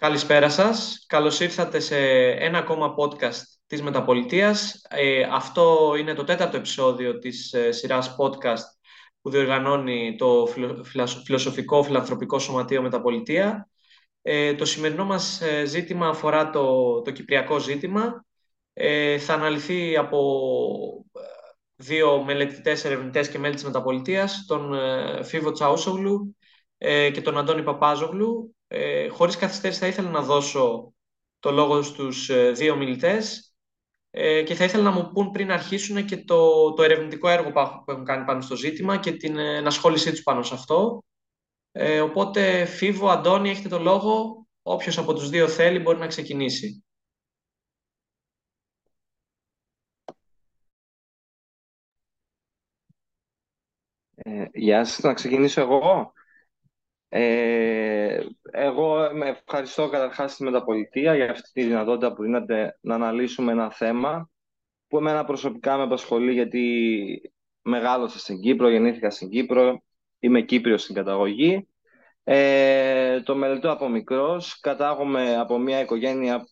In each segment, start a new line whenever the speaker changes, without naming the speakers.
Καλησπέρα σας. Καλώς ήρθατε σε ένα ακόμα podcast της Μεταπολιτείας. Ε, αυτό είναι το τέταρτο επεισόδιο της ε, σειράς podcast που διοργανώνει το Φιλοσοφικό Φιλανθρωπικό Σωματείο Μεταπολιτεία. Ε, το σημερινό μας ε, ζήτημα αφορά το, το κυπριακό ζήτημα. Ε, θα αναλυθεί από δύο μελετητές, ερευνητές και μέλη της Μεταπολιτείας, τον Φίβο Τσαούσογλου και τον Αντώνη Παπάζογλου. Ε, χωρίς καθυστέρηση θα ήθελα να δώσω το λόγο στους ε, δύο μιλητές ε, και θα ήθελα να μου πούν πριν αρχίσουν και το, το ερευνητικό έργο που έχουν κάνει πάνω στο ζήτημα και την ε, ενασχόλησή τους πάνω σε αυτό. Ε, οπότε, Φίβο, Αντώνη, έχετε το λόγο. Όποιος από τους δύο θέλει μπορεί να ξεκινήσει.
Ε, γεια σας, να ξεκινήσω εγώ. Ε, εγώ με ευχαριστώ καταρχάς τη Μεταπολιτεία για αυτή τη δυνατότητα που δίνεται να αναλύσουμε ένα θέμα που εμένα προσωπικά με απασχολεί γιατί μεγάλωσα στην Κύπρο, γεννήθηκα στην Κύπρο, είμαι Κύπριος στην καταγωγή. Ε, το μελετώ από μικρός, κατάγομαι από μια οικογένεια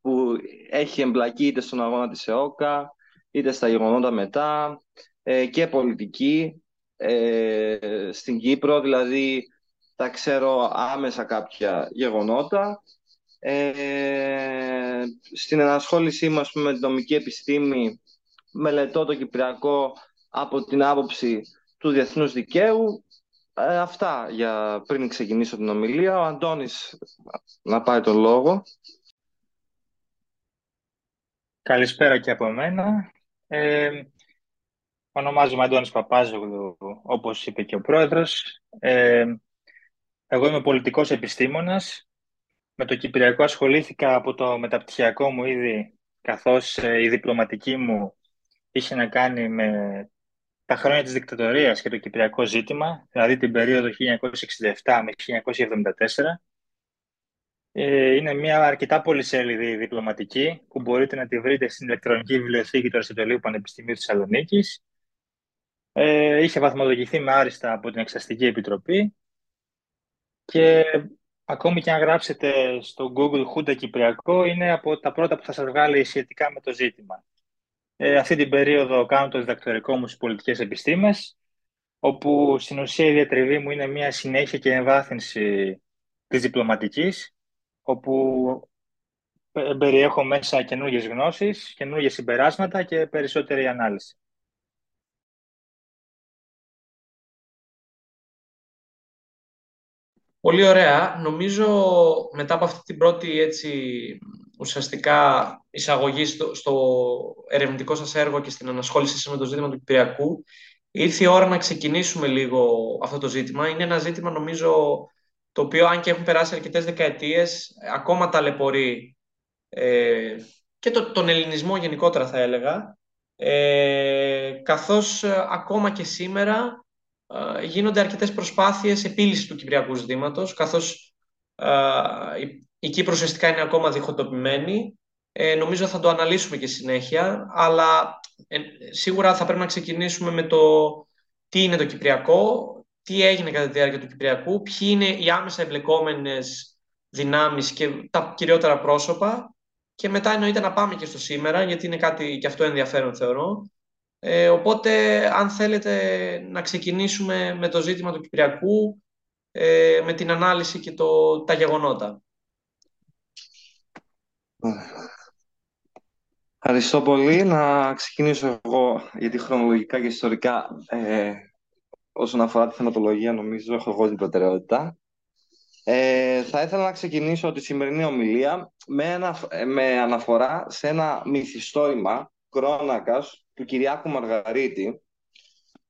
που έχει εμπλακεί είτε στον αγώνα της ΕΟΚΑ, είτε στα γεγονότα μετά ε, και πολιτική ε, στην Κύπρο, δηλαδή τα ξέρω άμεσα κάποια γεγονότα. Ε, στην ενασχόλησή μας με την νομική επιστήμη μελετώ το Κυπριακό από την άποψη του διεθνούς δικαίου. Ε, αυτά για πριν ξεκινήσω την ομιλία. Ο Αντώνης να πάρει τον λόγο.
Καλησπέρα και από μένα. Ε, Ονομάζομαι Αντώνης Παπάζογλου, όπως είπε και ο πρόεδρος. Ε, εγώ είμαι πολιτικός επιστήμονας. Με το Κυπριακό ασχολήθηκα από το μεταπτυχιακό μου ήδη, καθώς ε, η διπλωματική μου είχε να κάνει με τα χρόνια της δικτατορίας και το Κυπριακό ζήτημα, δηλαδή την περίοδο 1967 με 1974. Ε, είναι μια αρκετά πολυσέλιδη διπλωματική που μπορείτε να τη βρείτε στην ηλεκτρονική βιβλιοθήκη του Αριστοτελείου Πανεπιστημίου Θεσσαλονίκης ε, είχε βαθμολογηθεί με άριστα από την Εξαστική Επιτροπή και ακόμη και αν γράψετε στο Google Χούντα Κυπριακό είναι από τα πρώτα που θα σας βγάλει σχετικά με το ζήτημα. Ε, αυτή την περίοδο κάνω το διδακτορικό μου στις πολιτικές επιστήμες όπου στην ουσία η διατριβή μου είναι μια συνέχεια και εμβάθυνση της διπλωματικής όπου περιέχω μέσα καινούργιες γνώσεις, καινούργιες συμπεράσματα και περισσότερη ανάλυση.
Πολύ ωραία. Νομίζω μετά από αυτή την πρώτη έτσι, ουσιαστικά εισαγωγή στο, στο ερευνητικό σας έργο και στην ανασχόληση με το ζήτημα του Κυπριακού, ήρθε η ώρα να ξεκινήσουμε λίγο αυτό το ζήτημα. Είναι ένα ζήτημα νομίζω το οποίο αν και έχουν περάσει αρκετές δεκαετίες ακόμα ταλαιπωρεί ε, και το, τον ελληνισμό γενικότερα θα έλεγα ε, καθώς ε, ακόμα και σήμερα ε, γίνονται αρκετές προσπάθειες επίλυσης του κυπριακού ζητήματος, καθώς ε, η Κύπρος ουσιαστικά είναι ακόμα διχοτοπημένη. Ε, νομίζω θα το αναλύσουμε και συνέχεια, αλλά σίγουρα θα πρέπει να ξεκινήσουμε με το τι είναι το Κυπριακό, τι έγινε κατά τη διάρκεια του Κυπριακού, ποιοι είναι οι άμεσα εμπλεκόμενες δυνάμεις και τα κυριότερα πρόσωπα και μετά εννοείται να πάμε και στο σήμερα, γιατί είναι κάτι και αυτό ενδιαφέρον θεωρώ. Ε, οπότε, αν θέλετε να ξεκινήσουμε με το ζήτημα του Κυπριακού, ε, με την ανάλυση και το, τα γεγονότα.
Ευχαριστώ πολύ. Να ξεκινήσω εγώ, γιατί χρονολογικά και ιστορικά, ε, όσον αφορά τη θεματολογία, νομίζω έχω εγώ την προτεραιότητα. Ε, θα ήθελα να ξεκινήσω τη σημερινή ομιλία με, με αναφορά σε ένα μυθιστόρημα κρόνακας του Κυριάκου Μαργαρίτη,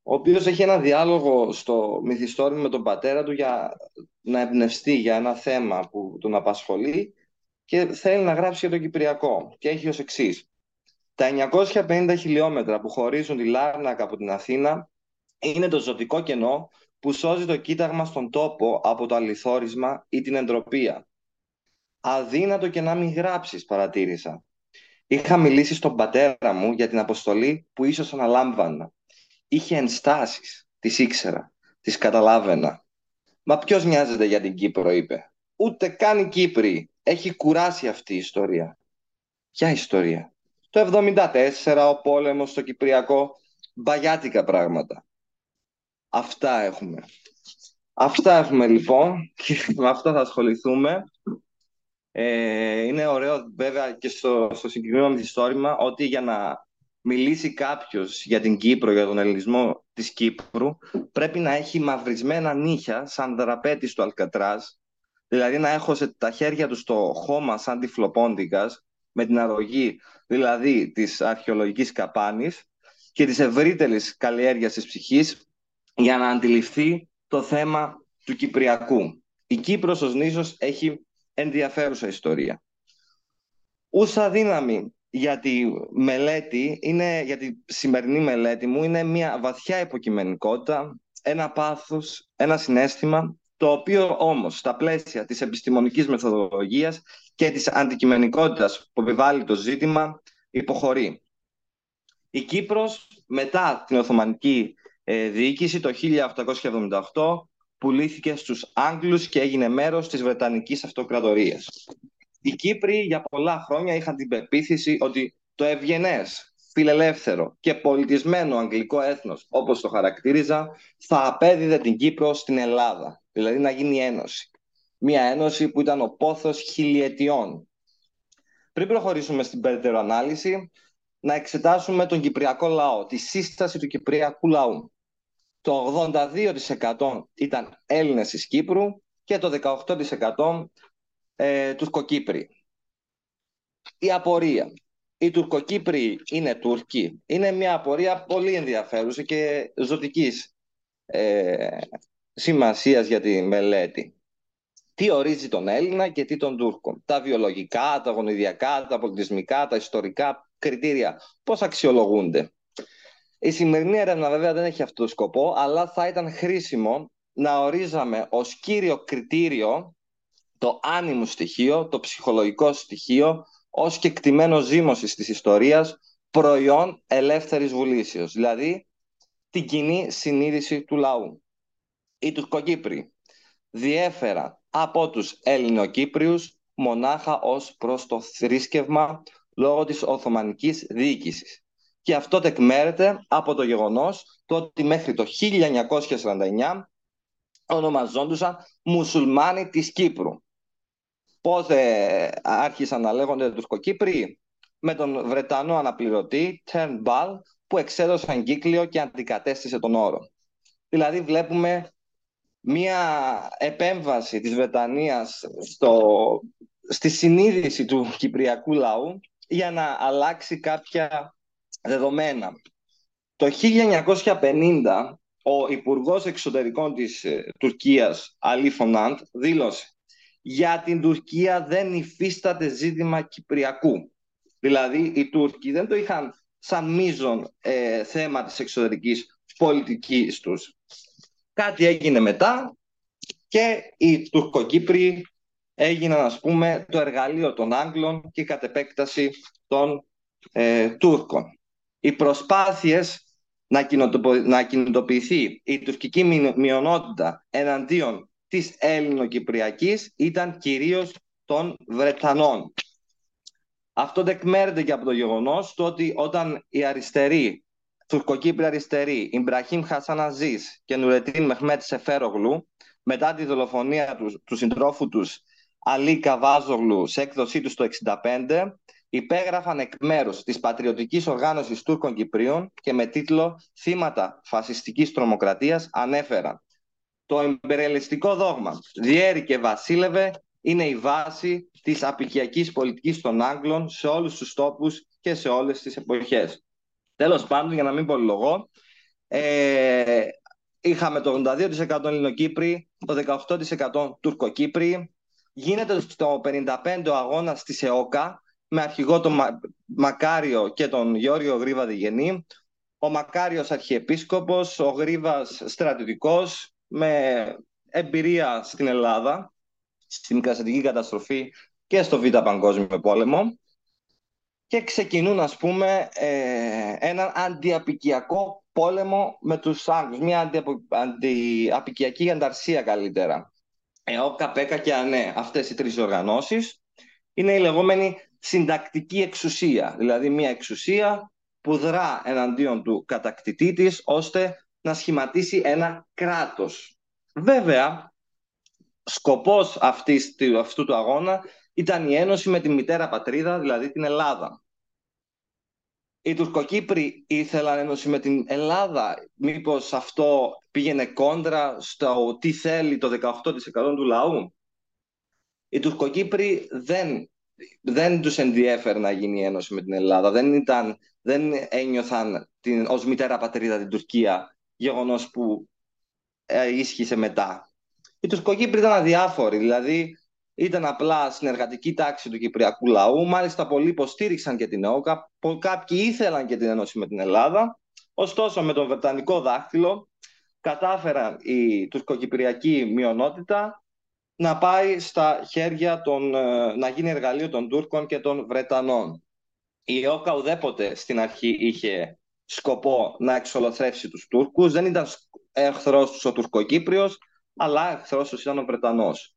ο οποίος έχει ένα διάλογο στο μυθιστόρημα με τον πατέρα του για να εμπνευστεί για ένα θέμα που τον απασχολεί και θέλει να γράψει για το Κυπριακό. Και έχει ως εξής. Τα 950 χιλιόμετρα που χωρίζουν τη Λάρνακα από την Αθήνα είναι το ζωτικό κενό που σώζει το κοίταγμα στον τόπο από το αληθόρισμα ή την εντροπία. Αδύνατο και να μην γράψεις, παρατήρησα. Είχα μιλήσει στον πατέρα μου για την αποστολή που ίσως αναλάμβανα. Είχε ενστάσεις, τις ήξερα, τις καταλάβαινα. «Μα ποιος νοιάζεται για την Κύπρο», είπε. ούτε καν οι Κύπροι. Έχει κουράσει αυτή η ιστορία. Ποια ιστορία. Το 1974 ο πόλεμος στο Κυπριακό, μπαγιάτικα πράγματα. Αυτά έχουμε. Αυτά έχουμε λοιπόν και με αυτά θα ασχοληθούμε. Ε, είναι ωραίο βέβαια και στο, στο συγκεκριμένο μυθιστόρημα ότι για να μιλήσει κάποιος για την Κύπρο, για τον ελληνισμό της Κύπρου, πρέπει να έχει μαυρισμένα νύχια σαν δραπέτη του Αλκατράζ, δηλαδή να έχω σε τα χέρια του στο χώμα σαν τυφλοπόντικας, με την αρρωγή δηλαδή της αρχαιολογικής καπάνης και της ευρύτερης καλλιέργειας της ψυχής για να αντιληφθεί το θέμα του Κυπριακού. Η Κύπρος ως νήσος έχει ενδιαφέρουσα ιστορία. Ούσα δύναμη για τη μελέτη, είναι, για τη σημερινή μελέτη μου, είναι μια βαθιά υποκειμενικότητα, ένα πάθος, ένα συνέστημα, το οποίο όμως στα πλαίσια της επιστημονικής μεθοδολογίας και της αντικειμενικότητας που επιβάλλει το ζήτημα υποχωρεί. Η Κύπρος μετά την Οθωμανική ε, διοίκηση το 1878 πουλήθηκε στους Άγγλους και έγινε μέρος της Βρετανικής Αυτοκρατορίας. Οι Κύπροι για πολλά χρόνια είχαν την πεποίθηση ότι το ευγενές, φιλελεύθερο και πολιτισμένο αγγλικό έθνος, όπως το χαρακτήριζα, θα απέδιδε την Κύπρο στην Ελλάδα, δηλαδή να γίνει ένωση. Μία ένωση που ήταν ο πόθος χιλιετιών. Πριν προχωρήσουμε στην περαιτέρω ανάλυση, να εξετάσουμε τον Κυπριακό λαό, τη σύσταση του Κυπριακού λαού. Το 82% ήταν Έλληνες της Κύπρου και το 18% ε, Τουρκοκύπροι. Η απορία. Οι Τουρκοκύπροι είναι Τούρκοι. Είναι μια απορία πολύ ενδιαφέρουσα και ζωτικής ε, σημασίας για τη μελέτη. Τι ορίζει τον Έλληνα και τι τον Τούρκο; Τα βιολογικά, τα γονιδιακά, τα πολιτισμικά, τα ιστορικά κριτήρια. Πώς αξιολογούνται; Η σημερινή έρευνα βέβαια δεν έχει αυτό το σκοπό, αλλά θα ήταν χρήσιμο να ορίζαμε ως κύριο κριτήριο το άνιμο στοιχείο, το ψυχολογικό στοιχείο, ως και εκτιμένο ζήμωση της ιστορίας, προϊόν ελεύθερης βουλήσεως, δηλαδή την κοινή συνείδηση του λαού. Οι Τουρκοκύπροι διέφεραν από τους Ελληνοκύπριους μονάχα ως προς το θρήσκευμα λόγω της Οθωμανικής διοίκησης. Και αυτό τεκμέρεται από το γεγονός το ότι μέχρι το 1949 ονομαζόντουσαν μουσουλμάνοι της Κύπρου. Πότε άρχισαν να λέγονται Τουρκοκύπροι; Με τον Βρετανό αναπληρωτή Ball που εξέδωσε εγκύκλιο και αντικατέστησε τον όρο. Δηλαδή βλέπουμε μία επέμβαση της Βρετανίας στο, στη συνείδηση του κυπριακού λαού για να αλλάξει κάποια δεδομένα. Το 1950 ο Υπουργός Εξωτερικών της ε, Τουρκίας, Αλή Φωνάντ, δήλωσε για την Τουρκία δεν υφίσταται ζήτημα Κυπριακού. Δηλαδή οι Τούρκοι δεν το είχαν σαν μείζον ε, θέμα της εξωτερικής πολιτικής τους. Κάτι έγινε μετά και οι Τουρκοκύπροι έγιναν ας πούμε το εργαλείο των Άγγλων και κατ' επέκταση των ε, Τούρκων. Οι προσπάθειες να, να κινητοποιηθεί η τουρκική μειονότητα εναντίον της Έλληνο-Κυπριακής ήταν κυρίως των Βρετανών. Αυτό δεκμέρεται και από το γεγονός του ότι όταν οι αριστεροί, τουρκοκύπροι αριστεροί, Ιμπραχήμ Χασαναζής και Νουρετίν Μεχμέτ Σεφέρογλου, μετά τη δολοφονία τους, του συντρόφου τους Αλή Καβάζογλου σε έκδοσή τους το 1965, υπέγραφαν εκ μέρους της πατριωτικής οργάνωσης Τούρκων Κυπρίων και με τίτλο Θύματα φασιστικής τρομοκρατίας ανέφεραν το εμπεριαλιστικό δόγμα διέρη και βασίλευε είναι η βάση της απικιακής πολιτικής των Άγγλων σε όλους τους τόπους και σε όλες τις εποχές. Τέλος πάντων, για να μην πολυλογώ, ε, είχαμε το 82% Ελληνοκύπροι, το 18% Τουρκοκύπροι. Γίνεται στο 55 ο αγώνας της ΕΟΚΑ, με αρχηγό τον Μακάριο και τον Γιώργο Γρίβα Διγενή. Ο Μακάριος αρχιεπίσκοπος, ο Γρίβας στρατιωτικός, με εμπειρία στην Ελλάδα, στην κασετική καταστροφή και στο Β' Παγκόσμιο Πόλεμο και ξεκινούν, ας πούμε, ε, έναν αντιαπικιακό πόλεμο με τους Άγγλους, μια αντιαπικιακή ανταρσία καλύτερα. ΕΟΚΑ, ΠΕΚΑ και ΑΝΕ. Αυτές οι τρεις οργανώσεις είναι η λεγόμενη συντακτική εξουσία, δηλαδή μια εξουσία που δρά εναντίον του κατακτητή της, ώστε να σχηματίσει ένα κράτος. Βέβαια, σκοπός αυτής, αυτού του αγώνα ήταν η ένωση με τη μητέρα πατρίδα, δηλαδή την Ελλάδα. Οι Τουρκοκύπροι ήθελαν ένωση με την Ελλάδα. Μήπως αυτό πήγαινε κόντρα στο τι θέλει το 18% του λαού; Οι Τουρκοκύπροι δεν, δεν τους ενδιέφερε να γίνει ένωση με την Ελλάδα. Δεν, ήταν, δεν ένιωθαν την, ως μητέρα πατρίδα την Τουρκία, γεγονός που ε, ίσχυσε μετά. Οι Τουρκοκύπροι ήταν αδιάφοροι, δηλαδή ήταν απλά στην εργατική τάξη του Κυπριακού λαού. Μάλιστα, πολλοί υποστήριξαν και την ΕΟΚΑ. Κάποιοι ήθελαν και την ένωση με την Ελλάδα. Ωστόσο, με τον Βρετανικό δάχτυλο κατάφεραν η τουρκοκυπριακή μειονότητα να πάει στα χέρια των, ε, να γίνει εργαλείο των Τούρκων και των Βρετανών. Η ΕΟΚΑ ουδέποτε στην αρχή είχε σκοπό να εξολοθρεύσει τους Τούρκους. Δεν ήταν εχθρός τους ο Τουρκοκύπριος, αλλά εχθρός τους ήταν ο Βρετανός.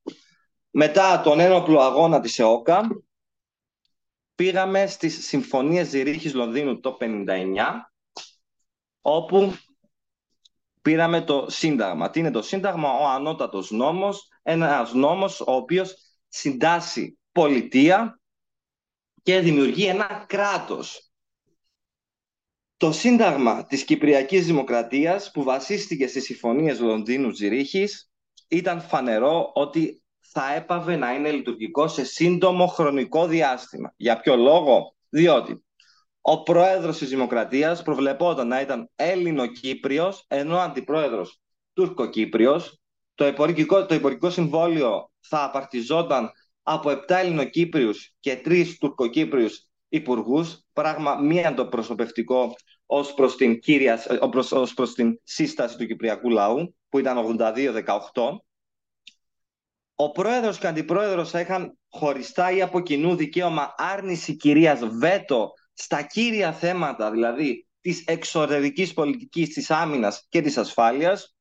Μετά τον ένοπλο αγώνα της ΕΟΚΑ, πήγαμε στις Συμφωνίες Ζηρίχης Λονδίνου το 1959, όπου πήραμε το Σύνταγμα. Τι είναι το Σύνταγμα; Ο ανώτατος νόμος, ένας νόμος ο οποίος συντάσσει πολιτεία και δημιουργεί ένα κράτος. Το Σύνταγμα της Κυπριακής Δημοκρατίας που βασίστηκε στις Συμφωνίες Λονδίνου Ζηρίχης ήταν φανερό ότι θα έπαβε να είναι λειτουργικό σε σύντομο χρονικό διάστημα. Για ποιο λόγο; Διότι ο πρόεδρος της Δημοκρατίας προβλεπόταν να ήταν Έλληνο-Κύπριος, ενώ ο αντιπρόεδρος Τούρκο-Κύπριος. Το υπορρικικό, το υπορρικικό συμβόλιο θα απαρτιζόταν από 7 Ελληνοκύπριους και 3 Τουρκοκύπριους υπουργούς, πράγμα μη αντοπροσωπευτικό ως προς την, κύρια, ως προς την σύσταση του Κυπριακού λαού, που ήταν 82-18 ο πρόεδρος και ο αντιπρόεδρος θα είχαν χωριστά ή από κοινού δικαίωμα άρνηση κυρίας βέτο στα κύρια θέματα, δηλαδή της εξωτερικής πολιτικής, της άμυνας και της ασφάλειας.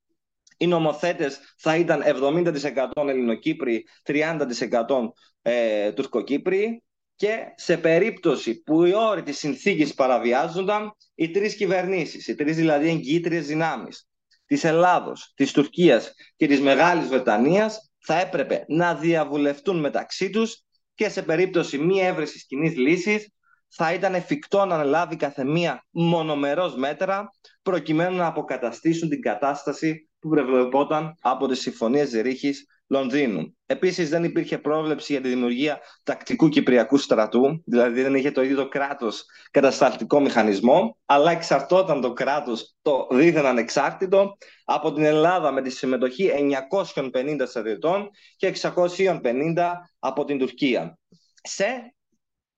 Οι νομοθέτες θα ήταν 70% Ελληνοκύπροι, 30% ε, Τουρκοκύπροι και σε περίπτωση που οι όροι της συνθήκης παραβιάζονταν, οι τρεις κυβερνήσεις, οι τρεις δηλαδή εγγύητριες δυνάμεις της Ελλάδος, της Τουρκίας και της Μεγάλης Βρετανίας θα έπρεπε να διαβουλευτούν μεταξύ τους και σε περίπτωση μη έβρεσης κοινή λύσης θα ήταν εφικτό να αναλάβει καθεμία μονομερός μέτρα προκειμένου να αποκαταστήσουν την κατάσταση που προβλεπόταν από τις συμφωνίες Ζερίχης Λονδίνου. Επίσης δεν υπήρχε πρόβλεψη για τη δημιουργία τακτικού κυπριακού στρατού, δηλαδή δεν είχε το ίδιο το κράτος κατασταλτικό μηχανισμό, αλλά εξαρτόταν το κράτος το δίθεν ανεξάρτητο από την Ελλάδα με τη συμμετοχή 950 στρατιωτών και 650 από την Τουρκία. Σε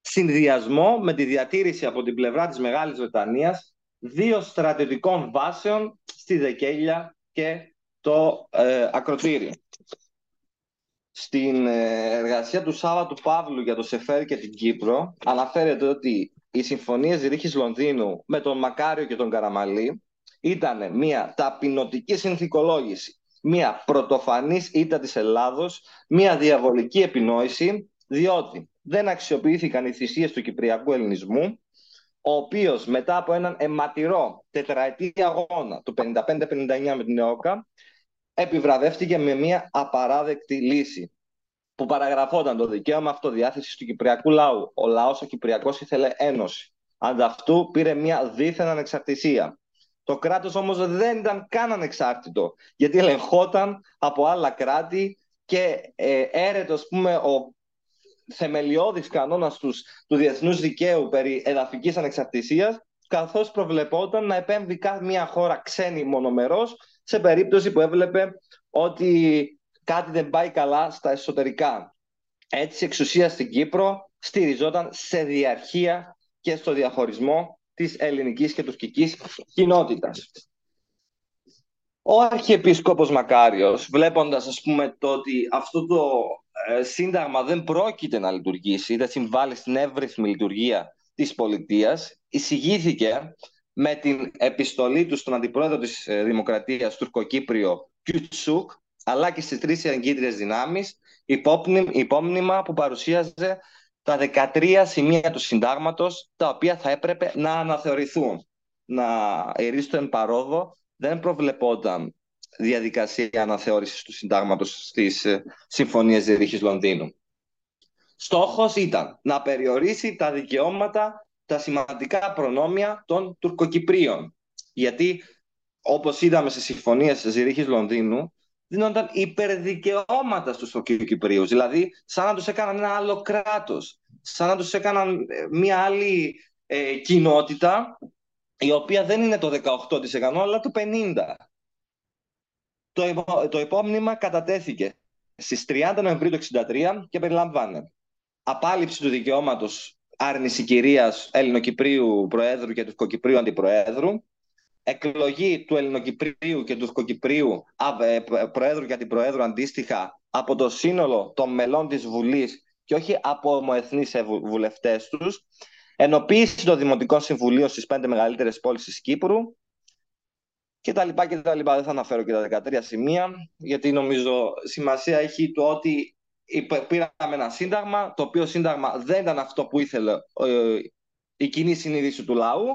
συνδυασμό με τη διατήρηση από την πλευρά της Μεγάλης Βρετανίας δύο στρατιωτικών βάσεων στη Δεκέλια και το ε, ακροτήριο. Στην ε, εργασία του Σάββατου Παύλου για το Σεφέρ και την Κύπρο αναφέρεται ότι οι συμφωνίες Ζηρίχης Λονδίνου με τον Μακάριο και τον Καραμαλή ήταν μια ταπεινωτική συνθηκολόγηση, μια πρωτοφανής ήττα της Ελλάδος, μια διαβολική επινόηση, διότι δεν αξιοποιήθηκαν οι θυσίες του Κυπριακού Ελληνισμού, ο οποίος μετά από έναν αιματηρό τετραετή αγώνα του 55-59 με την ΕΟΚΑ, επιβραβεύτηκε με μια απαράδεκτη λύση που παραγραφόταν το δικαίωμα αυτοδιάθεσης του Κυπριακού λαού. Ο λαός ο Κυπριακός ήθελε ένωση. Ανταυτού πήρε μια δίθεν ανεξαρτησία. Το κράτος όμως δεν ήταν καν ανεξάρτητο, γιατί ελεγχόταν από άλλα κράτη και ε, έρετος, πούμε, ο θεμελιώδης κανόνας τους, του διεθνούς δικαίου περί εδαφικής ανεξαρτησίας, καθώς προβλεπόταν να επέμβει κάθε μια χώρα ξένη μονομερός σε περίπτωση που έβλεπε ότι κάτι δεν πάει καλά στα εσωτερικά. Έτσι η εξουσία στην Κύπρο στηριζόταν σε διαρχία και στο διαχωρισμό της ελληνικής και τουρκικής κοινότητας. Ο Αρχιεπίσκοπος Μακάριος, βλέποντας ας πούμε το ότι αυτό το ε, σύνταγμα δεν πρόκειται να λειτουργήσει, δεν συμβάλλει στην εύρυθμη λειτουργία της πολιτείας, εισηγήθηκε με την επιστολή του στον αντιπρόεδρο της ε, Δημοκρατίας, Τουρκοκύπριο Κιουτσούκ, αλλά και στις τρεις εγκύτριες δυνάμεις, υπόμνημα που παρουσίαζε τα 13 σημεία του συντάγματος, τα οποία θα έπρεπε να αναθεωρηθούν. Να ερίστο εν παρόδο, δεν προβλεπόταν διαδικασία αναθεώρησης του συντάγματος στις ε, συμφωνίες διερήχης Λονδίνου. Στόχος ήταν να περιορίσει τα δικαιώματα, τα σημαντικά προνόμια των Τουρκοκυπρίων. Γιατί, όπως είδαμε στις συμφωνίες Ζηρίχης Λονδίνου, δίνονταν υπερδικαιώματα στους Τουρκοκυπρίους. Δηλαδή, σαν να τους έκαναν ένα άλλο κράτος. Σαν να τους έκαναν ε, μια άλλη ε, κοινότητα, η οποία δεν είναι το 18% αλλά το 50%. Το, το υπόμνημα κατατέθηκε στις 30 Νοεμβρίου του 1963 και περιλάμβανε απάλληψη του δικαιώματος άρνηση κυρίας Ελληνοκυπρίου Προέδρου και Τουρκοκυπρίου Αντιπροέδρου, εκλογή του Ελληνοκυπρίου και του Τουρκοκυπρίου ε, Προέδρου και Αντιπροέδρου αντίστοιχα από το σύνολο των μελών της Βουλής και όχι από ομοεθνείς βουλευτές τους, ενοποίηση των Δημοτικών Συμβουλίων στις πέντε μεγαλύτερες πόλεις της Κύπρου και τα λοιπά και τα λοιπά. Δεν θα αναφέρω και τα 13 σημεία, γιατί νομίζω σημασία έχει το ότι πήραμε ένα σύνταγμα, το οποίο σύνταγμα δεν ήταν αυτό που ήθελε ε, η κοινή συνείδηση του λαού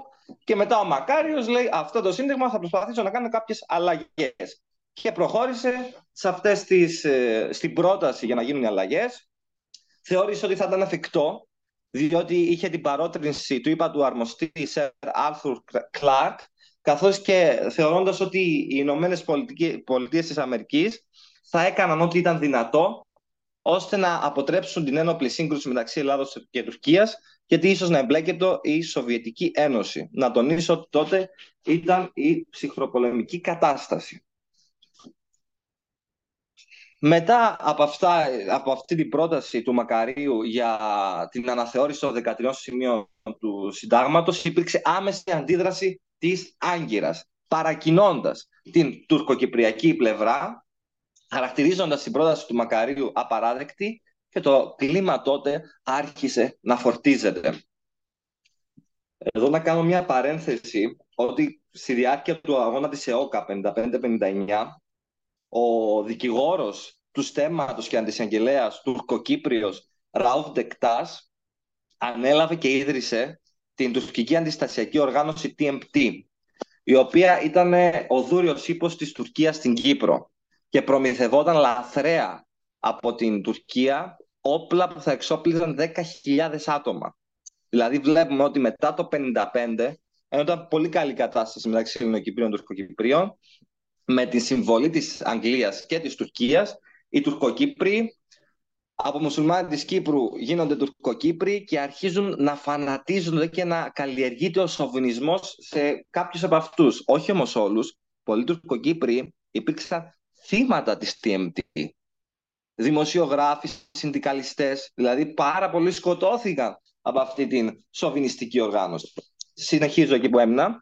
και μετά ο Μακάριος λέει αυτό το σύνταγμα θα προσπαθήσω να κάνω κάποιες αλλαγές. Και προχώρησε σε αυτές τις, ε, στην πρόταση για να γίνουν οι αλλαγές. Θεώρησε ότι θα ήταν εφικτό, διότι είχε την παρότρινση του είπα του αρμοστή Σερ Άρθουρ Κλάρκ, καθώς και θεωρώντας ότι οι Ηνωμένες Πολιτείες της Αμερικής θα έκαναν ό,τι ήταν δυνατό ώστε να αποτρέψουν την ένοπλη σύγκρουση μεταξύ Ελλάδος και Τουρκίας, γιατί ίσως να εμπλέκεται η Σοβιετική Ένωση. Να τονίσω ότι τότε ήταν η ψυχροπολεμική κατάσταση. Μετά από, αυτά, από αυτή την πρόταση του Μακαρίου για την αναθεώρηση των 13 σημείων του συντάγματος υπήρξε άμεση αντίδραση της Άγκυρας, παρακινώντας την τουρκοκυπριακή πλευρά χαρακτηρίζοντας την πρόταση του Μακαρίου απαράδεκτη και το κλίμα τότε άρχισε να φορτίζεται. Εδώ να κάνω μια παρένθεση ότι στη διάρκεια του αγώνα της ΕΟΚΑ 55-59 ο δικηγόρος του στέματος και αντισαγγελέας τουρκοκύπριος Ραούφ Ντεκτάς ανέλαβε και ίδρυσε την τουρκική αντιστασιακή οργάνωση TMT η οποία ήταν ο δούριος ύπος της Τουρκίας στην Κύπρο και προμηθευόταν λαθρέα από την Τουρκία όπλα που θα εξόπλιζαν 10.000 άτομα. Δηλαδή βλέπουμε ότι μετά το 1955, ενώ ήταν πολύ καλή κατάσταση μεταξύ Ελληνοκυπρίων και Τουρκοκυπρίων, με τη συμβολή της Αγγλίας και της Τουρκίας, οι Τουρκοκύπροι από μουσουλμάνοι της Κύπρου γίνονται Τουρκοκύπροι και αρχίζουν να φανατίζονται και να καλλιεργείται ο σοβινισμός σε κάποιους από αυτούς. Όχι όμως όλους. Πολλοί Τουρκοκύπροι υπήρξαν θύματα της TMT. Δημοσιογράφοι, συνδικαλιστές, δηλαδή πάρα πολλοί σκοτώθηκαν από αυτή την σοβινιστική οργάνωση. Συνεχίζω εκεί που έμεινα,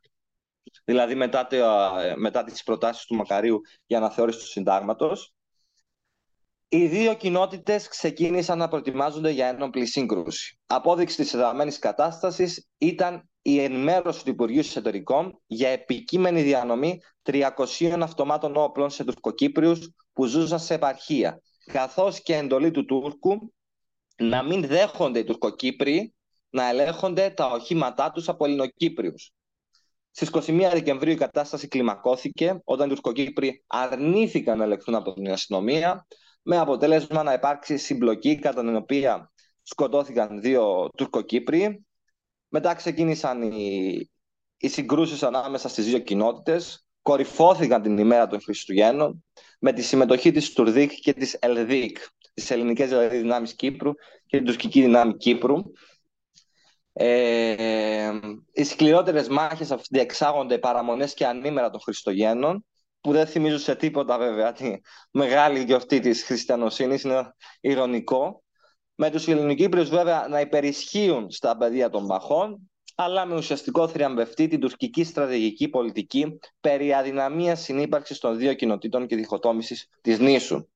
δηλαδή μετά, το, μετά τις προτάσεις του Μακαρίου για αναθεώρηση του συντάγματος. Οι δύο κοινότητες ξεκίνησαν να προετοιμάζονται για ένοπλη σύγκρουση. Απόδειξη της εδραμένης κατάστασης ήταν η ενημέρωση του Υπουργείου Εσωτερικών για επικείμενη διανομή 300 αυτομάτων όπλων σε Τουρκοκύπριους που ζούσαν σε επαρχία, καθώς και εντολή του Τούρκου να μην δέχονται οι Τουρκοκύπριοι να ελέγχονται τα οχήματά τους από Ελληνοκύπριους. Στις 21 Δεκεμβρίου η κατάσταση κλιμακώθηκε όταν οι Τουρκοκύπριοι αρνήθηκαν να ελεγχθούν από την αστυνομία με αποτέλεσμα να υπάρξει συμπλοκή κατά την οποία σκοτώθηκαν δύο Τουρκοκύπριοι. Μετά ξεκίνησαν οι, οι συγκρούσεις ανάμεσα στις δύο κοινότητες, κορυφώθηκαν την ημέρα των Χριστουγέννων με τη συμμετοχή της Τουρδίκ και της Ελδίκ, της ελληνικές δηλαδή δυνάμεις Κύπρου και την τουρκική δυνάμη Κύπρου. Ε, οι σκληρότερες μάχες διεξάγονται παραμονές και ανήμερα των Χριστουγέννων, που δεν θυμίζουν σε τίποτα βέβαια τη μεγάλη γιορτή της χριστιανοσύνης, είναι ηρωνικό με τους Ελληνοκύπριους βέβαια να υπερισχύουν στα πεδία των Μπαχών, αλλά με ουσιαστικό θριαμβευτή την τουρκική στρατηγική πολιτική περί αδυναμίας συνύπαρξης των δύο κοινοτήτων και διχοτόμησης της νήσου.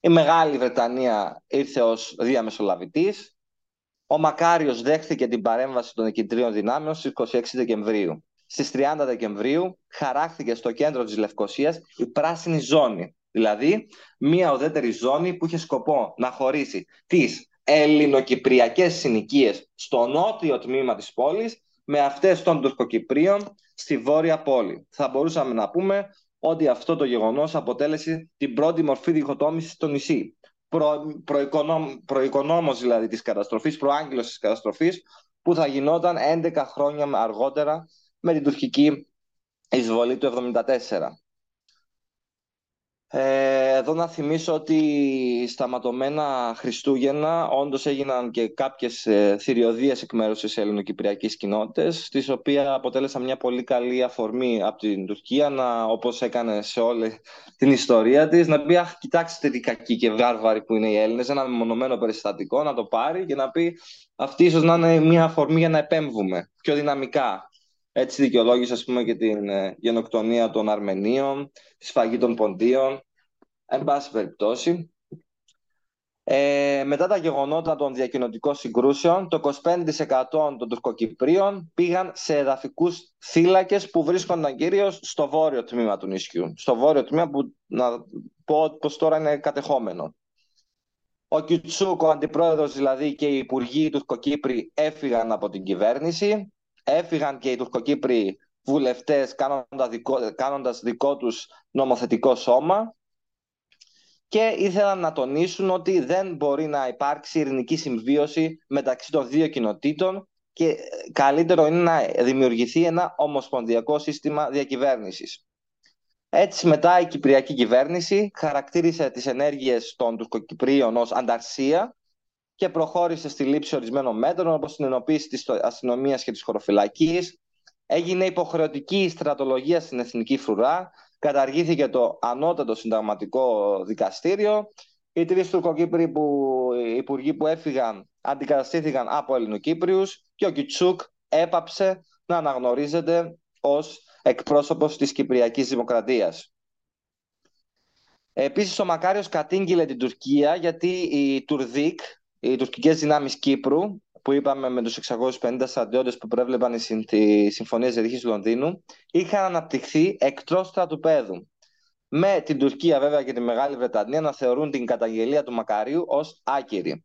Η Μεγάλη Βρετανία ήρθε ως διαμεσολαβητής. Ο Μακάριος δέχθηκε την παρέμβαση των εκκεντρίων δυνάμεων στις 26 Δεκεμβρίου. Στις 30 Δεκεμβρίου χαράχθηκε στο κέντρο της Λευκοσίας η πράσινη ζώνη, Δηλαδή, μια ουδέτερη ζώνη που είχε σκοπό να χωρίσει τις ελληνοκυπριακές συνοικίες στο νότιο τμήμα της πόλης με αυτές των Τουρκοκυπρίων στη βόρεια πόλη. Θα μπορούσαμε να πούμε ότι αυτό το γεγονός αποτέλεσε την πρώτη μορφή διχοτόμησης στο νησί. Προ, προοικονόμος δηλαδή της καταστροφής, προάγγελος της καταστροφής που θα γινόταν 11 χρόνια αργότερα με την τουρκική εισβολή του 1974. Ε, εδώ να θυμίσω ότι στα ματωμένα Χριστούγεννα όντως έγιναν και κάποιες ε, θηριωδίες εκ μέρους της ελληνοκυπριακής κοινότητας τις οποίες αποτέλεσαν μια πολύ καλή αφορμή από την Τουρκία να, όπως έκανε σε όλη την ιστορία της να πει αχ κοιτάξτε τι κακοί και βάρβαροι που είναι οι Έλληνες ένα μεμονωμένο περιστατικό να το πάρει και να πει αυτή ίσως να είναι μια αφορμή για να επέμβουμε πιο δυναμικά έτσι δικαιολόγησε ας πούμε και την ε, γενοκτονία των Αρμενίων, τη σφαγή των Ποντίων, εν πάση περιπτώσει. Ε, μετά τα γεγονότα των διακοινωτικών συγκρούσεων, το 25% των Τουρκοκυπρίων πήγαν σε εδαφικούς θύλακες που βρίσκονταν κυρίως στο βόρειο τμήμα του νησιού. Στο βόρειο τμήμα που να πω πως τώρα είναι κατεχόμενο. Ο Κιουτσούκ, ο αντιπρόεδρος δηλαδή και οι υπουργοί Τουρκοκύπροι έφυγαν από την κυβέρνηση έφυγαν και οι Τουρκοκύπροι βουλευτές κάνοντας δικό, κάνοντας δικό τους νομοθετικό σώμα και ήθελαν να τονίσουν ότι δεν μπορεί να υπάρξει ειρηνική συμβίωση μεταξύ των δύο κοινοτήτων και καλύτερο είναι να δημιουργηθεί ένα ομοσπονδιακό σύστημα διακυβέρνησης. Έτσι μετά η Κυπριακή κυβέρνηση χαρακτήρισε τις ενέργειες των Τουρκοκυπρίων ως ανταρσία και προχώρησε στη λήψη ορισμένων μέτρων όπως την ενοποίηση της αστυνομίας και της χωροφυλακής. Έγινε υποχρεωτική στρατολογία στην Εθνική Φρουρά, καταργήθηκε το ανώτατο συνταγματικό δικαστήριο. Οι τρεις Τουρκοκύπροι που, οι υπουργοί που έφυγαν αντικαταστήθηκαν από Ελληνοκύπριους και ο Κιτσούκ έπαψε να αναγνωρίζεται ως εκπρόσωπος της Κυπριακής Δημοκρατίας. Επίσης ο Μακάριος κατήγγειλε την Τουρκία γιατί η Τουρδίκ, οι τουρκικές δυνάμεις Κύπρου, που είπαμε με τους 650 στρατιώτες που προέβλεπαν οι συμφωνίες διαδίχης του Λονδίνου, είχαν αναπτυχθεί εκτός στρατουπέδου. Με την Τουρκία βέβαια και τη Μεγάλη Βρετανία να θεωρούν την καταγγελία του Μακαρίου ως άκυρη.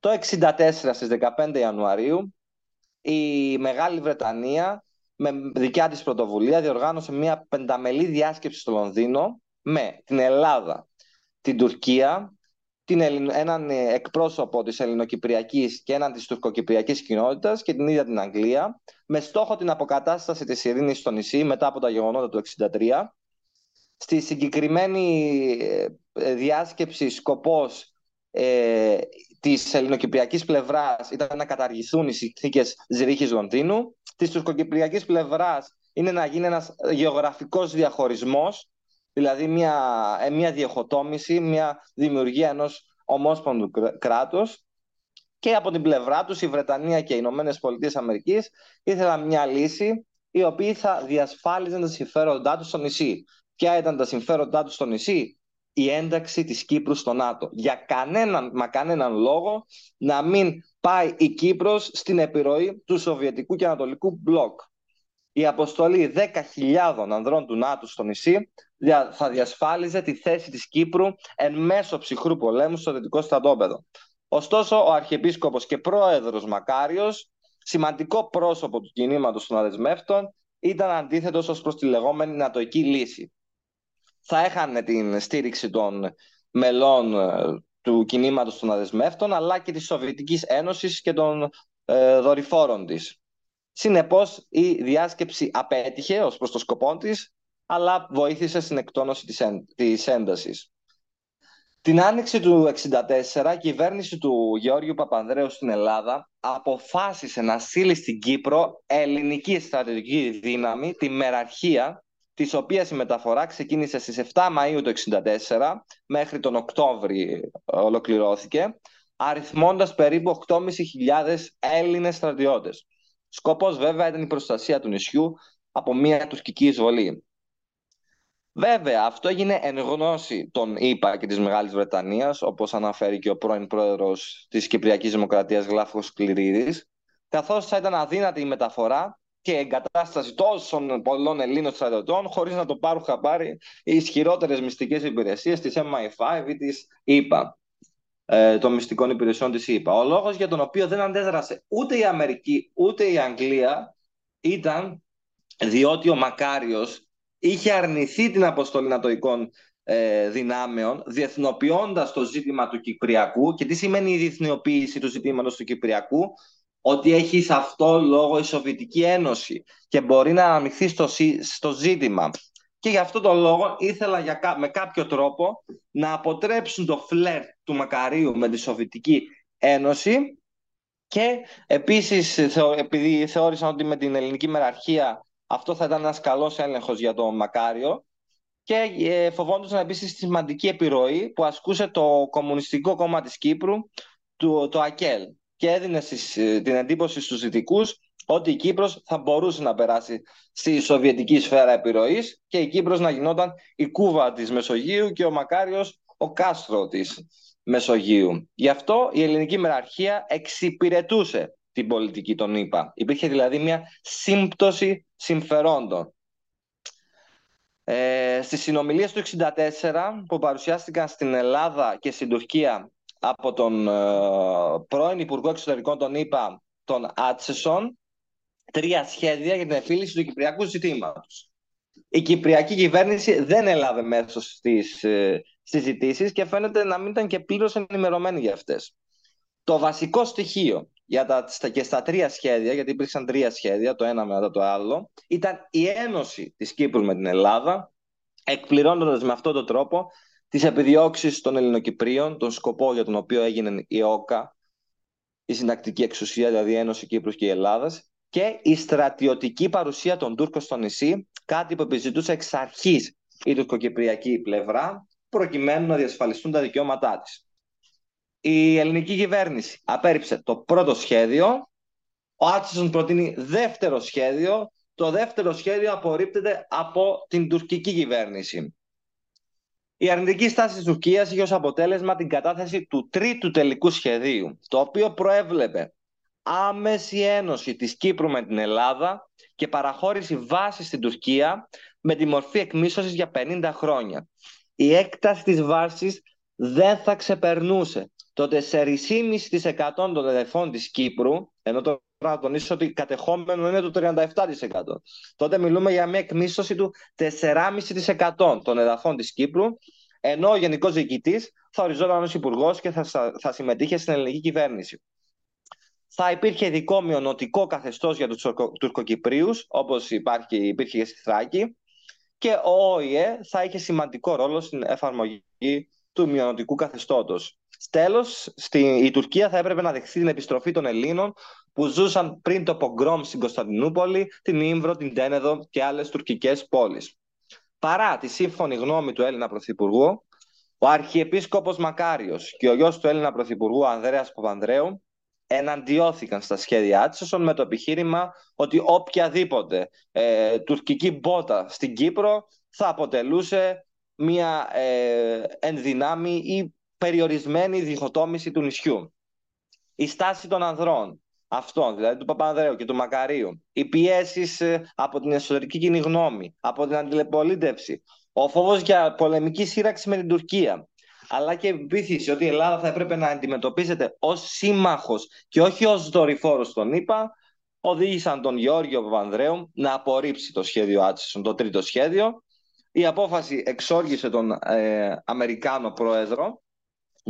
Το 1964 στις 15 Ιανουαρίου η Μεγάλη Βρετανία με δικιά της πρωτοβουλία διοργάνωσε μια πενταμελή διάσκεψη στο Λονδίνο με την Ελλάδα, την Τουρκία, την έναν ε, εκπρόσωπο της ελληνοκυπριακής και έναν της τουρκοκυπριακής κοινότητας και την ίδια την Αγγλία με στόχο την αποκατάσταση της ειρήνης στο νησί μετά από τα γεγονότα του 1963. Στη συγκεκριμένη ε, ε, διάσκεψη σκοπός ε, της ελληνοκυπριακής πλευράς ήταν να καταργηθούν οι συνθήκες Ζηρίχης Λονδίνου. Της τουρκοκυπριακής πλευράς είναι να γίνει ένας γεωγραφικός διαχωρισμός Δηλαδή μια, ε, μια διεχοτόμηση, μια δημιουργία ενός ομόσπονδου κράτους και από την πλευρά τους η Βρετανία και οι Ηνωμένες Πολιτείες Αμερικής ήθελαν μια λύση η οποία θα διασφάλιζε τα συμφέροντά τους στο νησί. Ποια ήταν τα συμφέροντά τους στο νησί; Η ένταξη της Κύπρου στο ΝΑΤΟ. Για κανέναν, μα κανέναν λόγο να μην πάει η Κύπρος στην επιρροή του Σοβιετικού και Ανατολικού μπλοκ. Η αποστολή 10.000 ανδρών του ΝΑΤΟ στο νησί θα διασφάλιζε τη θέση της Κύπρου εν μέσω ψυχρού πολέμου στο δυτικό στρατόπεδο. Ωστόσο, ο Αρχιεπίσκοπος και πρόεδρος Μακάριος, σημαντικό πρόσωπο του κινήματος των αδεσμεύτων, ήταν αντίθετος ως προς τη λεγόμενη νατοική λύση. Θα έχανε την στήριξη των μελών ε, του κινήματος των αδεσμεύτων, αλλά και της Σοβιετικής Ένωσης και των ε, δορυφόρων της. Συνεπώς, η διάσκεψη απέτυχε ως προς το σκοπό της αλλά βοήθησε στην εκτόνωση της, της έντασης. Την άνοιξη του 1964, η κυβέρνηση του Γεώργιου Παπανδρέου στην Ελλάδα αποφάσισε να στείλει στην Κύπρο ελληνική στρατιωτική δύναμη, τη Μεραρχία, της οποίας η μεταφορά ξεκίνησε στις 7 Μαΐου του 1964, μέχρι τον Οκτώβρη ολοκληρώθηκε, αριθμώντας περίπου 8.500 Έλληνες στρατιώτες. Σκοπός βέβαια ήταν η προστασία του νησιού από μια τουρκική εισβολή. Βέβαια, αυτό έγινε εν γνώση των ΗΠΑ και της Μεγάλης Βρετανίας, όπως αναφέρει και ο πρώην πρόεδρος της Κυπριακής Δημοκρατίας Γλάφος Κληρίδης, καθώς θα ήταν αδύνατη η μεταφορά και εγκατάσταση τόσων πολλών Ελλήνων στρατιωτών χωρίς να το πάρουν χαμπάρι οι ισχυρότερες μυστικές υπηρεσίες της MI5 ή της ΕΠΑ ε, των μυστικών υπηρεσιών της ΕΠΑ. Ο λόγος για τον οποίο δεν αντέδρασε ούτε η Αμερική ούτε η Αγγλία ήταν διότι ο Μακάριος είχε αρνηθεί την αποστολή νατοικών ε, δυνάμεων, διεθνοποιώντας το ζήτημα του Κυπριακού. Και τι σημαίνει η διεθνοποίηση του ζητήματος του Κυπριακού, ότι έχει σε αυτό λόγο η Σοβιετική Ένωση και μπορεί να αναμειχθεί στο, στο ζήτημα. Και γι' αυτό το λόγο ήθελα για, με κάποιο τρόπο να αποτρέψουν το φλερ του Μακαρίου με τη Σοβιετική Ένωση. Και επίσης επειδή θεώρησαν ότι με την ελληνική μεραρχία αυτό θα ήταν ένας καλός έλεγχος για τον Μακάριο και ε, φοβόντουσαν επίσης τη σημαντική επιρροή που ασκούσε το Κομμουνιστικό Κόμμα της Κύπρου, το, το ΑΚΕΛ και έδινε ε, την εντύπωση στους δυτικούς ότι η Κύπρος θα μπορούσε να περάσει στη σοβιετική σφαίρα επιρροής και η Κύπρος να γινόταν η κούβα της Μεσογείου και ο Μακάριος ο κάστρο της Μεσογείου. Γι' αυτό η ελληνική μεραρχία εξυπηρετούσε την πολιτική των ΗΠΑ. Υπήρχε δηλαδή μια σύμπτωση συμφερόντων. Ε, στις συνομιλίες του 1964 που παρουσιάστηκαν στην Ελλάδα και στην Τουρκία από τον ε, πρώην Υπουργό Εξωτερικών των ΗΠΑ, τον Άτσεσον, τρία σχέδια για την επίλυση του κυπριακού ζητήματος. Η κυπριακή κυβέρνηση δεν έλαβε μέσω στις ε, συζητήσεις και φαίνεται να μην ήταν και πλήρως ενημερωμένη για αυτές. Το βασικό στοιχείο για τα, και στα τρία σχέδια, γιατί υπήρξαν τρία σχέδια, το ένα μετά το άλλο, ήταν η ένωση της Κύπρου με την Ελλάδα, εκπληρώνοντας με αυτόν τον τρόπο τις επιδιώξεις των Ελληνοκυπρίων, τον σκοπό για τον οποίο έγινε η ΟΚΑ, η συντακτική εξουσία, δηλαδή η Ένωση Κύπρους και η Ελλάδας, και η στρατιωτική παρουσία των Τούρκων στο νησί, κάτι που επιζητούσε εξ αρχής η τουρκοκυπριακή πλευρά, προκειμένου να διασφαλιστούν τα δικαιώματά της η ελληνική κυβέρνηση απέρριψε το πρώτο σχέδιο, ο Άτσισον προτείνει δεύτερο σχέδιο, το δεύτερο σχέδιο απορρίπτεται από την τουρκική κυβέρνηση. Η αρνητική στάση της Τουρκίας είχε ως αποτέλεσμα την κατάθεση του τρίτου τελικού σχεδίου, το οποίο προέβλεπε άμεση ένωση της Κύπρου με την Ελλάδα και παραχώρηση βάσης στην Τουρκία με τη μορφή εκμίσωσης για 50 χρόνια. Η έκταση της βάσης δεν θα ξεπερνούσε το 4,5% των εδεφών της Κύπρου, ενώ τώρα να τονίσω ότι κατεχόμενο είναι το 37%, τότε μιλούμε για μια εκμίσθωση του 4,5% των εδαφών της Κύπρου, ενώ ο Γενικός Διοικητής θα οριζόταν ως υπουργός και θα, θα συμμετείχε στην ελληνική κυβέρνηση. Θα υπήρχε ειδικό μειονοτικό καθεστώς για τους Τουρκοκυπρίους, όπως υπάρχει, υπήρχε και στη Θράκη, και ο ΟΗΕ θα είχε σημαντικό ρόλο στην εφαρμογή του μειονοτικού καθεστώτος. Τέλο, η Τουρκία θα έπρεπε να δεχθεί την επιστροφή των Ελλήνων που ζούσαν πριν το πογκρόμ στην Κωνσταντινούπολη, την Ήμβρο, την Τένεδο και άλλες τουρκικές πόλεις. Παρά τη σύμφωνη γνώμη του Έλληνα Πρωθυπουργού, ο Αρχιεπίσκοπος Μακάριος και ο γιος του Έλληνα Πρωθυπουργού Ανδρέας Παπανδρέου εναντιώθηκαν στα σχέδιά της με το επιχείρημα ότι οποιαδήποτε ε, τουρκική μπότα στην Κύπρο θα αποτελούσε μια ε, ενδυνάμει ή περιορισμένη διχοτόμηση του νησιού. Η στάση των ανδρών, αυτών, δηλαδή του Παπανδρέου και του Μακαρίου, οι πιέσεις ε, από την εσωτερική κοινή γνώμη, από την αντιλεπολίτευση, ο φόβος για πολεμική σύραξη με την Τουρκία, αλλά και η πεποίθηση ότι η Ελλάδα θα έπρεπε να αντιμετωπίζεται ως σύμμαχος και όχι ως δορυφόρος των ΗΠΑ, οδήγησαν τον Γεώργιο Παπανδρέου να απορρίψει το σχέδιο Άτσισον, το τρίτο σχέδιο. Η απόφαση εξόργησε τον ε, Αμερικάνο πρόεδρο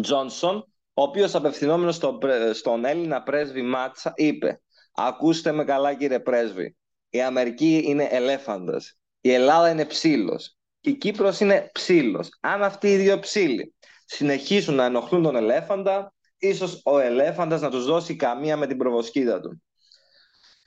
Τζόνσον, ο οποίος απευθυνόμενος στον, στον Έλληνα πρέσβη Μάτσα είπε «Ακούστε με καλά κύριε πρέσβη, η Αμερική είναι ελέφαντας, η Ελλάδα είναι ψήλος, η Κύπρος είναι ψήλος. Αν αυτοί οι δύο ψήλοι συνεχίσουν να ενοχλούν τον ελέφαντα, ίσως ο ελέφαντας να τους δώσει καμία με την προβοσκίδα του.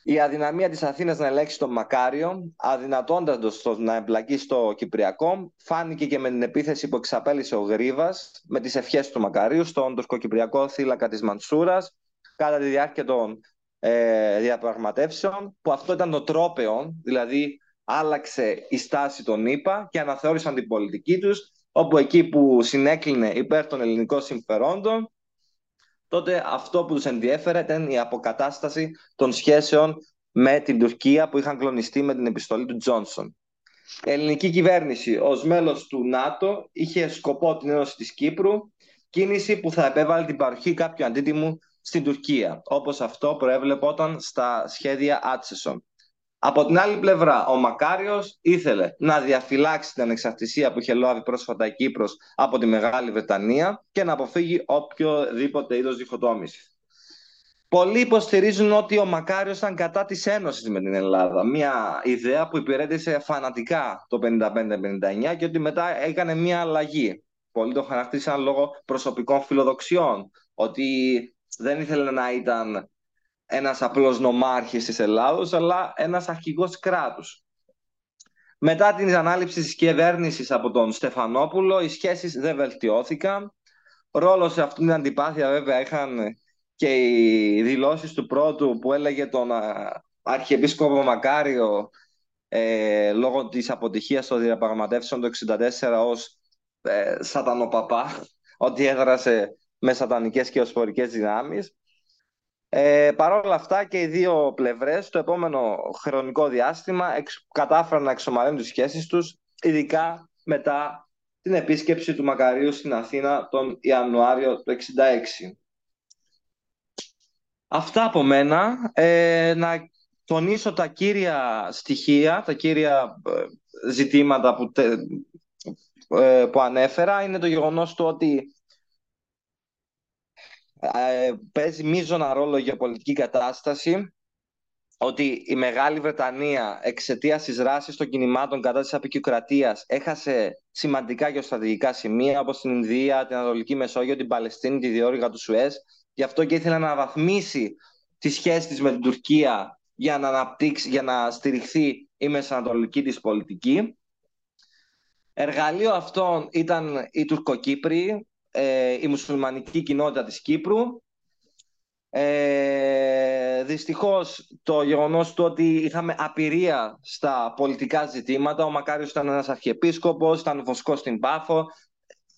Η αδυναμία της Αθήνας να ελέγξει τον Μακάριο, αδυνατώντας το να εμπλακεί στο Κυπριακό, φάνηκε και με την επίθεση που εξαπέλυσε ο Γρίβας με τις ευχές του Μακαρίου στον τουρκοκυπριακό θύλακα της Μανσούρας κατά τη διάρκεια των ε, διαπραγματεύσεων, που αυτό ήταν το τρόπεο, δηλαδή άλλαξε η στάση των ΗΠΑ και αναθεώρησαν την πολιτική τους, όπου εκεί που συνέκλεινε υπέρ των ελληνικών συμφερόντων, τότε αυτό που τους ενδιέφερε ήταν η αποκατάσταση των σχέσεων με την Τουρκία που είχαν κλονιστεί με την επιστολή του Τζόνσον. Η ελληνική κυβέρνηση ως μέλος του ΝΑΤΟ είχε σκοπό την ένωση της Κύπρου, κίνηση που θα επέβαλε την παροχή κάποιου αντίτιμου στην Τουρκία, όπως αυτό προέβλεπόταν στα σχέδια Άτσεσον. Από την άλλη πλευρά, ο Μακάριος ήθελε να διαφυλάξει την ανεξαρτησία που είχε λάβει πρόσφατα η Κύπρος από τη Μεγάλη Βρετανία και να αποφύγει οποιοδήποτε είδος διχοτόμησης. Πολλοί υποστηρίζουν ότι ο Μακάριος ήταν κατά της Ένωσης με την Ελλάδα. Μια ιδέα που υπηρέτησε φανατικά το 55-59 και ότι μετά έκανε μια αλλαγή. Πολλοί το χαρακτήρισαν λόγω προσωπικών φιλοδοξιών. Ότι δεν ήθελε να ήταν ένας απλός νομάρχης της Ελλάδος, αλλά ένας αρχηγός κράτους. Μετά την ανάληψη της κυβέρνησης από τον Στεφανόπουλο, οι σχέσεις δεν βελτιώθηκαν. Ρόλο σε αυτήν την αντιπάθεια βέβαια είχαν και οι δηλώσεις του πρώτου που έλεγε τον Αρχιεπίσκοπο Μακάριο ε, λόγω της αποτυχίας των διαπραγματεύσεων το 1964 ως ε, σατανοπαπά, ότι έδρασε με σατανικές και οσπορικές δυνάμεις. Ε, Παρ' όλα αυτά και οι δύο πλευρές το επόμενο χρονικό διάστημα εξ, κατάφεραν να εξομαλύνουν τις σχέσεις τους, ειδικά μετά την επίσκεψη του Μακαρίου στην Αθήνα τον Ιανουάριο του 1966. Αυτά από μένα. Ε, να τονίσω τα κύρια στοιχεία, τα κύρια ε, ζητήματα που, ε, που ανέφερα. Είναι το γεγονός του ότι ε, παίζει μείζωνα ρόλο για πολιτική κατάσταση ότι η Μεγάλη Βρετανία εξαιτίας της δράση των κινημάτων κατά της απεικιοκρατίας έχασε σημαντικά γεωστρατηγικά σημεία όπως την Ινδία, την Ανατολική Μεσόγειο, την Παλαιστίνη, τη διόρυγα τους Σουέζ Γι' αυτό και ήθελε να αναβαθμίσει τη σχέση της με την Τουρκία για να αναπτύξει, για να στηριχθεί η μεσανατολική της πολιτική. Εργαλείο αυτών ήταν οι Τουρκοκύπροι, ε, η μουσουλμανική κοινότητα της Κύπρου. Ε, δυστυχώς το γεγονός του ότι είχαμε απειρία στα πολιτικά ζητήματα, ο Μακάριος ήταν ένας αρχιεπίσκοπος, ήταν βοσκός στην Πάφο,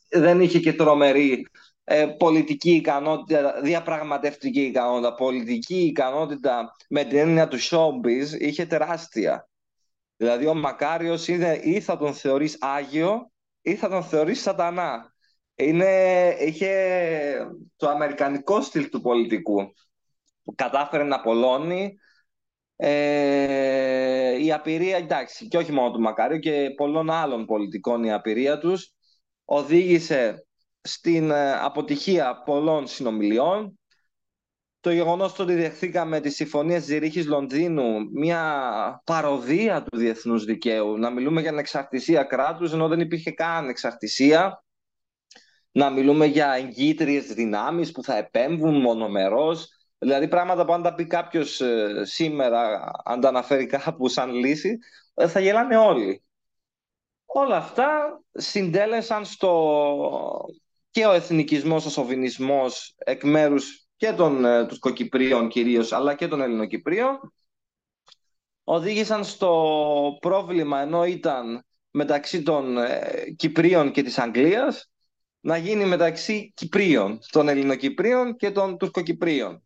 δεν είχε και τρομερή ε, πολιτική ικανότητα, διαπραγματευτική ικανότητα, πολιτική ικανότητα με την έννοια του showbiz είχε τεράστια. Δηλαδή ο Μακάριος είναι, ή θα τον θεωρείς Άγιο ή θα τον θεωρείς σατανά. Είναι, είχε το αμερικανικό στυλ του πολιτικού που κατάφερε να απολώνει ε, η απειρία, εντάξει, και όχι μόνο του Μακάριου και πολλών άλλων πολιτικών η απειρία τους οδήγησε στην ε, αποτυχία πολλών συνομιλιών. Το γεγονός ότι δεχθήκαμε τις συμφωνίες Ζηρίχης Λονδίνου, μια παροδία του διεθνούς δικαίου, να μιλούμε για ανεξαρτησία κράτους, ενώ δεν υπήρχε καν εξαρτησία, να μιλούμε για εγκύτριες δυνάμεις που θα επέμβουν μονομερός, δηλαδή πράγματα που αν τα πει κάποιος ε, σήμερα, αν τα αναφέρει κάπου σαν λύση, ε, θα γελάνε όλοι. Όλα αυτά συντέλεσαν στο και ο εθνικισμός, ο σοβινισμός εκ μέρους και των ε, Τουρκοκυπρίων κυρίως, αλλά και των Ελληνοκυπρίων, οδήγησαν στο πρόβλημα, ενώ ήταν μεταξύ των ε, Κυπρίων και της Αγγλίας, να γίνει μεταξύ Κυπρίων, των Ελληνοκυπρίων και των Τουρκοκυπρίων.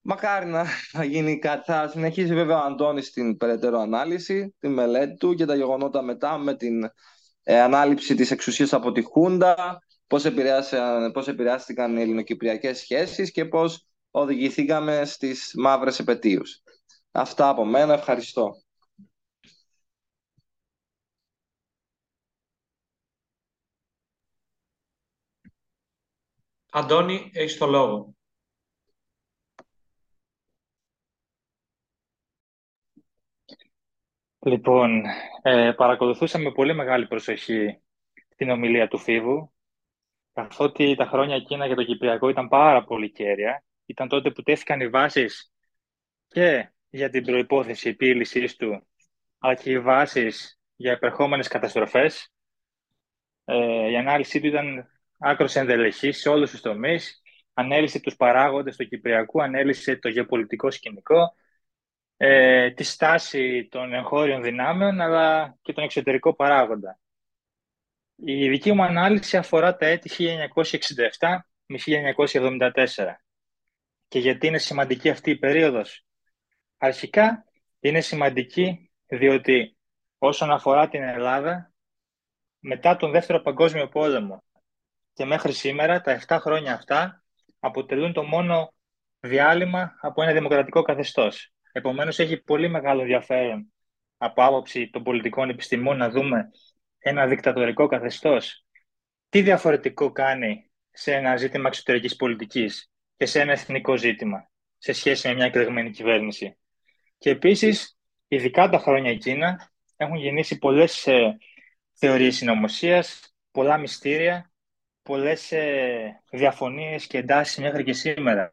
Μακάρι να, να γίνει κάτι. Θα συνεχίσει βέβαια ο Αντώνης την περαιτέρω ανάλυση, τη μελέτη του και τα γεγονότα μετά με την ε, ανάληψη της εξουσίας από τη Χούντα, πώς, πώς επηρεάστηκαν οι ελληνοκυπριακές σχέσεις και πώς οδηγηθήκαμε στις μαύρες επαιτίους. Αυτά από μένα. Ευχαριστώ.
Αντώνη, έχεις το λόγο.
Λοιπόν, ε, παρακολουθούσα με πολύ μεγάλη προσοχή την ομιλία του Φίβου, καθότι τα χρόνια εκείνα για το Κυπριακό ήταν πάρα πολύ κέρια. Ήταν τότε που τέθηκαν οι βάσεις και για την προϋπόθεση επίλυσης του, αλλά και οι βάσεις για επερχόμενες καταστροφές. Ε, η ανάλυση του ήταν άκρος ενδελεχής σε όλους τους τομείς. Ανέλησε τους παράγοντες του Κυπριακού, ανέλησε το γεωπολιτικό σκηνικό, ε, τη στάση των εγχώριων δυνάμεων αλλά και τον εξωτερικό παράγοντα. Η δική μου ανάλυση αφορά τα έτη 1967 με 1974. Και γιατί είναι σημαντική αυτή η περίοδος; Αρχικά είναι σημαντική διότι όσον αφορά την Ελλάδα, μετά τον Δεύτερο Παγκόσμιο Πόλεμο και μέχρι σήμερα, τα 7 χρόνια αυτά αποτελούν το μόνο διάλειμμα από ένα δημοκρατικό καθεστώς. Επομένως, έχει πολύ μεγάλο ενδιαφέρον από άποψη των πολιτικών επιστημών να δούμε ένα δικτατορικό καθεστώς. Τι διαφορετικό κάνει σε ένα ζήτημα εξωτερικής πολιτικής και σε ένα εθνικό ζήτημα σε σχέση με μια εκλεγμένη κυβέρνηση. Και επίσης, ειδικά τα χρόνια εκείνα, έχουν γεννήσει πολλές ε, θεωρίες συνωμοσίας, πολλά μυστήρια, πολλές ε, διαφωνίες και εντάσεις μέχρι και σήμερα.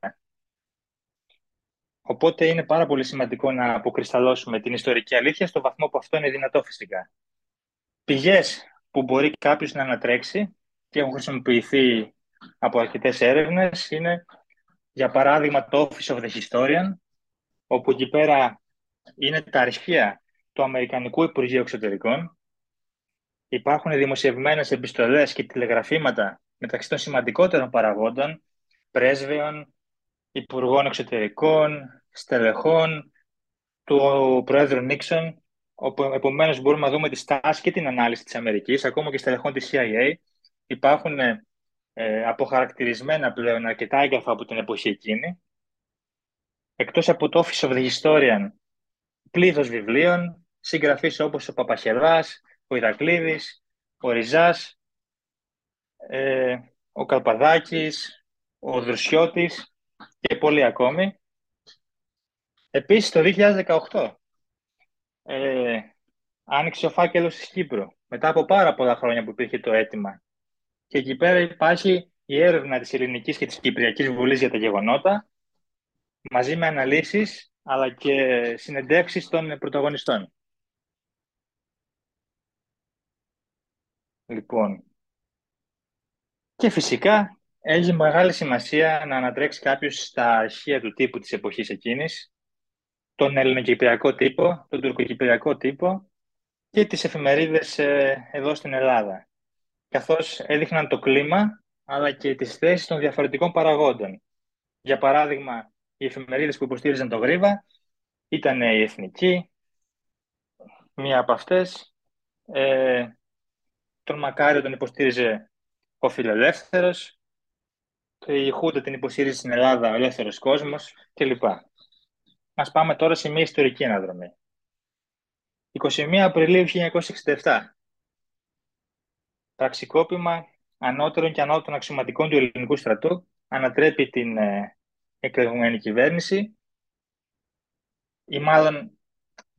Οπότε είναι πάρα πολύ σημαντικό να αποκρισταλώσουμε την ιστορική αλήθεια στο βαθμό που αυτό είναι δυνατό φυσικά. Πηγές που μπορεί κάποιος να ανατρέξει και έχουν χρησιμοποιηθεί από αρκετές έρευνες είναι για παράδειγμα το Office of the Historian όπου εκεί πέρα είναι τα αρχεία του Αμερικανικού Υπουργείου Εξωτερικών. Υπάρχουν δημοσιευμένες επιστολές και τηλεγραφήματα μεταξύ των σημαντικότερων παραγόντων, πρέσβεων, υπουργών εξωτερικών, στελεχών, του Πρόεδρου Νίξον, όπου επομένως μπορούμε να δούμε τη στάση και την ανάλυση της Αμερικής, ακόμα και στελεχών της CIA. Υπάρχουν ε, αποχαρακτηρισμένα πλέον αρκετά έγγραφα από την εποχή εκείνη. Εκτός από το Office of the Historian, πλήθος βιβλίων, συγγραφείς όπως ο Παπαχεράς, ο Ηρακλήδης, ο Ριζάς, ε, ο Καλπαδάκης, ο Δρουσιώτης και πολλοί ακόμη. Επίσης, το 2018 ε, άνοιξε ο φάκελος της Κύπρου, μετά από πάρα πολλά χρόνια που υπήρχε το αίτημα. Και εκεί πέρα υπάρχει η έρευνα της Ελληνικής και της Κυπριακής Βουλής για τα γεγονότα, μαζί με αναλύσεις, αλλά και συνεντεύξεις των πρωταγωνιστών. Λοιπόν, και φυσικά έχει μεγάλη σημασία να ανατρέξει κάποιος στα αρχεία του τύπου της εποχής εκείνης, τον ελληνοκυπριακό τύπο, τον τουρκοκυπριακό τύπο και τις εφημερίδες ε, εδώ στην Ελλάδα, καθώς έδειχναν το κλίμα αλλά και τις θέσεις των διαφορετικών παραγόντων. Για παράδειγμα, οι εφημερίδες που υποστήριζαν το Γρίβα ήταν η Εθνική, μία από αυτές. Ε, τον Μακάριο τον υποστήριζε ο Φιλελεύθερος, η Χούντα την υποστήριζε στην Ελλάδα ο Ελεύθερος Κόσμος κλπ. Ας πάμε τώρα σε μια ιστορική αναδρομή. 21 Απριλίου 1967. Πραξικόπημα ανώτερων και ανώτερων αξιωματικών του ελληνικού στρατού ανατρέπει την ε, εκλεγμένη κυβέρνηση ή μάλλον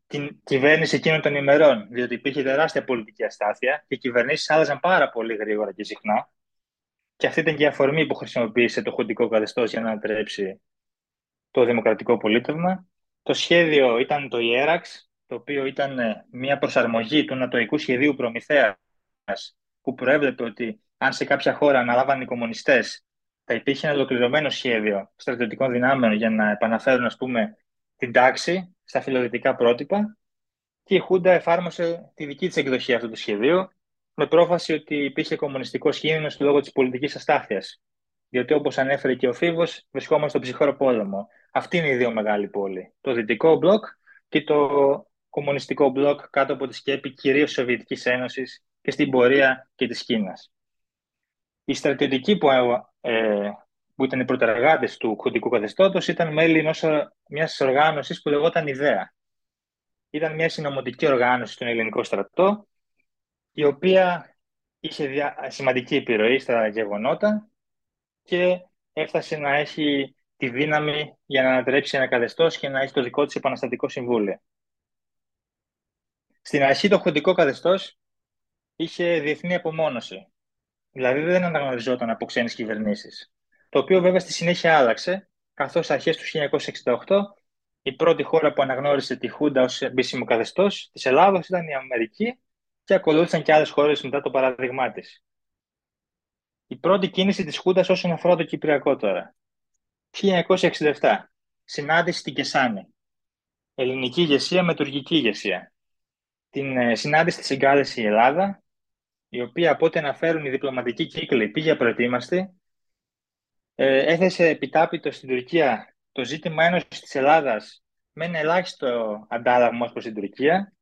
την κυβέρνηση εκείνων των ημερών, διότι υπήρχε τεράστια πολιτική αστάθεια και οι κυβερνήσεις άλλαζαν πάρα πολύ γρήγορα και συχνά. Και αυτή ήταν και η αφορμή που χρησιμοποίησε το χουντικό καθεστώς για να ανατρέψει το δημοκρατικό πολίτευμα. Το σχέδιο ήταν το ΙΕΡΑΞ, το οποίο ήταν ε, μια προσαρμογή του Νατοϊκού Σχεδίου Προμηθέας, που προέβλεπε ότι αν σε κάποια χώρα αναλάβαν οι κομμουνιστές, θα υπήρχε ένα ολοκληρωμένο σχέδιο στρατιωτικών δυνάμεων για να επαναφέρουν, ας πούμε, την τάξη στα φιλοδυτικά πρότυπα. Και η Χούντα εφάρμοσε τη δική της εκδοχή αυτού του σχεδίου, με πρόφαση ότι υπήρχε κομμουνιστικό κίνδυνο λόγω της πολιτικής αστάθειας. Διότι, όπως ανέφερε και ο Φίβος, βρισκόμαστε στο ψυχρό πόλεμο. Αυτή είναι η δύο μεγάλη πόλη. Το δυτικό μπλοκ και το κομμουνιστικό μπλοκ κάτω από τη σκέπη κυρίως τη Σοβιετικής Ένωσης και στην πορεία και της Κίνας. Οι στρατιωτικοί που, ε, που ήταν οι πρωτεργάτες του κοντικού καθεστώτος ήταν μέλη μιας οργάνωσης που λεγόταν Ιδέα. Ήταν μια συνωμοτική οργάνωση στον ελληνικό στρατό, η οποία είχε σημαντική επιρροή στα γεγονότα και έφτασε να έχει τη δύναμη για να ανατρέψει ένα καθεστώς και να έχει το δικό της επαναστατικό συμβούλιο. Στην αρχή το χοντικό καθεστώς είχε διεθνή απομόνωση. Δηλαδή δεν αναγνωριζόταν από ξένες κυβερνήσεις. Το οποίο βέβαια στη συνέχεια άλλαξε, καθώς αρχές του 1968 η πρώτη χώρα που αναγνώρισε τη Χούντα ως επίσημο καθεστώς της Ελλάδος ήταν η Αμερική και ακολούθησαν και άλλες χώρες μετά το παράδειγμά της. Η πρώτη κίνηση της Χούντας όσον αφορά το Κυπριακό τώρα. 1967. Συνάντηση στην Κεσάνη. Ελληνική ηγεσία με τουρκική ηγεσία. Την ε, συνάντηση της εγκάλεσε η Ελλάδα, η οποία από ό,τι αναφέρουν οι διπλωματικοί κύκλοι πήγε απροετοίμαστη, ε, έθεσε επιτάπητο στην Τουρκία το ζήτημα ένωσης της Ελλάδας με ένα ελάχιστο αντάλλαγμα προς την Τουρκία,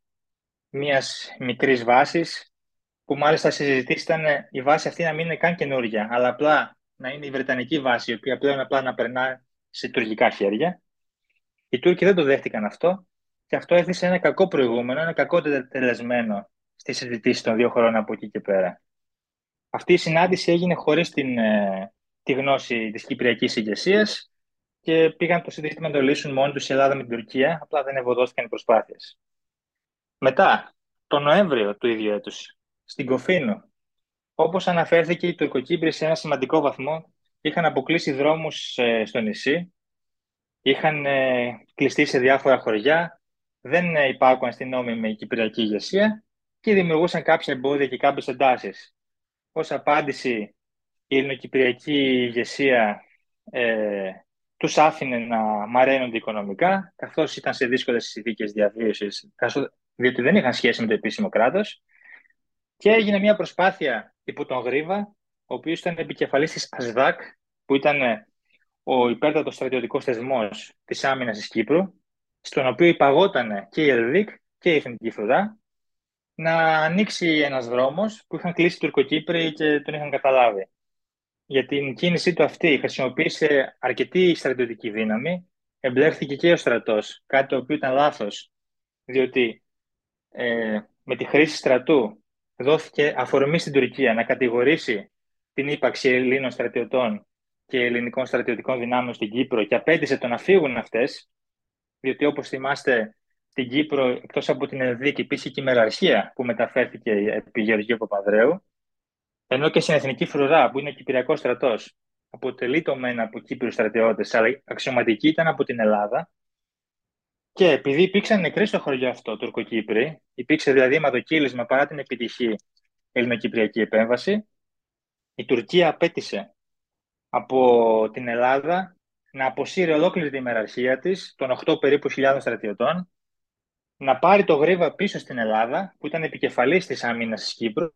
μιας μικρής βάσης, που μάλιστα συζητήσει ήταν η βάση αυτή να μην είναι καν καινούργια, αλλά απλά να είναι η Βρετανική βάση, η οποία πλέον απλά να περνά σε τουρκικά χέρια. Οι Τούρκοι δεν το δέχτηκαν αυτό και αυτό έθεσε ένα κακό προηγούμενο, ένα κακό τελεσμένο στη συζητήση των δύο χωρών από εκεί και πέρα. Αυτή η συνάντηση έγινε χωρίς την, ε, τη γνώση της κυπριακής ηγεσίας και πήγαν το συζήτημα να το λύσουν μόνοι τους η Ελλάδα με την Τουρκία, απλά δεν ευωδόθηκαν οι προσπάθειες. Μετά, τον Νοέμβριο του ίδιου έτους, στην Κοφίνο, όπως αναφέρθηκε, οι Τουρκοκύπροι σε ένα σημαντικό βαθμό είχαν αποκλείσει δρόμους ε, στο νησί, είχαν ε, κλειστεί σε διάφορα χωριά, δεν ε, υπάκουαν στην νόμιμη κυπριακή ηγεσία και δημιουργούσαν κάποια εμπόδια και κάποιες εντάσεις. Ως απάντηση, η ελληνοκυπριακή ηγεσία ε, τους άφηνε να μαραίνονται οικονομικά, καθώς ήταν σε δύσκολες συνθήκες διαβίωσης, διότι δεν είχαν σχέση με το επίσημο κράτος. Και έγινε μια προσπάθεια υπό τον Γρίβα, ο οποίος ήταν επικεφαλής της ΑΣΔΑΚ, που ήταν ε, ο υπέρτατος στρατιωτικός θεσμός της άμυνας της Κύπρου, στον οποίο υπαγόταν και η ΕΛΔΙΚ και η Εθνική Φρουρά, να ανοίξει ένας δρόμος που είχαν κλείσει οι Τουρκοκύπροι και τον είχαν καταλάβει. Για την κίνησή του αυτή χρησιμοποίησε αρκετή στρατιωτική δύναμη, εμπλέχθηκε και ο στρατός, κάτι το οποίο ήταν λάθος, διότι ε, με τη χρήση στρατού δόθηκε αφορμή στην Τουρκία να κατηγορήσει την ύπαρξη Ελλήνων στρατιωτών και ελληνικών στρατιωτικών δυνάμεων στην Κύπρο και απέτησε το να φύγουν αυτές, διότι όπως θυμάστε στην Κύπρο, εκτός από την Ελδίκη, υπήρχε και η μεραρχία που μεταφέρθηκε επί Γεωργίου Παπαδρέου, ενώ και στην Εθνική Φρουρά, που είναι ο Κυπριακός στρατός, αποτελεί το μένα από Κύπριους στρατιώτες, αλλά αξιωματική ήταν από την Ελλάδα. Και επειδή υπήρξαν νεκροί στο χωριό αυτό, Τουρκοκύπροι, υπήρξε δηλαδή ματοκύλισμα παρά την επιτυχή ελληνοκυπριακή επέμβαση, η Τουρκία απέτησε από την Ελλάδα να αποσύρει ολόκληρη τη μεραρχία της, των 8 περίπου χιλιάδων στρατιωτών, να πάρει το γρίβα πίσω στην Ελλάδα, που ήταν επικεφαλής της άμυνας της Κύπρου,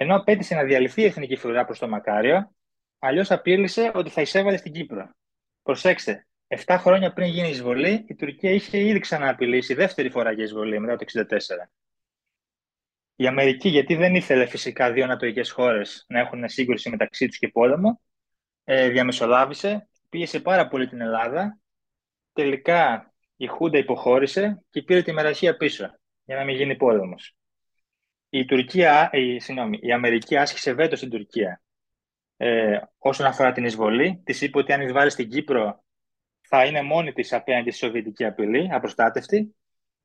ενώ απέτησε να διαλυθεί η εθνική φρουρά προς το Μακάριο, αλλιώς απείλησε ότι θα εισέβαλε στην Κύπρο. Προσέξτε, 7 χρόνια πριν γίνει η εισβολή, η Τουρκία είχε ήδη ξανααπειλήσει δεύτερη φορά για εισβολή μετά το 1964. Η Αμερική, γιατί δεν ήθελε φυσικά δύο ανατολικές χώρες να έχουν σύγκρουση μεταξύ τους και πόλεμο, ε, διαμεσολάβησε, πίεσε πάρα πολύ την Ελλάδα. Τελικά η Χούντα υποχώρησε και πήρε τη μεραχία πίσω για να μην γίνει πόλεμος η, Τουρκία, η, συγγνώμη, η Αμερική άσκησε βέτο στην Τουρκία ε, όσον αφορά την εισβολή. Της είπε ότι αν εισβάλλεις στην Κύπρο θα είναι μόνη της απέναντι στη Σοβιετική απειλή, απροστάτευτη.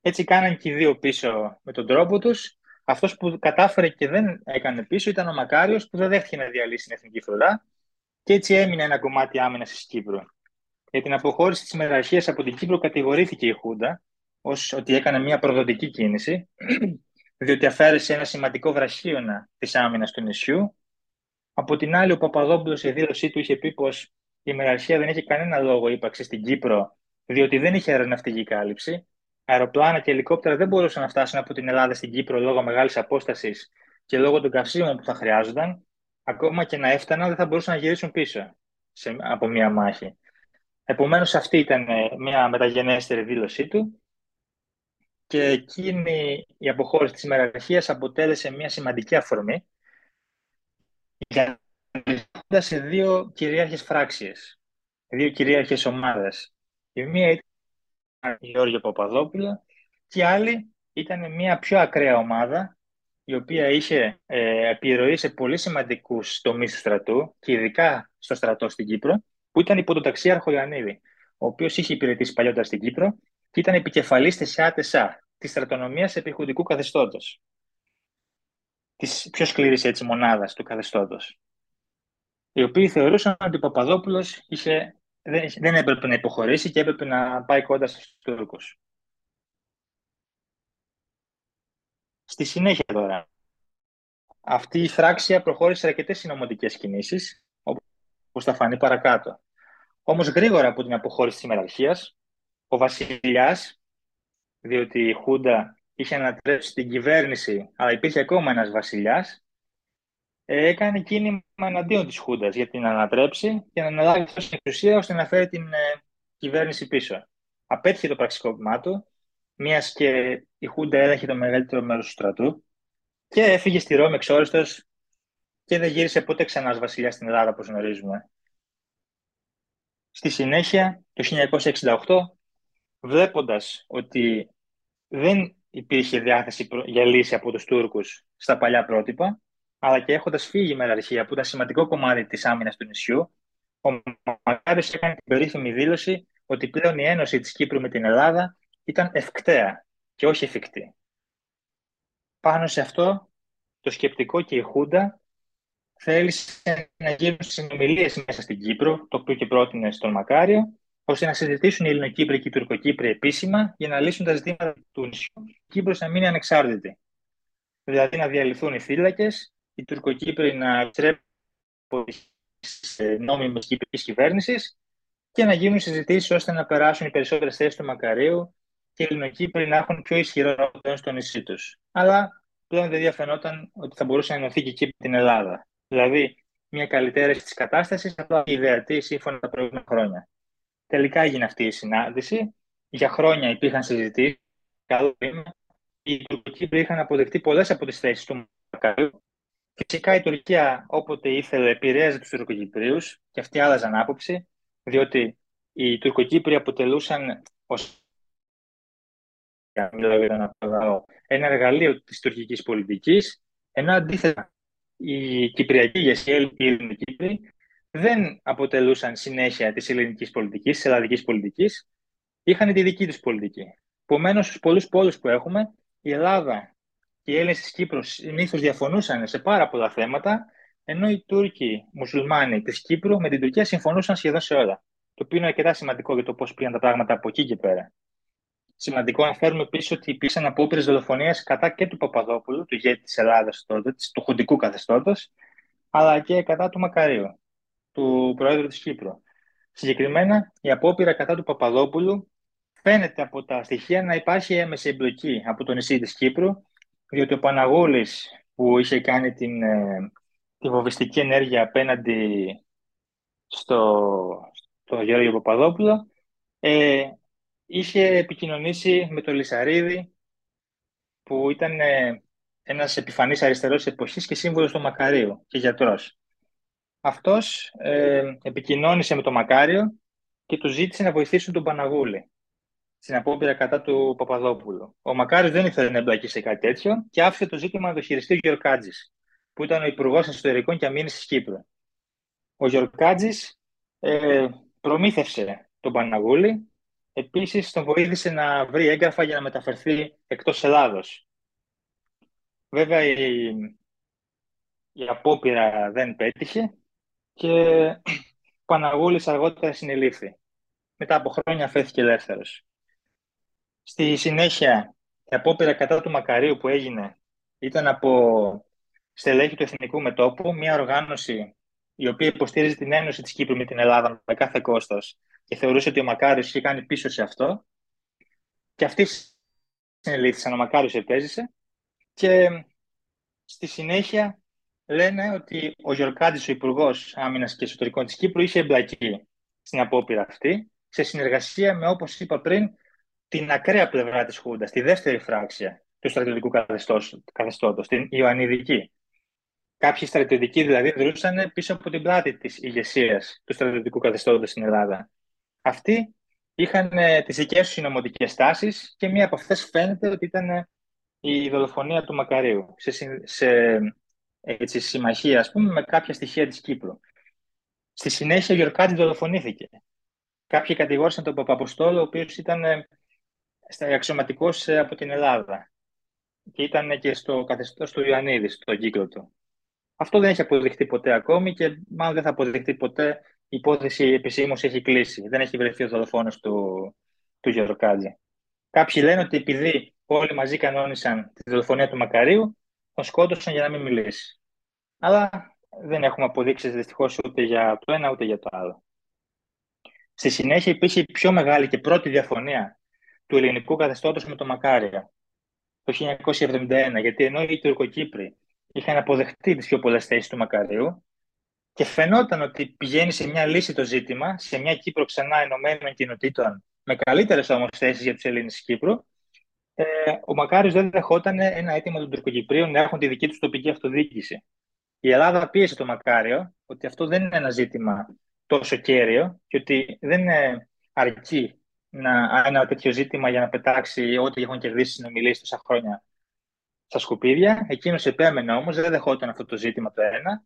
Έτσι κάναν και οι δύο πίσω με τον τρόπο τους. Αυτός που κατάφερε και δεν έκανε πίσω ήταν ο Μακάριος που δεν δέχτηκε να διαλύσει την εθνική φρουρά και έτσι έμεινε ένα κομμάτι άμυνας της Κύπρου. Για την αποχώρηση της μεραρχίας από την Κύπρο κατηγορήθηκε η Χούντα ως ότι έκανε μια προδοτική κίνηση διότι αφαίρεσε ένα σημαντικό βραχίωνα της άμυνας του νησιού. Από την άλλη, ο Παπαδόπουλος σε δήλωσή του είχε πει πως η μεραρχία δεν είχε κανένα λόγο ύπαρξη στην Κύπρο, διότι δεν είχε αεροναυτική κάλυψη. Αεροπλάνα και ελικόπτερα δεν μπορούσαν να φτάσουν από την Ελλάδα στην Κύπρο λόγω μεγάλης απόστασης και λόγω των καυσίμων που θα χρειάζονταν. Ακόμα και να έφταναν, δεν θα μπορούσαν να γυρίσουν πίσω σε, από μία μάχη. Επομένως, αυτή ήταν ε, μια μεταγενέστερη δήλωσή του και εκείνη η αποχώρηση της ημεραρχίας αποτέλεσε μια σημαντική αφορμή για να σε δύο κυρίαρχες φράξεις, δύο κυρίαρχες ομάδες. Η μία ήταν η Γιώργο Παπαδόπουλο και η άλλη ήταν μια πιο ακραία ομάδα η οποία είχε ε, επιρροή σε πολύ σημαντικούς τομείς του στρατού και ειδικά στο στρατό στην Κύπρο, που ήταν υπό τον ταξίαρχο Ιωαννίδη, ο οποίος είχε υπηρετήσει παλιότερα στην Κύπρο και ήταν επικεφαλής της ΑΤΕΣΑ, της στρατονομίας επιχουντικού καθεστώτος. Της πιο σκληρής έτσι μονάδας του καθεστώτος. Οι οποίοι θεωρούσαν ότι ο Παπαδόπουλος είχε, δεν, δεν έπρεπε να υποχωρήσει και έπρεπε να πάει κοντά στους Τούρκους. Στη συνέχεια τώρα, αυτή η φράξια προχώρησε σε αρκετές συνωμοτικές κινήσεις, όπως θα φανεί παρακάτω. Όμως γρήγορα από την αποχώρηση της ημεραρχίας, ο βασιλιάς διότι η Χούντα είχε ανατρέψει την κυβέρνηση, αλλά υπήρχε ακόμα ένας βασιλιάς, ε, έκανε κίνημα εναντίον της Χούντας για την ανατρέψει και να αναλάβει την εξουσία ώστε να φέρει την ε, κυβέρνηση πίσω. απέτυχε το πραξικόπημά του, μιας και η Χούντα έλεγχε το μεγαλύτερο μέρος του στρατού και έφυγε στη Ρώμη εξόριστος και δεν γύρισε ποτέ ξανά ως βασιλιάς στην Ελλάδα, όπως γνωρίζουμε. Στη συνέχεια, το 1968, βλέποντας ότι δεν υπήρχε διάθεση για λύση από τους Τούρκους στα παλιά πρότυπα, αλλά και έχοντας φύγει η Μεραρχία, που ήταν σημαντικό κομμάτι της άμυνας του νησιού, ο Μακάριος έκανε την περίφημη δήλωση ότι πλέον η ένωση της Κύπρου με την Ελλάδα ήταν ευκταία και όχι εφικτή. Πάνω σε αυτό, το σκεπτικό και η Χούντα θέλησε να γίνουν συνομιλίες μέσα στην Κύπρο, το οποίο και πρότεινε στον Μακάριο, ώστε να συζητήσουν οι Ελληνοκύπροι και οι Τουρκοκύπροι επίσημα για να λύσουν τα ζητήματα του νησιού και η Κύπρος να μείνει ανεξάρτητη. Δηλαδή να διαλυθούν οι φύλακες, οι Τουρκοκύπροι να επιτρέπουν νόμιμη κυπρική κυβέρνηση και να γίνουν συζητήσεις ώστε να περάσουν οι περισσότερες θέσεις του Μακαρίου και οι Ελληνοκύπροι να έχουν πιο ισχυρό ρόλο στο νησί τους. Αλλά πλέον δεν διαφαινόταν ότι θα μπορούσε να ενωθεί και εκεί την Ελλάδα. Δηλαδή, μια καλύτερη της κατάστασης, απλά ιδεατή σύμφωνα τα προηγούμενα χρόνια. Τελικά έγινε αυτή η συνάντηση. Για χρόνια υπήρχαν συζητήσεις. Καλό βήμα. Οι Τουρκοκύπροι είχαν αποδεχτεί πολλές από τις θέσεις του Μακαρίου. Φυσικά η Τουρκία όποτε ήθελε επηρέαζε τους Τουρκοκυπρίους και αυτοί άλλαζαν άποψη, διότι οι Τουρκοκύπροι αποτελούσαν ως ένα εργαλείο της τουρκικής πολιτικής, ενώ αντίθετα η Κυπριακή ηγεσία, οι Ελληνικοί Κύπροι, δεν αποτελούσαν συνέχεια της ελληνικής πολιτικής, της ελλαδικής πολιτικής, είχαν τη δική τους πολιτική. Επομένως, στους πολλούς πόλους που έχουμε, η Ελλάδα και οι Έλληνες της Κύπρου συνήθως διαφωνούσαν σε πάρα πολλά θέματα, ενώ οι Τούρκοι μουσουλμάνοι της Κύπρου με την Τουρκία συμφωνούσαν σχεδόν σε όλα. Το οποίο είναι αρκετά σημαντικό για το πώς πήγαν τα πράγματα από εκεί και πέρα. Σημαντικό να φέρουμε πίσω ότι υπήρξαν απόπειρες δολοφονίας κατά και του Παπαδόπουλου, του ηγέτη της Ελλάδας τότε, του χουντικού καθεστώτος, αλλά και κατά του Μακαρίου, του Προέδρου της Κύπρου. Συγκεκριμένα, η απόπειρα κατά του Παπαδόπουλου φαίνεται από τα στοιχεία να υπάρχει έμεση εμπλοκή από το νησί της Κύπρου, διότι ο Παναγούλης που είχε κάνει την, ε, τη βοβιστική ενέργεια απέναντι στο, στο Γεώργιο Παπαδόπουλο, ε, είχε επικοινωνήσει με τον Λισαρίδη, που ήταν ε, ένας επιφανής αριστερός της εποχής και σύμβουλος του Μακαρίου και γιατρός. Αυτός ε, επικοινώνησε με τον Μακάριο και τους ζήτησε να βοηθήσουν τον Παναγούλη στην απόπειρα κατά του Παπαδόπουλου. Ο Μακάριος δεν ήθελε να εμπλακεί σε κάτι τέτοιο και άφησε το ζήτημα να το χειριστεί ο Γιωρκάτζης, που ήταν ο Υπουργός Εσωτερικών και Αμήνης της Κύπρου. Ο Γιωρκάτζης ε, προμήθευσε τον Παναγούλη Επίσης, τον βοήθησε να βρει έγγραφα για να μεταφερθεί εκτός Ελλάδος. Βέβαια, η, η απόπειρα δεν πέτυχε και ο Παναγούλης αργότερα συνελήφθη. Μετά από χρόνια φέθηκε ελεύθερος. Στη συνέχεια, η απόπειρα κατά του Μακαρίου που έγινε ήταν από στελέχη του Εθνικού Μετώπου, μια οργάνωση η οποία υποστήριζε την ένωση της Κύπρου με την Ελλάδα με κάθε κόστος και θεωρούσε ότι ο Μακάριος είχε κάνει πίσω σε αυτό. Και αυτοί συνελήφθησαν, ο Μακάριος επέζησε. Και στη συνέχεια λένε ότι ο Γιορκάντης, ο Υπουργός Άμυνας και Εσωτερικών της Κύπρου, είχε εμπλακεί στην απόπειρα αυτή, σε συνεργασία με, όπως είπα πριν, την ακραία πλευρά της Χούντας, τη δεύτερη φράξια του στρατιωτικού καθεστώτος, την Ιωαννιδική. Κάποιοι στρατιωτικοί δηλαδή δρούσαν πίσω από την πλάτη της ηγεσίας του στρατιωτικού καθεστώτος στην Ελλάδα. Αυτοί είχαν ε, τις δικές τους συνομωτικές τάσεις και μία από αυτές φαίνεται ότι ήταν ε, η δολοφονία του Μακαρίου σε, σε έτσι, συμμαχία, ας πούμε, με κάποια στοιχεία της Κύπρου. Στη συνέχεια, ο Γιορκάτης δολοφονήθηκε. Κάποιοι κατηγόρησαν τον Παπαποστόλο, ο οποίος ήταν ε, αξιωματικός από την Ελλάδα και ήταν και στο καθεστώς του Ιωαννίδη, στο κύκλο του. Αυτό δεν έχει αποδειχτεί ποτέ ακόμη και μάλλον δεν θα αποδειχτεί ποτέ η υπόθεση επισήμως έχει κλείσει. Δεν έχει βρεθεί ο δολοφόνος του, του Γεωροκάτζη. Κάποιοι λένε ότι επειδή όλοι μαζί κανόνισαν τη δολοφονία του Μακαρίου, τον σκότωσαν για να μην μιλήσει. Αλλά δεν έχουμε αποδείξεις δυστυχώς ούτε για το ένα ούτε για το άλλο. Στη συνέχεια υπήρχε η πιο μεγάλη και πρώτη διαφωνία του ελληνικού καθεστώτος με το Μακάρια το 1971, γιατί ενώ οι Τουρκοκύπροι είχαν αποδεχτεί τις πιο πολλές θέσεις του Μακαρίου, και φαινόταν ότι πηγαίνει σε μια λύση το ζήτημα, σε μια Κύπρο ξανά ενωμένων κοινοτήτων με καλύτερες όμως θέσεις για τους Έλληνες της Κύπρου, ε, ο Μακάριος δεν δεχόταν ένα αίτημα των Τουρκοκυπρίων να έχουν τη δική τους τοπική αυτοδιοίκηση. Η Ελλάδα πίεσε το Μακάριο ότι αυτό δεν είναι ένα ζήτημα τόσο κέριο και ότι δεν είναι αρκεί να, ένα τέτοιο ζήτημα για να πετάξει ό,τι έχουν κερδίσει συνομιλίες τόσα χρόνια στα σκουπίδια. Εκείνος επέμενε όμως, δεν δεχόταν αυτό το ζήτημα το ένα.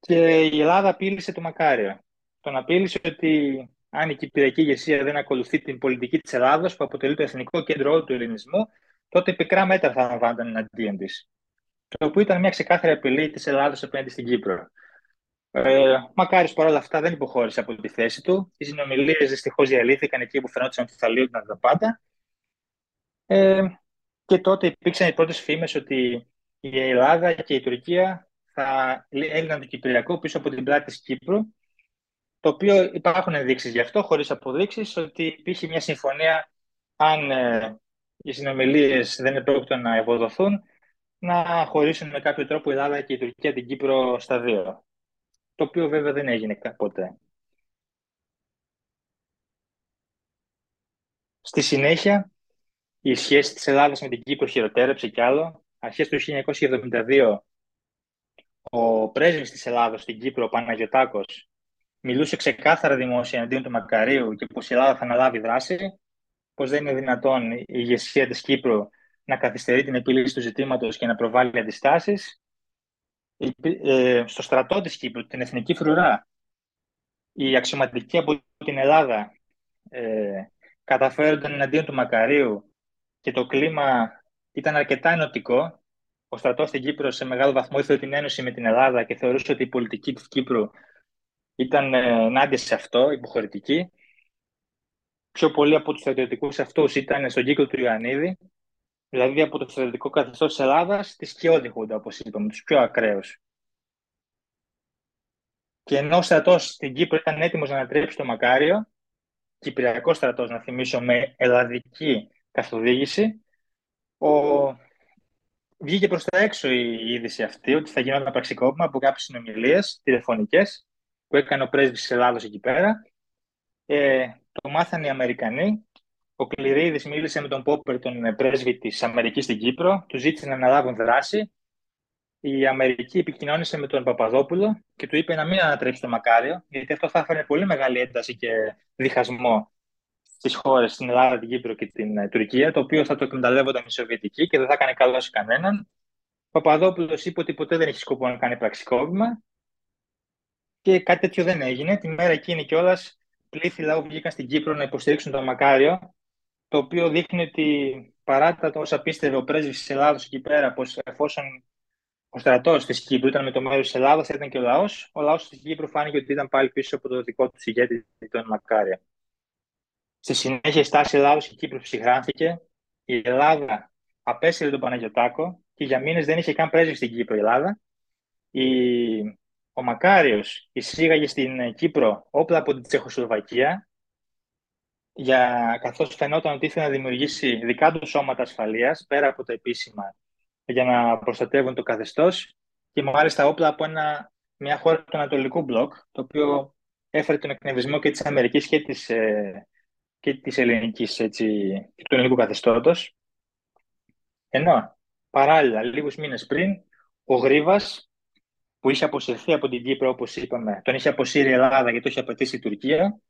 Και η Ελλάδα απείλησε το Μακάριο. Τον απείλησε ότι αν η Κυπριακή ηγεσία δεν ακολουθεί την πολιτική της Ελλάδος, που αποτελεί το εθνικό κέντρο όλου του ελληνισμού, τότε πικρά μέτρα θα λαμβάνονταν εναντίον της. Το οποίο ήταν μια ξεκάθαρη απειλή της Ελλάδα απέναντι στην Κύπρο. Ε, Μακάρι παρόλα αυτά δεν υποχώρησε από τη θέση του. Οι συνομιλίες δυστυχώς διαλύθηκαν εκεί που φαινόταν ότι θα λύγουν τα πάντα. Ε, και τότε υπήρξαν οι πρώτες φήμες ότι η Ελλάδα και η Τουρκία θα έλυναν το Κυπριακό πίσω από την πλάτη της Κύπρου. Το οποίο υπάρχουν ενδείξεις γι' αυτό, χωρίς αποδείξεις, ότι υπήρχε μια συμφωνία αν ε, οι συνομιλίες δεν επρόκειτο να ευοδοθούν, να χωρίσουν με κάποιο τρόπο η Ελλάδα και η Τουρκία την Κύπρο στα δύο το οποίο βέβαια δεν έγινε ποτέ. Στη συνέχεια, η σχέση της Ελλάδας με την Κύπρο χειροτέρεψε κι άλλο. Αρχές του 1972, ο πρέσβης της Ελλάδας στην Κύπρο, ο Παναγιωτάκος, μιλούσε ξεκάθαρα δημόσια αντίον του Μακαρίου και πως η Ελλάδα θα αναλάβει δράση, πως δεν είναι δυνατόν η ηγεσία της Κύπρου να καθυστερεί την επίλυση του ζητήματος και να προβάλλει αντιστάσεις ε, στο στρατό της Κύπρου, την Εθνική Φρουρά, οι αξιωματικοί από την Ελλάδα ε, καταφέρονταν εναντίον του Μακαρίου και το κλίμα ήταν αρκετά ενωτικό. Ο στρατός στην Κύπρο σε μεγάλο βαθμό ήθελε την ένωση με την Ελλάδα και θεωρούσε ότι η πολιτική της Κύπρου ήταν ε, ενάντια σε αυτό, υποχωρητική. Πιο πολλοί από τους στρατιωτικούς αυτούς ήταν στον κύκλο του Ιωαννίδη δηλαδή από το στρατιωτικό καθεστώς της Ελλάδας της σκιώδη χούντα, όπως είπαμε, τους πιο ακραίους. Και ενώ ο στρατός στην Κύπρο ήταν έτοιμος να ανατρέψει το Μακάριο, Κυπριακός στρατός, να θυμίσω, με ελλαδική καθοδήγηση, ο... βγήκε προς τα έξω η είδηση αυτή ότι θα γινόταν πραξικόπημα από κάποιες συνομιλίες τηλεφωνικές που έκανε ο πρέσβης της Ελλάδος εκεί πέρα. Ε, το μάθανε οι Αμερικανοί ο Κληρίδης μίλησε με τον Πόπερ, τον πρέσβη της Αμερικής στην Κύπρο, του ζήτησε να αναλάβουν δράση. Η Αμερική επικοινώνησε με τον Παπαδόπουλο και του είπε να μην ανατρέψει το Μακάριο, γιατί αυτό θα έφερε πολύ μεγάλη ένταση και διχασμό στις χώρες, στην Ελλάδα, την Κύπρο και την ε, Τουρκία, το οποίο θα το εκμεταλλεύονταν οι Σοβιετικοί και δεν θα έκανε καλό σε κανέναν. Ο Παπαδόπουλος είπε ότι ποτέ δεν έχει σκοπό να κάνει πραξικόπημα και κάτι τέτοιο δεν έγινε. Τη μέρα εκείνη κιόλας πλήθη λαού βγήκαν στην Κύπρο να υποστηρίξουν το Μακάριο το οποίο δείχνει ότι παρά τα όσα πίστευε ο πρέσβης της Ελλάδα εκεί πέρα, πως εφόσον ο στρατός της Κύπρου ήταν με το μέρος της Ελλάδας, ήταν και ο λαός, ο λαός της Κύπρου φάνηκε ότι ήταν πάλι πίσω από το δικό του ηγέτη, τον Μακάρια. Στη συνέχεια, η στάση Ελλάδα και Κύπρου ψυχράνθηκε. Η Ελλάδα απέσυρε τον Παναγιωτάκο και για μήνες δεν είχε καν πρέσβη στην Κύπρο η Ελλάδα. Η... Ο Μακάριος εισήγαγε στην Κύπρο όπλα από την Τσεχοσλοβακία για, καθώς φαινόταν ότι ήθελε να δημιουργήσει δικά του σώματα ασφαλείας, πέρα από τα επίσημα, για να προστατεύουν το καθεστώς και μάλιστα όπλα από ένα, μια χώρα του Ανατολικού Μπλοκ, το οποίο έφερε τον εκνευρισμό και της Αμερικής και της, ε, και της ελληνικής, έτσι, και του ελληνικού καθεστώτος. Ενώ, παράλληλα, λίγους μήνες πριν, ο Γρίβας, που είχε αποσυρθεί από την Κύπρο, όπως είπαμε, τον είχε αποσύρει η Ελλάδα γιατί το είχε απαιτήσει η Τουρκία,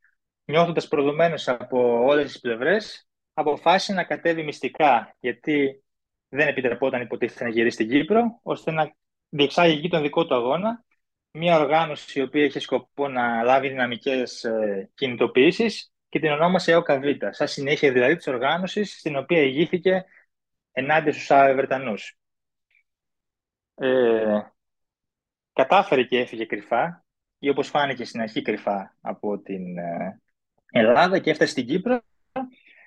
νιώθοντας προδομένος από όλες τις πλευρές, αποφάσισε να κατέβει μυστικά, γιατί δεν επιτρεπόταν υποτίθεται να γυρίσει στην Κύπρο, ώστε να διεξάγει εκεί τον δικό του αγώνα, μια οργάνωση η οποία είχε σκοπό να λάβει δυναμικές ε, κινητοποιήσεις και την ονόμασε ΕΟΚΑΒΙΤΑ, σαν συνέχεια δηλαδή της οργάνωσης στην οποία ηγήθηκε ενάντια στους Βρετανούς. Ε, κατάφερε και έφυγε κρυφά, ή όπως φάνηκε στην αρχή κρυφά από την ε, Ελλάδα και έφτασε στην Κύπρο.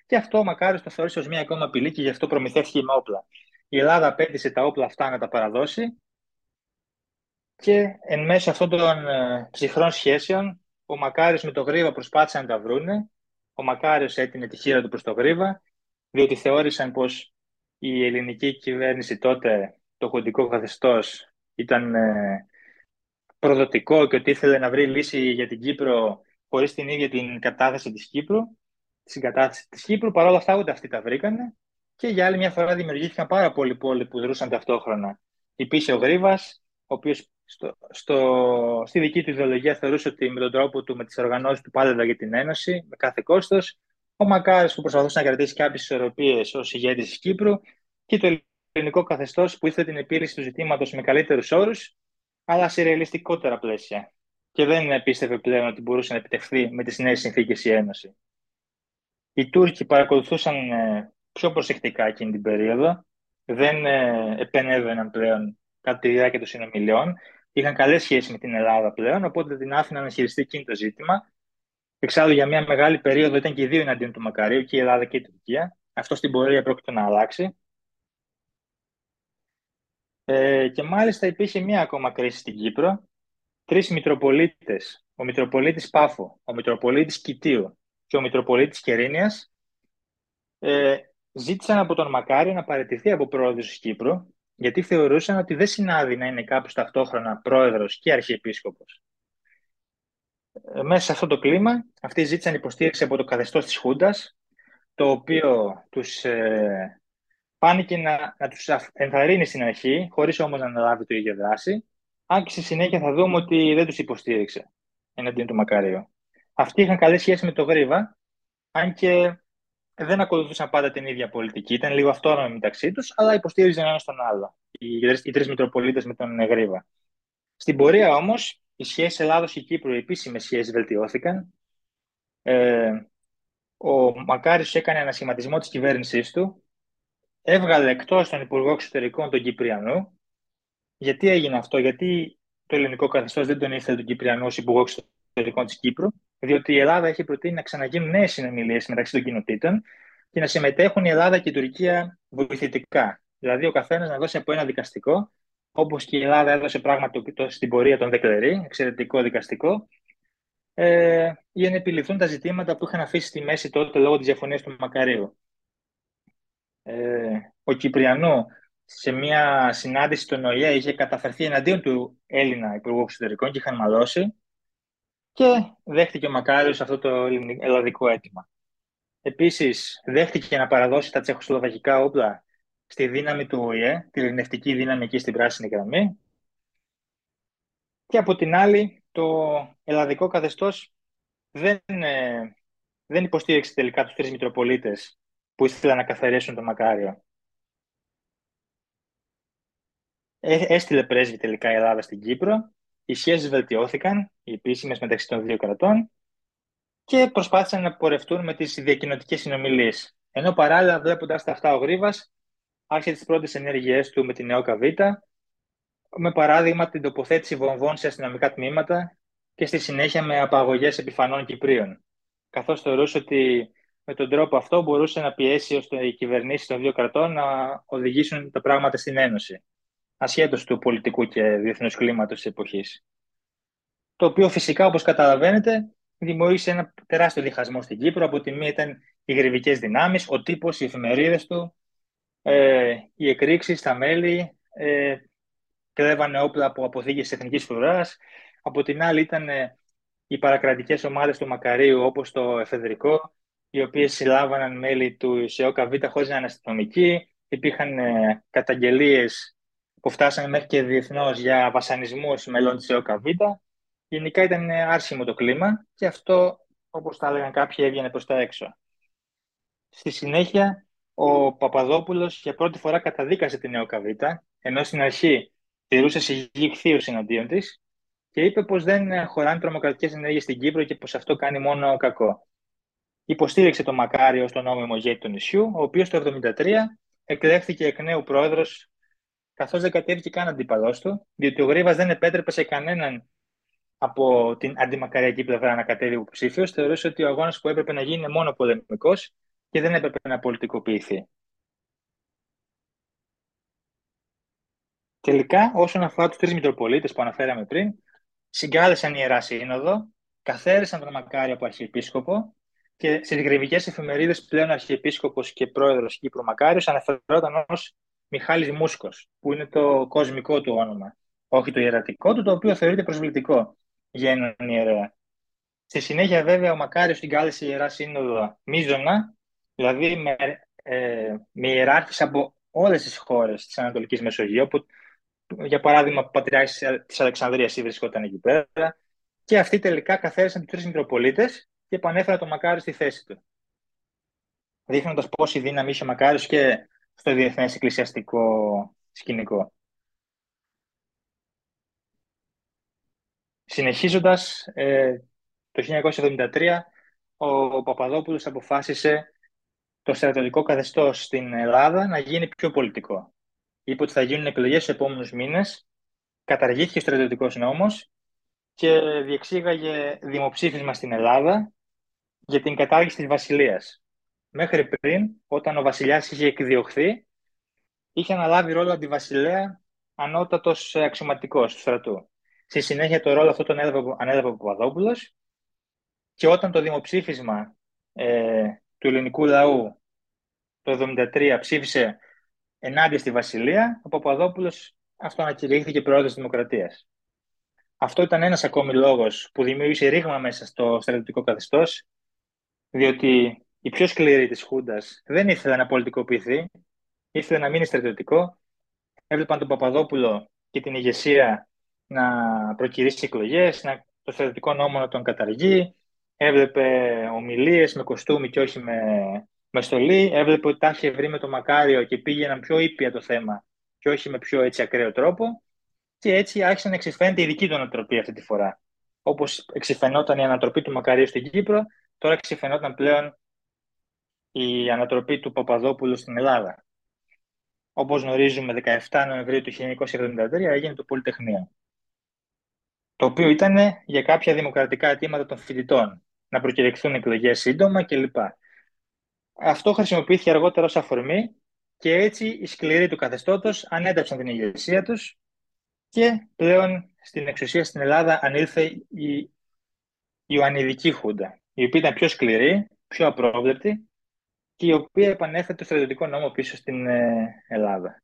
Και αυτό μακάρι το θεώρησε ως μια ακόμα απειλή και γι' αυτό προμηθεύτηκε με όπλα. Η Ελλάδα απέτησε τα όπλα αυτά να τα παραδώσει και εν μέσω αυτών των ε, ψυχρών σχέσεων ο Μακάριος με το Γρίβα προσπάθησαν να τα βρούνε. Ο Μακάριος έτεινε τη χείρα του προς το Γρίβα διότι θεώρησαν πως η ελληνική κυβέρνηση τότε, το κοντικό καθεστώς ήταν ε, προδοτικό και ότι ήθελε να βρει λύση για την Κύπρο χωρίς την ίδια την κατάθεση της Κύπρου τη συγκατάθεση της Κύπρου. Παρ' όλα αυτά, ούτε αυτοί τα βρήκανε. Και για άλλη μια φορά δημιουργήθηκαν πάρα πολλοί πόλοι που δρούσαν ταυτόχρονα. Υπήρχε ο Γρήβα, ο οποίος στο, στο, στη δική του ιδεολογία θεωρούσε ότι με τον τρόπο του, με τις οργανώσεις του πάλευε για την Ένωση, με κάθε κόστος. Ο Μακάρης που προσπαθούσε να κρατήσει κάποιες ισορροπίες ως ηγέτης της Κύπρου και το ελληνικό καθεστώς που ήθελε την επίλυση του ζητήματος με καλύτερους όρους, αλλά σε ρεαλιστικότερα πλαίσια. Και δεν πίστευε πλέον ότι μπορούσε να επιτευχθεί με τις νέες συνθήκες η Ένωση. Οι Τούρκοι παρακολουθούσαν ε, πιο προσεκτικά εκείνη την περίοδο, δεν ε, επενέβαιναν πλέον κατά τη διάρκεια των συνομιλιών. Είχαν καλές σχέσεις με την Ελλάδα πλέον, οπότε την άφηναν να χειριστεί εκείνη το ζήτημα. Εξάλλου, για μια μεγάλη περίοδο ήταν και οι δύο εναντίον του Μακαρίου, και η Ελλάδα και η Τουρκία. Αυτό στην πορεία πρόκειται να αλλάξει. Ε, και μάλιστα υπήρχε μία ακόμα κρίση στην Κύπρο. Τρεις Μητροπολίτες, ο Μητροπολίτης Πάφο, ο Μητροπολίτης Κιτίου και ο Μητροπολίτης Κερίνιας, ε, ζήτησαν από τον Μακάριο να παραιτηθεί από πρόεδρος της Κύπρου, γιατί θεωρούσαν ότι δεν συνάδει να είναι κάποιος ταυτόχρονα πρόεδρος και αρχιεπίσκοπος. Ε, μέσα σε αυτό το κλίμα, αυτοί ζήτησαν υποστήριξη από το καθεστώς της Χούντας, το οποίο τους ε, φάνηκε να, να τους ενθαρρύνει στην αρχή, χωρίς όμως να αναλάβει το ίδιο δράση, αν και στη συνέχεια θα δούμε ότι δεν τους υποστήριξε εναντίον του Μακαρίου. Αυτοί είχαν καλή σχέση με το Γρήβα, αν και δεν ακολουθούσαν πάντα την ίδια πολιτική. Ήταν λίγο αυτόνομοι μεταξύ τους, αλλά υποστήριζαν ένα τον άλλο. Οι, οι τρεις Μητροπολίτες με τον Γρήβα. Στην πορεία όμως, οι σχέσεις Ελλάδος και Κύπρου, οι επίσημες σχέσεις, βελτιώθηκαν. Ε, ο Μακάρης έκανε ένα σχηματισμό της κυβέρνησής του έβγαλε εκτός τον Υπουργό Εξωτερικών τον Κυπριανού. Γιατί έγινε αυτό, γιατί το ελληνικό καθεστώς δεν τον ήθελε τον Κυπριανό ως Υπουργό Εξωτερικών της Κύπρου, διότι η Ελλάδα έχει προτείνει να ξαναγίνουν νέες συνομιλίες μεταξύ των κοινοτήτων και να συμμετέχουν η Ελλάδα και η Τουρκία βοηθητικά. Δηλαδή, ο καθένας να δώσει από ένα δικαστικό, όπως και η Ελλάδα έδωσε πράγματι στην πορεία των Δεκλερή, εξαιρετικό δικαστικό, ε, για να επιληθούν τα ζητήματα που είχαν αφήσει στη μέση τότε λόγω της διαφωνίας του Μακαρίου ε, ο Κυπριανό σε μια συνάντηση στον ΟΗΕ είχε καταφερθεί εναντίον του Έλληνα Υπουργού Εξωτερικών και είχαν μαλώσει και δέχτηκε ο Μακάριος αυτό το ελλαδικό αίτημα. Επίσης, δέχτηκε να παραδώσει τα τσεχοσλοβακικά όπλα στη δύναμη του ΟΗΕ, τη ειρηνευτική δύναμη εκεί στην πράσινη γραμμή. Και από την άλλη, το ελλαδικό καθεστώς δεν, ε, δεν υποστήριξε τελικά τους τρεις Μητροπολίτες που ήθελαν να καθαρίσουν το Μακάριο. Ε, έστειλε πρέσβη τελικά η Ελλάδα στην Κύπρο. Οι σχέσεις βελτιώθηκαν, οι επίσημες μεταξύ των δύο κρατών και προσπάθησαν να πορευτούν με τις διακοινωτικές συνομιλίες. Ενώ παράλληλα, βλέποντας τα αυτά, ο Γρήβα άρχισε τις πρώτες ενέργειές του με την ΕΟΚΑ Β, με παράδειγμα την τοποθέτηση βομβών σε αστυνομικά τμήματα και στη συνέχεια με απαγωγές επιφανών Κυπρίων. Καθώς θεωρούσε ότι με τον τρόπο αυτό μπορούσε να πιέσει ώστε οι κυβερνήσεις των δύο κρατών να οδηγήσουν τα πράγματα στην Ένωση, ασχέτως του πολιτικού και διεθνούς κλίματος της εποχής. Το οποίο φυσικά, όπως καταλαβαίνετε, δημιούργησε ένα τεράστιο διχασμό στην Κύπρο. Από τη μία ήταν οι γρηβικέ δυνάμεις, ο τύπος, οι εφημερίδες του, ε, οι εκρήξεις, τα μέλη, ε, κλέβανε όπλα από αποθήκες της εθνικής φρουράς. Από την άλλη ήταν ε, οι παρακρατικές ομάδες του Μακαρίου, όπως το εφεδρικό, οι οποίες συλλάβαναν μέλη του ΣΕΟΚΑ Β χωρίς να είναι αστυνομικοί. Υπήρχαν ε, καταγγελίες που φτάσανε μέχρι και διεθνώς για βασανισμούς μελών της ΣΕΟΚΑ Β. Γενικά ήταν άρσιμο το κλίμα και αυτό, όπως τα έλεγαν κάποιοι, έβγαινε προς τα έξω. Στη συνέχεια, ο Παπαδόπουλος για πρώτη φορά καταδίκασε την ΕΟΚΑ Β, ενώ στην αρχή τηρούσε συγγύη χθείους εναντίον της και είπε πως δεν χωράνε τρομοκρατικές ενέργειες στην Κύπρο και πως αυτό κάνει μόνο κακό υποστήριξε τον Μακάριο στον νόμιμο ηγέτη του νησιού, ο οποίος το 1973 εκλέχθηκε εκ νέου πρόεδρος, καθώς δεν κατέβηκε καν αντίπαλός του, διότι ο Γρήβας δεν επέτρεπε σε κανέναν από την αντιμακαριακή πλευρά να κατέβει υποψήφιος, θεωρούσε ότι ο αγώνας που έπρεπε να γίνει είναι μόνο πολεμικός και δεν έπρεπε να πολιτικοποιηθεί. Τελικά, όσον αφορά τους τρεις Μητροπολίτες που αναφέραμε πριν, συγκάλεσαν ιερά σύνοδο, καθαίρεσαν τον Μακάριο από αρχιεπίσκοπο και στις γρηβικέ εφημερίδες πλέον Αρχιεπίσκοπος και πρόεδρος Κύπρου Μακάριος αναφερόταν ως Μιχάλης Μούσκος, που είναι το κοσμικό του όνομα, όχι το ιερατικό του, το οποίο θεωρείται προσβλητικό για έναν ιερέα. Στη συνέχεια, βέβαια, ο Μακάριος την κάλεσε η Ιερά Σύνοδο μίζωνα, δηλαδή με, ε, με ιεράρχες από όλες τις χώρες της Ανατολικής Μεσογείου, που, για παράδειγμα, ο Πατριάρχης της Αλεξανδρίας βρισκόταν εκεί πέρα, και αυτοί τελικά καθαίρεσαν τους τρεις Μητροπολίτες και επανέφεραν τον Μακάριο στη θέση του. Δείχνοντας πόση δύναμη είχε ο Μακάριος και στο διεθνές εκκλησιαστικό σκηνικό. Συνεχίζοντας, ε, το 1973 ο Παπαδόπουλος αποφάσισε το στρατιωτικό καθεστώς στην Ελλάδα να γίνει πιο πολιτικό. Είπε ότι θα γίνουν εκλογές στους επόμενους μήνες, καταργήθηκε ο στρατιωτικός νόμος και διεξήγαγε δημοψήφισμα στην Ελλάδα για την κατάργηση της βασιλείας. Μέχρι πριν, όταν ο βασιλιάς είχε εκδιωχθεί, είχε αναλάβει ρόλο αντιβασιλέα ανώτατος αξιωματικός του στρατού. Στη συνέχεια το ρόλο αυτό τον ανέλαβε ο Παπαδόπουλος και όταν το δημοψήφισμα ε, του ελληνικού λαού το 1973 ψήφισε ενάντια στη Βασιλεία, ο Παπαδόπουλος αυτό ανακηρύχθηκε πρόεδρος της Δημοκρατίας. Αυτό ήταν ένας ακόμη λόγος που δημιούργησε ρήγμα μέσα στο στρατιωτικό καθεστώς, διότι η πιο σκληρή της Χούντας δεν ήθελε να πολιτικοποιηθεί, ήθελε να μείνει στρατιωτικό. Έβλεπαν τον Παπαδόπουλο και την ηγεσία να προκυρήσει εκλογές, να, το στρατιωτικό νόμο να τον καταργεί, έβλεπε ομιλίες με κοστούμι και όχι με, με στολή, έβλεπε ότι τα είχε βρει με το Μακάριο και πήγαιναν πιο ήπια το θέμα και όχι με πιο έτσι ακραίο τρόπο και έτσι άρχισε να εξηφαίνεται η δική του ανατροπή αυτή τη φορά. Όπως εξηφαινόταν η ανατροπή του Μακαρίου στην Κύπρο, τώρα εξηφαινόταν πλέον η ανατροπή του Παπαδόπουλου στην Ελλάδα. Όπως γνωρίζουμε, 17 Νοεμβρίου του 1973 έγινε το Πολυτεχνείο το οποίο ήταν για κάποια δημοκρατικά αιτήματα των φοιτητών, να προκηρυχθούν εκλογές σύντομα κλπ. Αυτό χρησιμοποιήθηκε αργότερα ως αφορμή και έτσι οι σκληροί του καθεστώτος ανέταψαν την ηγεσία τους και πλέον στην εξουσία στην Ελλάδα ανήλθε η Ιωαννιδική Χούντα, η οποία ήταν πιο σκληρή, πιο απρόβλεπτη και η οποία επανέφερε το στρατιωτικό νόμο πίσω στην ε, Ελλάδα.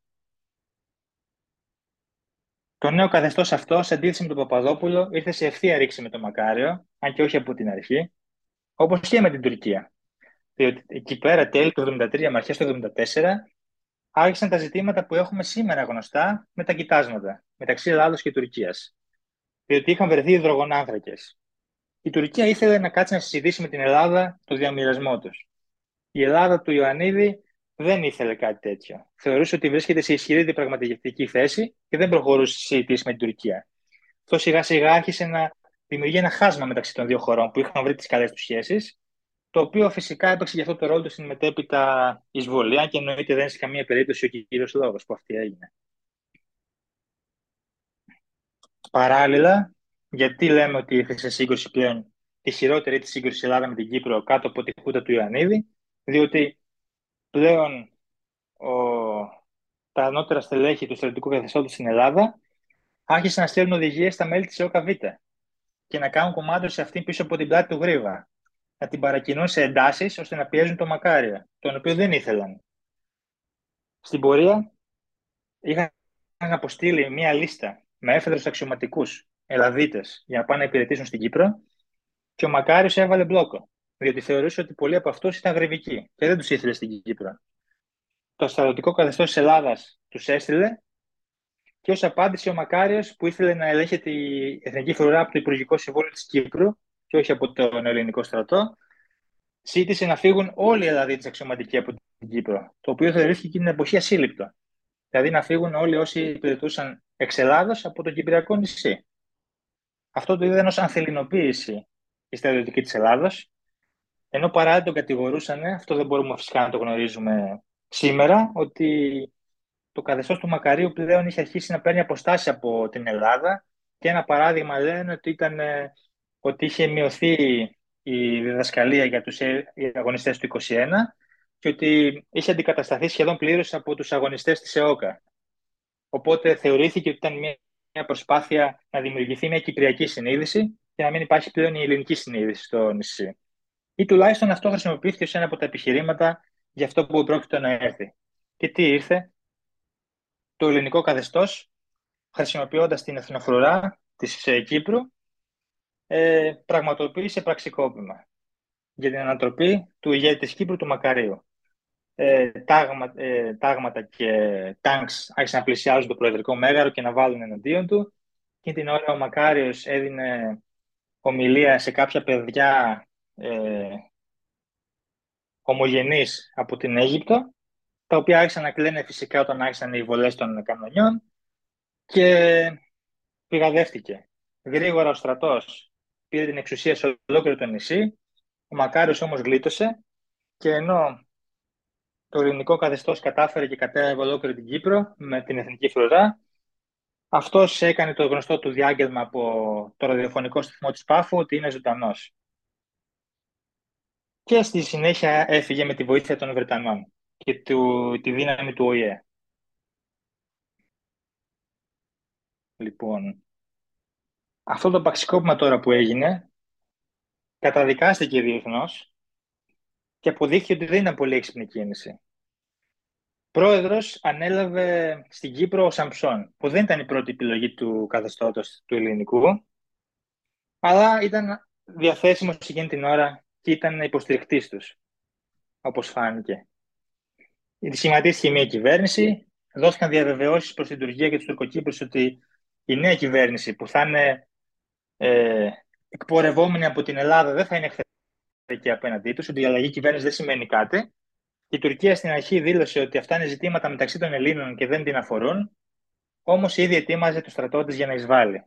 Το νέο καθεστώς αυτό, σε αντίθεση με τον Παπαδόπουλο, ήρθε σε ευθεία ρήξη με τον Μακάριο, αν και όχι από την αρχή, όπως και με την Τουρκία. Διότι εκεί πέρα, τέλη του 1973 με αρχέ του 1974, άρχισαν τα ζητήματα που έχουμε σήμερα γνωστά με τα κοιτάσματα μεταξύ Ελλάδος και Τουρκίας. Διότι είχαν βρεθεί υδρογονάνθρακες. Η Τουρκία ήθελε να κάτσει να συζητήσει με την Ελλάδα το διαμοιρασμό τους. Η Ελλάδα του Ιωαννίδη δεν ήθελε κάτι τέτοιο. Θεωρούσε ότι βρίσκεται σε ισχυρή διαπραγματευτική θέση και δεν προχωρούσε στι συζητήσει με την Τουρκία. Αυτό σιγά σιγά άρχισε να δημιουργεί ένα χάσμα μεταξύ των δύο χωρών που είχαν βρει τις καλές τους σχέσεις, το οποίο φυσικά έπαιξε για αυτό το ρόλο του στην μετέπειτα εισβολή, αν και εννοείται δεν είναι σε καμία περίπτωση ο κύριος λόγος που αυτή έγινε. Παράλληλα, γιατί λέμε ότι ήρθε σε σύγκρουση πλέον τη χειρότερη της σύγκρουση Ελλάδα με την Κύπρο κάτω από τη χούτα του Ιωαννίδη, διότι πλέον ο, τα ανώτερα στελέχη του στρατιωτικού καθεστώτος στην Ελλάδα άρχισαν να στέλνουν οδηγίες στα μέλη της ΕΟΚΑΒ και να κάνουν κομμάτι σε αυτήν πίσω από την πλάτη του Γρήβα. Να την παρακινούν σε εντάσεις ώστε να πιέζουν το Μακάρια, τον οποίο δεν ήθελαν. Στην πορεία είχαν αποστείλει μία λίστα με έφεδρους αξιωματικούς Ελλαδίτες για να πάνε να υπηρετήσουν στην Κύπρο και ο Μακάριος έβαλε μπλόκο διότι θεωρούσε ότι πολλοί από αυτούς ήταν γρηβικοί και δεν τους ήθελε στην Κύπρο. Το στρατιωτικό καθεστώς της Ελλάδας τους έστειλε και ως απάντηση ο Μακάριος, που ήθελε να ελέγχεται η εθνική φρουρά από το Υπουργικό Συμβούλιο της Κύπρου και όχι από τον ελληνικό στρατό, ζήτησε να φύγουν όλοι οι Ελλαδίτε αξιωματικοί από την Κύπρο, το οποίο θεωρήθηκε εκείνη την εποχή ασύλληπτο. Δηλαδή να φύγουν όλοι όσοι υπηρετούσαν εξ Ελλάδος από το Κυπριακό νησί. Αυτό το είδαν ως ανθελινοποίηση η στρατιωτική της Ελλάδος ενώ παρά τον κατηγορούσαν, αυτό δεν μπορούμε φυσικά να το γνωρίζουμε σήμερα, ότι το καθεστώς του Μακαρίου πλέον είχε αρχίσει να παίρνει αποστάσεις από την Ελλάδα και ένα παράδειγμα λένε ότι, ήταν, ε, ότι είχε μειωθεί η διδασκαλία για τους ε, αγωνιστές του 21 και ότι είχε αντικατασταθεί σχεδόν πλήρως από τους αγωνιστές της ΕΟΚΑ. Οπότε θεωρήθηκε ότι ήταν μια προσπάθεια να δημιουργηθεί μια κυπριακή συνείδηση και να μην υπάρχει πλέον η ελληνική συνείδηση στο νησί ή τουλάχιστον αυτό χρησιμοποιήθηκε ως ένα από τα επιχειρήματα για αυτό που πρόκειται να έρθει. Και τι ήρθε, το ελληνικό καθεστώς, χρησιμοποιώντας την εθνοφρουρά της ε, Κύπρου, ε, πραγματοποίησε πραξικόπημα για την ανατροπή του ηγέτη της Κύπρου του Μακαρίου. Ε, τάγμα, ε, τάγματα και τάγκς άρχισαν να πλησιάζουν το προεδρικό μέγαρο και να βάλουν εναντίον του. Και την ώρα ο Μακάριος έδινε ομιλία σε κάποια παιδιά ε, ομογενείς από την Αίγυπτο, τα οποία άρχισαν να κλαίνε φυσικά όταν άρχισαν οι βολές των κανονιών και πηγαδεύτηκε. Γρήγορα ο στρατός πήρε την εξουσία σε ολόκληρο το νησί, ο Μακάριος όμως γλίτωσε και ενώ το ελληνικό καθεστώς κατάφερε και κατέβηκε ολόκληρη την Κύπρο με την εθνική φρουρά, αυτός έκανε το γνωστό του διάγγελμα από το ραδιοφωνικό σταθμό της Πάφου ότι είναι ζωντανός. Και στη συνέχεια έφυγε με τη βοήθεια των Βρετανών και του, τη δύναμη του ΟΗΕ. Λοιπόν, αυτό το παξικόπημα τώρα που έγινε καταδικάστηκε διεθνώς και αποδείχθηκε ότι δεν ήταν πολύ έξυπνη κίνηση. Πρόεδρος ανέλαβε στην Κύπρο ο Σαμψόν, που δεν ήταν η πρώτη επιλογή του καθεστώτος του ελληνικού, αλλά ήταν διαθέσιμος εκείνη την ώρα και ήταν υποστηρικτής τους, όπως φάνηκε. Σχηματίστηκε μια κυβέρνηση, δόθηκαν διαβεβαιώσεις προς την Τουρκία και τους Τουρκοκύπρους ότι η νέα κυβέρνηση που θα είναι ε, εκπορευόμενη από την Ελλάδα δεν θα είναι εχθρική απέναντί τους, ότι η αλλαγή κυβέρνησης δεν σημαίνει κάτι. Η Τουρκία στην αρχή δήλωσε ότι αυτά είναι ζητήματα μεταξύ των Ελλήνων και δεν την αφορούν, όμως ήδη ετοίμαζε του στρατότε για να εισβάλλει.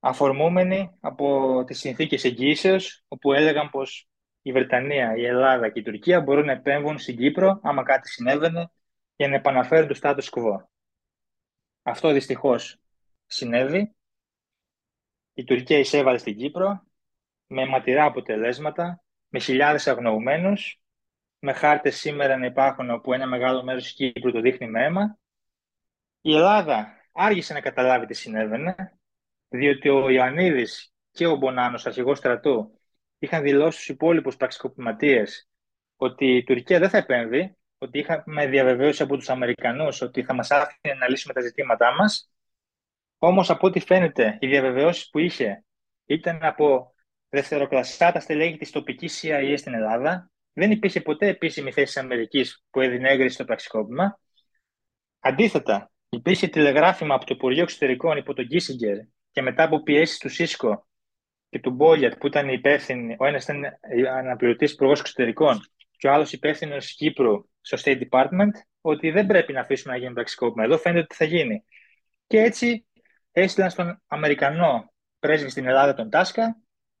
Αφορμούμενοι από τις συνθήκες εγγύησεως, όπου έλεγαν πως η Βρετανία, η Ελλάδα και η Τουρκία μπορούν να επέμβουν στην Κύπρο άμα κάτι συνέβαινε για να επαναφέρουν το status quo. Αυτό δυστυχώς συνέβη. Η Τουρκία εισέβαλε στην Κύπρο με ματηρά αποτελέσματα, με χιλιάδες αγνοωμένους, με χάρτες σήμερα να υπάρχουν όπου ένα μεγάλο μέρος της Κύπρου το δείχνει με αίμα. Η Ελλάδα άργησε να καταλάβει τι συνέβαινε, διότι ο Ιωαννίδης και ο Μπονάνος, αρχηγός στρατού, είχαν δηλώσει στους υπόλοιπους πραξικοπηματίες ότι η Τουρκία δεν θα επέμβει, ότι είχαμε διαβεβαίωση από τους Αμερικανούς ότι θα μας άφηνε να λύσουμε τα ζητήματά μας. Όμως από ό,τι φαίνεται οι διαβεβαιώσεις που είχε ήταν από δευτεροκλασσάτα στελέχη της τοπικής CIA στην Ελλάδα. Δεν υπήρχε ποτέ επίσημη θέση της Αμερικής που έδινε έγκριση στο πραξικόπημα. Αντίθετα, υπήρχε τηλεγράφημα από το Υπουργείο Εξωτερικών υπό τον Κίσιγκερ και μετά από πιέσεις του Σίσκο και του Μπόλιατ που ήταν υπεύθυνοι, ο ένας ήταν αναπληρωτής υπουργός εξωτερικών και ο άλλος υπεύθυνος Κύπρου στο State Department, ότι δεν πρέπει να αφήσουμε να γίνει πραξικόπημα. Εδώ φαίνεται ότι θα γίνει. Και έτσι έστειλαν στον Αμερικανό πρέσβη στην Ελλάδα, τον Τάσκα,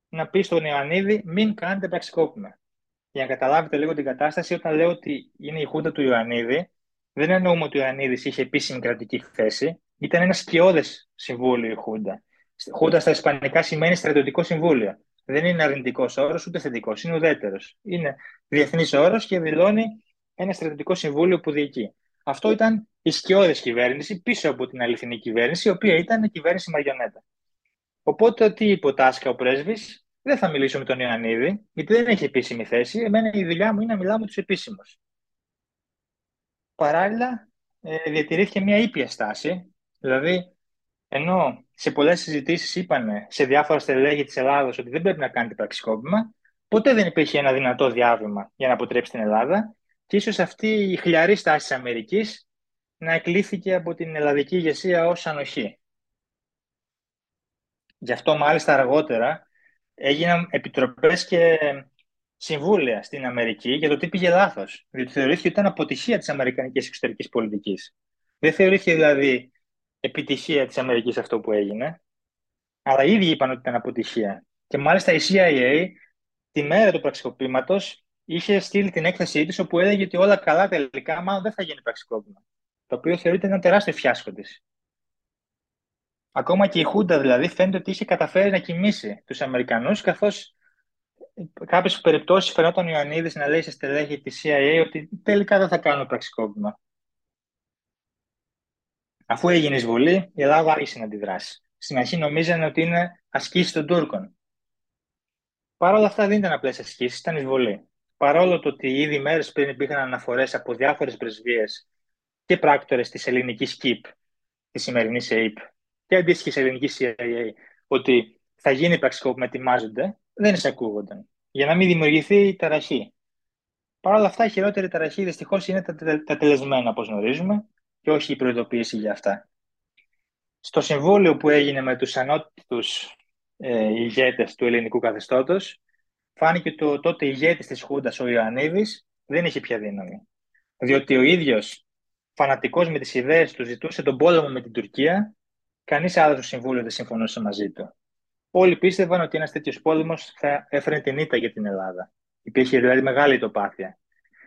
να πει στον Ιωαννίδη μην κάνετε πραξικόπημα. Για να καταλάβετε λίγο την κατάσταση, όταν λέω ότι είναι η χούντα του Ιωαννίδη, δεν εννοούμε ότι ο Ιωαννίδης είχε επίσημη κρατική θέση. Ήταν ένας σκιώδες συμβούλιο η χούντα. Χούντα στα Ισπανικά σημαίνει στρατιωτικό συμβούλιο. Δεν είναι αρνητικός όρος ούτε θετικός, είναι ουδέτερος. Είναι διεθνής όρος και δηλώνει ένα στρατιωτικό συμβούλιο που διοικεί. Αυτό ήταν η σκιώδες κυβέρνηση πίσω από την αληθινή κυβέρνηση, η οποία ήταν η κυβέρνηση Μαριονέτα. Οπότε τι είπε ο Τάσκα ο πρέσβης, δεν θα μιλήσω με τον Ιωαννίδη, γιατί δεν έχει επίσημη θέση. Εμένα η δουλειά μου είναι να μιλάω με τους επίσημους. Παράλληλα, ε, διατηρήθηκε μια ήπια στάση, δηλαδή ενώ σε πολλές συζητήσεις είπαν σε διάφορα στελέχη της Ελλάδα ότι δεν πρέπει να κάνετε πραξικόπημα, ποτέ δεν υπήρχε ένα δυνατό διάβημα για να αποτρέψει την Ελλάδα και ίσως αυτή η χλιαρή στάση της Αμερικής να εκλήθηκε από την ελλαδική ηγεσία ως ανοχή. Γι' αυτό μάλιστα αργότερα έγιναν επιτροπές και συμβούλια στην Αμερική για το τι πήγε λάθος. Διότι θεωρήθηκε ότι ήταν αποτυχία της αμερικανικής εξωτερικής πολιτικής. Δεν θεωρήθηκε δηλαδή επιτυχία της Αμερικής αυτό που έγινε, αλλά οι ίδιοι είπαν ότι ήταν αποτυχία. Και μάλιστα η CIA τη μέρα του πραξικοπήματος είχε στείλει την έκθεσή της όπου έλεγε ότι όλα καλά τελικά, μάλλον δεν θα γίνει πραξικόπημα. Το οποίο θεωρείται ένα τεράστιο φιάσκο της. Ακόμα και η Χούντα δηλαδή φαίνεται ότι είχε καταφέρει να κοιμήσει τους Αμερικανούς, καθώς κάποιες περιπτώσεις φαινόταν ο Ιωαννίδης να λέει σε στελέχη της CIA ότι τελικά δεν θα κάνουν πραξικόπημα. Αφού έγινε εισβολή, η Ελλάδα άρχισε να αντιδράσει. Στην αρχή νομίζανε ότι είναι ασκήσεις των Τούρκων. Παρ' όλα αυτά δεν ήταν απλές ασκήσεις, ήταν εισβολή. Παρόλο το ότι ήδη μέρες πριν υπήρχαν αναφορές από διάφορες πρεσβείες και πράκτορες της ελληνικής ΚΙΠ, της σημερινής ΑΕΠ, και αντίστοιχη ελληνική CIA ότι θα γίνει πραξικόπημα, ετοιμάζονται, δεν εισακούγονταν. Για να μην δημιουργηθεί ταραχή. Παρ' όλα αυτά, η χειρότερη ταραχή δυστυχώς είναι τα, τα τελεσμένα, όπως γνωρίζουμε, και όχι η προειδοποίηση για αυτά. Στο συμβόλαιο που έγινε με τους ανώτιτους ε, ηγέτες του ελληνικού καθεστώτος, φάνηκε ότι ο τότε ηγέτης της Χούντας, ο Ιωαννίδης, δεν είχε πια δύναμη. Διότι ο ίδιος, φανατικός με τις ιδέες του, ζητούσε τον πόλεμο με την Τουρκία, κανείς άλλο στο Συμβούλιο δεν συμφωνούσε μαζί του. Όλοι πίστευαν ότι ένας τέτοιος πόλεμος θα έφερε την ήττα για την Ελλάδα. Υπήρχε δηλαδή μεγάλη τοπάθεια.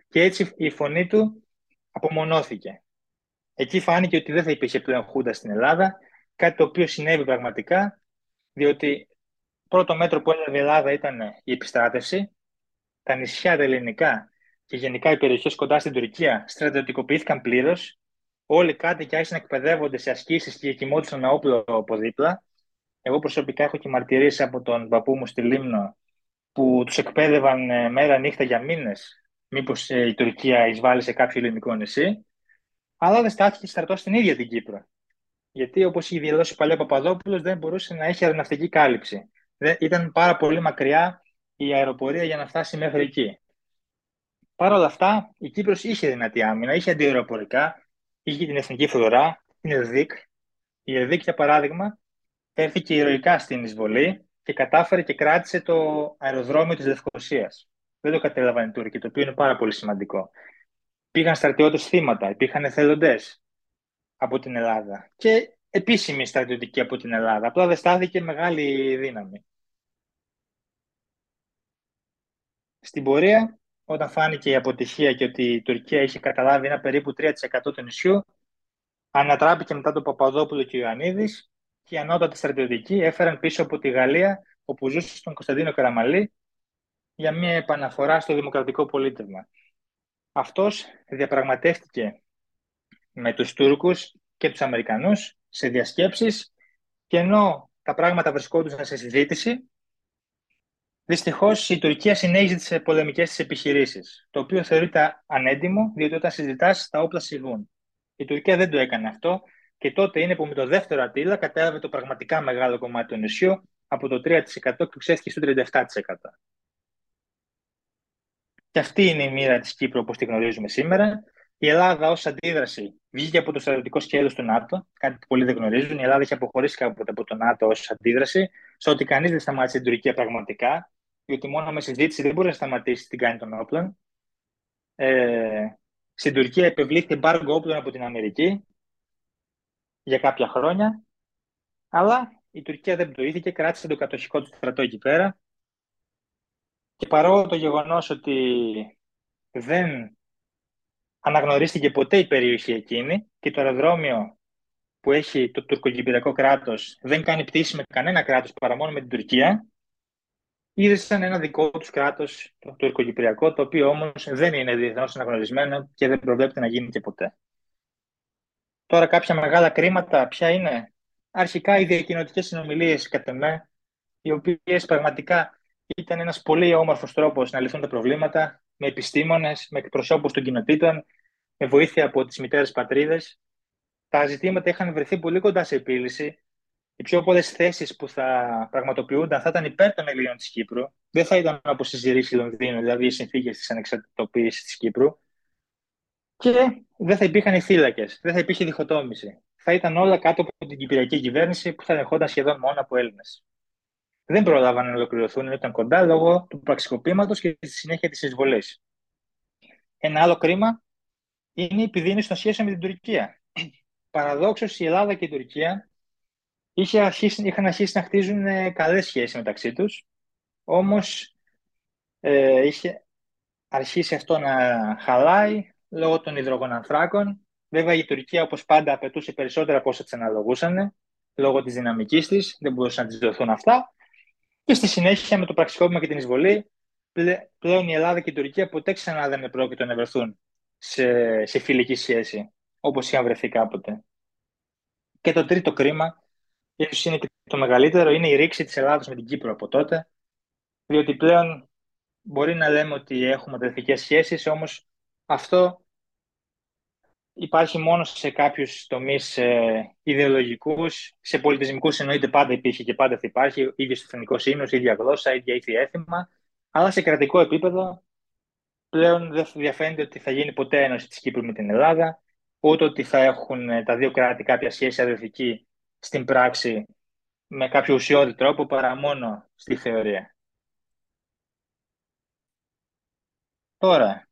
Και έτσι η φωνή του απομονώθηκε. Εκεί φάνηκε ότι δεν θα υπήρχε πλέον Χούντα στην Ελλάδα, κάτι το οποίο συνέβη πραγματικά, διότι πρώτο μέτρο που έλαβε η Ελλάδα ήταν η επιστράτευση. Τα νησιά τα ελληνικά και γενικά οι περιοχές κοντά στην Τουρκία στρατιωτικοποιήθηκαν πλήρως. Όλοι κάτι και άρχισαν να εκπαιδεύονται σε ασκήσεις και κοιμόντουσαν με όπλο από δίπλα. Εγώ προσωπικά έχω και μαρτυρίες από τον παππού μου στη Λίμνο που τους εκπαίδευαν ε, μέρα νύχτα για μήνες. Μήπως ε, η Τουρκία εισβάλλει σε κάποιο ελληνικό νησί αλλά δεν στάθηκε στρατός στην ίδια την Κύπρο. Γιατί, όπως είχε δηλώσει παλιά ο Παπαδόπουλος, δεν μπορούσε να έχει αεροναυτική κάλυψη. Δεν, ήταν πάρα πολύ μακριά η αεροπορία για να φτάσει μέχρι εκεί. Παρ' όλα αυτά, η Κύπρος είχε δυνατή άμυνα, είχε αντιαεροπορικά, είχε την εθνική φρουρά, την ΕΔΙΚ. Η ΕΔΙΚ, για παράδειγμα, έρθηκε ηρωικά στην εισβολή και κατάφερε και κράτησε το αεροδρόμιο της Λευκοσίας. Δεν το κατέλαβαν οι Τούρκοι, το οποίο είναι πάρα πολύ σημαντικό πήγαν στρατιώτες θύματα, υπήρχαν εθελοντές από την Ελλάδα και επίσημοι στρατιωτικοί από την Ελλάδα. Απλά δεν στάθηκε μεγάλη δύναμη. Στην πορεία, όταν φάνηκε η αποτυχία και ότι η Τουρκία είχε καταλάβει ένα περίπου 3% του νησιού, ανατράπηκε μετά τον Παπαδόπουλο και ο Ιωαννίδης και οι ανώτατοι στρατιωτικοί έφεραν πίσω από τη Γαλλία, όπου ζούσε στον Κωνσταντίνο Καραμαλή, για μια επαναφορά στο δημοκρατικό πολίτευμα. Αυτός διαπραγματεύτηκε με τους Τούρκους και τους Αμερικανούς σε διασκέψεις και ενώ τα πράγματα βρισκόντουσαν σε συζήτηση, Δυστυχώς η Τουρκία συνέχιζε τις πολεμικές της επιχειρήσεις, το οποίο θεωρείται ανέντιμο, διότι όταν συζητάς, τα όπλα σιγούν. Η Τουρκία δεν το έκανε αυτό και τότε είναι που με το δεύτερο Ατήλα κατέλαβε το πραγματικά μεγάλο κομμάτι του νησιού από το 3% και ξέφυγε στο 37%. Και αυτή είναι η μοίρα της Κύπρου όπως τη γνωρίζουμε σήμερα. Η Ελλάδα ως αντίδραση βγήκε από το στρατιωτικό σχέδιο του ΝΑΤΟ, κάτι που πολλοί δεν γνωρίζουν. Η Ελλάδα έχει αποχωρήσει κάποτε από το ΝΑΤΟ ως αντίδραση, στο ότι κανείς δεν σταμάτησε την Τουρκία πραγματικά, διότι μόνο με συζήτηση δεν μπορεί να σταματήσει την κάνει των όπλων. Ε, στην Τουρκία επιβλήθηκε μπάργκο όπλων από την Αμερική για κάποια χρόνια, αλλά η Τουρκία δεν πτωήθηκε, κράτησε το κατοχικό του στρατό εκεί πέρα και παρόλο το γεγονός ότι δεν αναγνωρίστηκε ποτέ η περιοχή εκείνη και το αεροδρόμιο που έχει το τουρκοκυπριακό κράτος δεν κάνει πτήση με κανένα κράτος παρά μόνο με την Τουρκία, ίδρυσαν ένα δικό τους κράτος, το τουρκοκυπριακό, το οποίο όμως δεν είναι διεθνώς αναγνωρισμένο και δεν προβλέπεται να γίνει και ποτέ. Τώρα κάποια μεγάλα κρίματα ποια είναι; Αρχικά οι διακοινωτικές συνομιλίες κατά με, οι οποίες πραγματικά ήταν ένας πολύ όμορφος τρόπος να λυθούν τα προβλήματα με επιστήμονες, με εκπροσώπους των κοινοτήτων, με βοήθεια από τις μητέρες πατρίδες. Τα ζητήματα είχαν βρεθεί πολύ κοντά σε επίλυση. Οι πιο πολλές θέσεις που θα πραγματοποιούνταν θα ήταν υπέρ των Ελλήνων της Κύπρου. Δεν θα ήταν όπως η Ζηρίση Λονδίνου, δηλαδή οι συνθήκες της ανεξαρτητοποίησης της Κύπρου. Και δεν θα υπήρχαν οι φύλακες, δεν θα υπήρχε διχοτόμηση. Θα ήταν όλα κάτω από την Κυπριακή κυβέρνηση που θα ερχόταν σχεδόν μόνο από Έλληνες δεν πρόλαβαν να ολοκληρωθούν, ήταν κοντά λόγω του πραξικοπήματος και στη συνέχεια της εισβολής. Ένα άλλο κρίμα είναι η επιδείνωση των σχέσεων με την Τουρκία. Παραδόξως η Ελλάδα και η Τουρκία είχε αρχίσει, είχαν αρχίσει να χτίζουν ε, καλές σχέσεις μεταξύ τους, όμως ε, είχε αρχίσει αυτό να χαλάει λόγω των υδρογονανθράκων. Βέβαια η Τουρκία όπως πάντα απαιτούσε περισσότερα από όσα της αναλογούσαν λόγω της δυναμικής της, δεν μπορούσαν να της δοθούν αυτά. Και στη συνέχεια με το πραξικόπημα και την εισβολή, πλέον η Ελλάδα και η Τουρκία ποτέ ξανά δεν πρόκειται να βρεθούν σε, σε φιλική σχέση, όπως είχαν βρεθεί κάποτε. Και το τρίτο κρίμα, ίσως είναι και το μεγαλύτερο, είναι η ρήξη της Ελλάδας με την Κύπρο από τότε, διότι πλέον μπορεί να λέμε ότι έχουμε αδερφικές σχέσεις, όμως αυτό υπάρχει μόνο σε κάποιους τομείς ε, ιδεολογικούς. Σε πολιτισμικούς εννοείται πάντα υπήρχε και πάντα θα υπάρχει. ίδιος εθνικό ύμνο, ίδια γλώσσα, ίδια ήθη έθιμα. Αλλά σε κρατικό επίπεδο πλέον δεν διαφαίνεται ότι θα γίνει ποτέ ένωση της Κύπρου με την Ελλάδα, ούτε ότι θα έχουν ε, τα δύο κράτη κάποια σχέση αδερφική στην πράξη με κάποιο ουσιώδη τρόπο παρά μόνο στη θεωρία. Τώρα,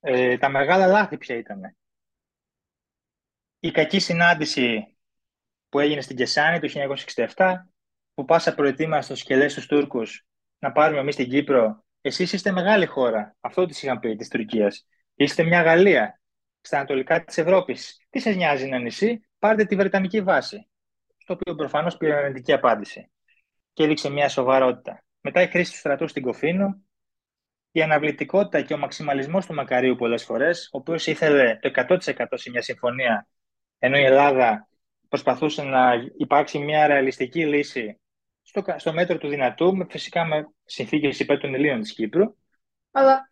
ε, τα μεγάλα λάθη ποια ήταν. Η κακή συνάντηση που έγινε στην Κεσάνη το 1967, που πάσα προετοίμασε στο σκελές στους Τούρκους να πάρουμε εμείς την Κύπρο. Εσείς είστε μεγάλη χώρα, αυτό της είχαν πει, της Τουρκίας. Είστε μια Γαλλία, στα ανατολικά της Ευρώπης. Τι σας νοιάζει ένα νησί, πάρτε τη Βρετανική βάση. Στο οποίο προφανώς πήρε αρνητική απάντηση. Και έδειξε μια σοβαρότητα. Μετά η χρήση του στρατού στην Κοφίνο, η αναβλητικότητα και ο μαξιμαλισμός του Μακαρίου πολλές φορές, ο οποίος ήθελε το 100% σε μια συμφωνία, ενώ η Ελλάδα προσπαθούσε να υπάρξει μια ρεαλιστική λύση στο, στο μέτρο του δυνατού, φυσικά με συνθήκες υπέρ των Ελλήνων της Κύπρου. Αλλά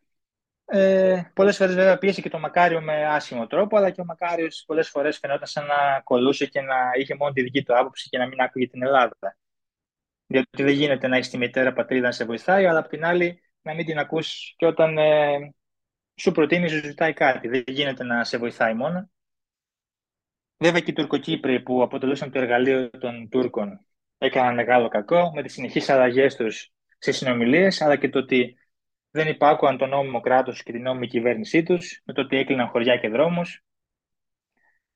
ε, πολλές φορές βέβαια πίεσε και το Μακάριο με άσχημο τρόπο, αλλά και ο Μακάριος πολλές φορές φαινόταν σαν να κολούσε και να είχε μόνο τη δική του άποψη και να μην άκουγε την Ελλάδα. Διότι δεν γίνεται να έχεις τη μητέρα πατρίδα να σε βοηθάει, αλλά απ' την άλλη να μην την ακούς και όταν ε, σου προτείνεις, σου ζητάει κάτι. Δεν γίνεται να σε βοηθάει μόνο. Βέβαια και οι Τουρκοκύπροι που αποτελούσαν το εργαλείο των Τούρκων έκαναν μεγάλο κακό με τις συνεχείς αλλαγές τους σε συνομιλίες, αλλά και το ότι δεν υπάκουαν το νόμιμο κράτος και την νόμιμη κυβέρνησή τους, με το ότι έκλειναν χωριά και δρόμους.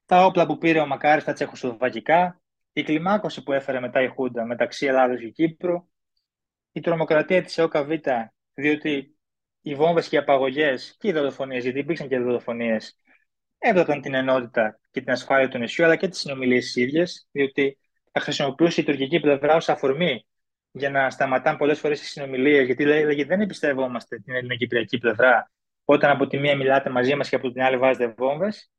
Τα όπλα που πήρε ο Μακάρης στα τσεχοσλοβακικά, η κλιμάκωση που έφερε μετά η Χούντα μεταξύ Ελλάδος και Κύπρου, η τρομοκρατία της ΕΟΚΑΒ διότι οι βόμβες και οι απαγωγές και οι δολοφονίες, γιατί υπήρξαν και δολοφονίες, έβλεπαν την ενότητα και την ασφάλεια του νησιού, αλλά και τις συνομιλίες τι ίδιες, διότι θα χρησιμοποιούσε η τουρκική πλευρά ως αφορμή για να σταματάνε πολλές φορές τις συνομιλίες, γιατί λέγει δεν εμπιστεύομαστε την ελληνοκυπριακή πλευρά, όταν από τη μία μιλάτε μαζί μας και από την άλλη βάζετε βόμβες.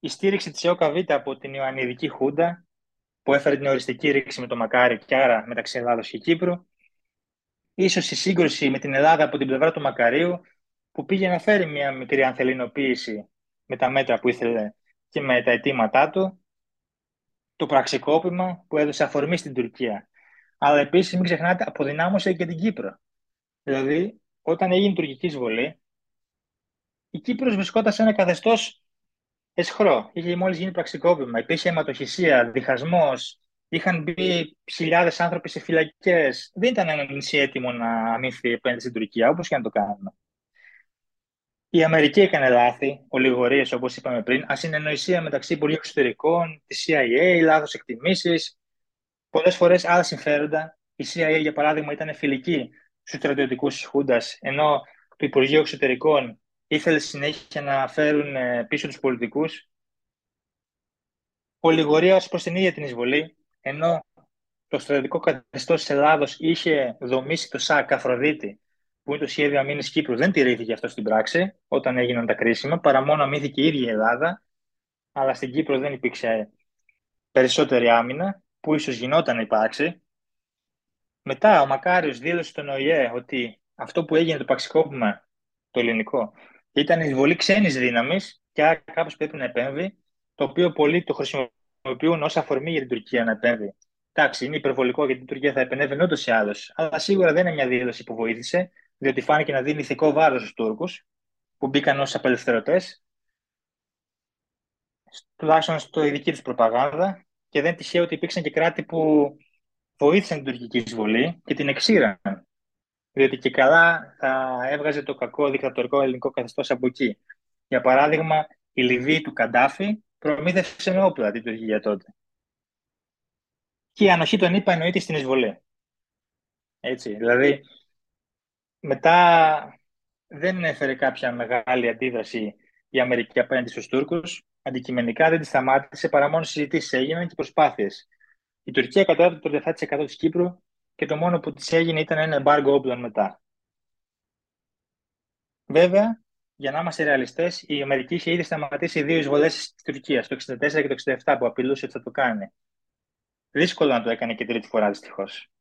Η στήριξη της ΕΟΚΑΒ από την Ιωαννιδική Χούντα, που έφερε την οριστική ρήξη με το Μακάρι και άρα μεταξύ Ελλάδος και Κύπρου, ίσως η σύγκρουση με την Ελλάδα από την πλευρά του Μακαρίου που πήγε να φέρει μια μικρή ανθελινοποίηση με τα μέτρα που ήθελε και με τα αιτήματά του, το πραξικόπημα που έδωσε αφορμή στην Τουρκία. Αλλά επίσης, μην ξεχνάτε, αποδυνάμωσε και την Κύπρο. Δηλαδή, όταν έγινε η τουρκική εισβολή, η Κύπρος βρισκόταν σε ένα καθεστώς εσχρό. Είχε μόλις γίνει πραξικόπημα. Υπήρχε αιματοχυσία, διχασμός, Είχαν μπει χιλιάδες άνθρωποι σε φυλακές. Δεν ήταν ένα νησί έτοιμο να αμήνθει απέναντι στην Τουρκία, όπως και να το κάνουμε. Η Αμερική έκανε λάθη, ολιγορίες όπως είπαμε πριν, ασυνεννοησία μεταξύ Υπουργείου Εξωτερικών, της CIA, λάθος εκτιμήσεις, πολλές φορές άλλα συμφέροντα. Η CIA, για παράδειγμα, ήταν φιλική στους στρατιωτικούς τη Χούντας, ενώ το Υπουργείο Εξωτερικών ήθελε συνέχεια να φέρουν ε, πίσω τους πολιτικούς. Ολιγορία ως προς την ίδια την εισβολή, ενώ το στρατιωτικό καθεστώς της Ελλάδος είχε δομήσει το ΣΑΚ Αφροδίτη, που είναι το σχέδιο αμήνης Κύπρου, δεν τηρήθηκε αυτό στην πράξη όταν έγιναν τα κρίσιμα, παρά μόνο αμύθηκε η ίδια η Ελλάδα. Αλλά στην Κύπρο δεν υπήρξε περισσότερη άμυνα, που ίσως γινόταν να υπάρξει. Μετά ο Μακάριος δήλωσε στον ΟΗΕ ότι αυτό που έγινε το παξικόπημα, το ελληνικό, ήταν εισβολή ξένης δύναμης και άρα κάπως πρέπει να επέμβει, το οποίο πολλοί το χρησιμοποιούν χρησιμοποιούν ως αφορμή για την Τουρκία να επέμβει. Εντάξει, είναι υπερβολικό γιατί η Τουρκία θα επενέβαινε ούτως ή άλλως. Αλλά σίγουρα δεν είναι μια δήλωση που βοήθησε, διότι φάνηκε να δίνει ηθικό βάρος στους Τούρκους που μπήκαν ως απελευθερωτές, τουλάχιστον στο ειδική τους προπαγάνδα. Και δεν τυχαίο ότι υπήρξαν και κράτη που βοήθησαν την τουρκική εισβολή και την εξήραν. Διότι και καλά θα έβγαζε το κακό δικτατορικό ελληνικό καθεστώς από εκεί. Για παράδειγμα, η Λιβύη του Καντάφη προμήθευσε με όπλα την Τουρκία τότε. Και η ανοχή των ΗΠΑ εννοείται στην εισβολή. Έτσι, δηλαδή, μετά δεν έφερε κάποια μεγάλη αντίδραση η Αμερική απέναντι στους Τούρκους. Αντικειμενικά δεν τη σταμάτησε παρά μόνο συζητήσεις έγιναν και προσπάθειες. Η Τουρκία κατέβηκε το 37% της Κύπρου και το μόνο που της έγινε ήταν ένα εμπάργκο όπλων μετά. Βέβαια, για να είμαστε ρεαλιστές, η Αμερική είχε ήδη σταματήσει δύο εισβολές τη Τουρκία, το 64 και το 67, που απειλούσε ότι θα το κάνει. Δύσκολο να το έκανε και τρίτη φορά, δυστυχώς.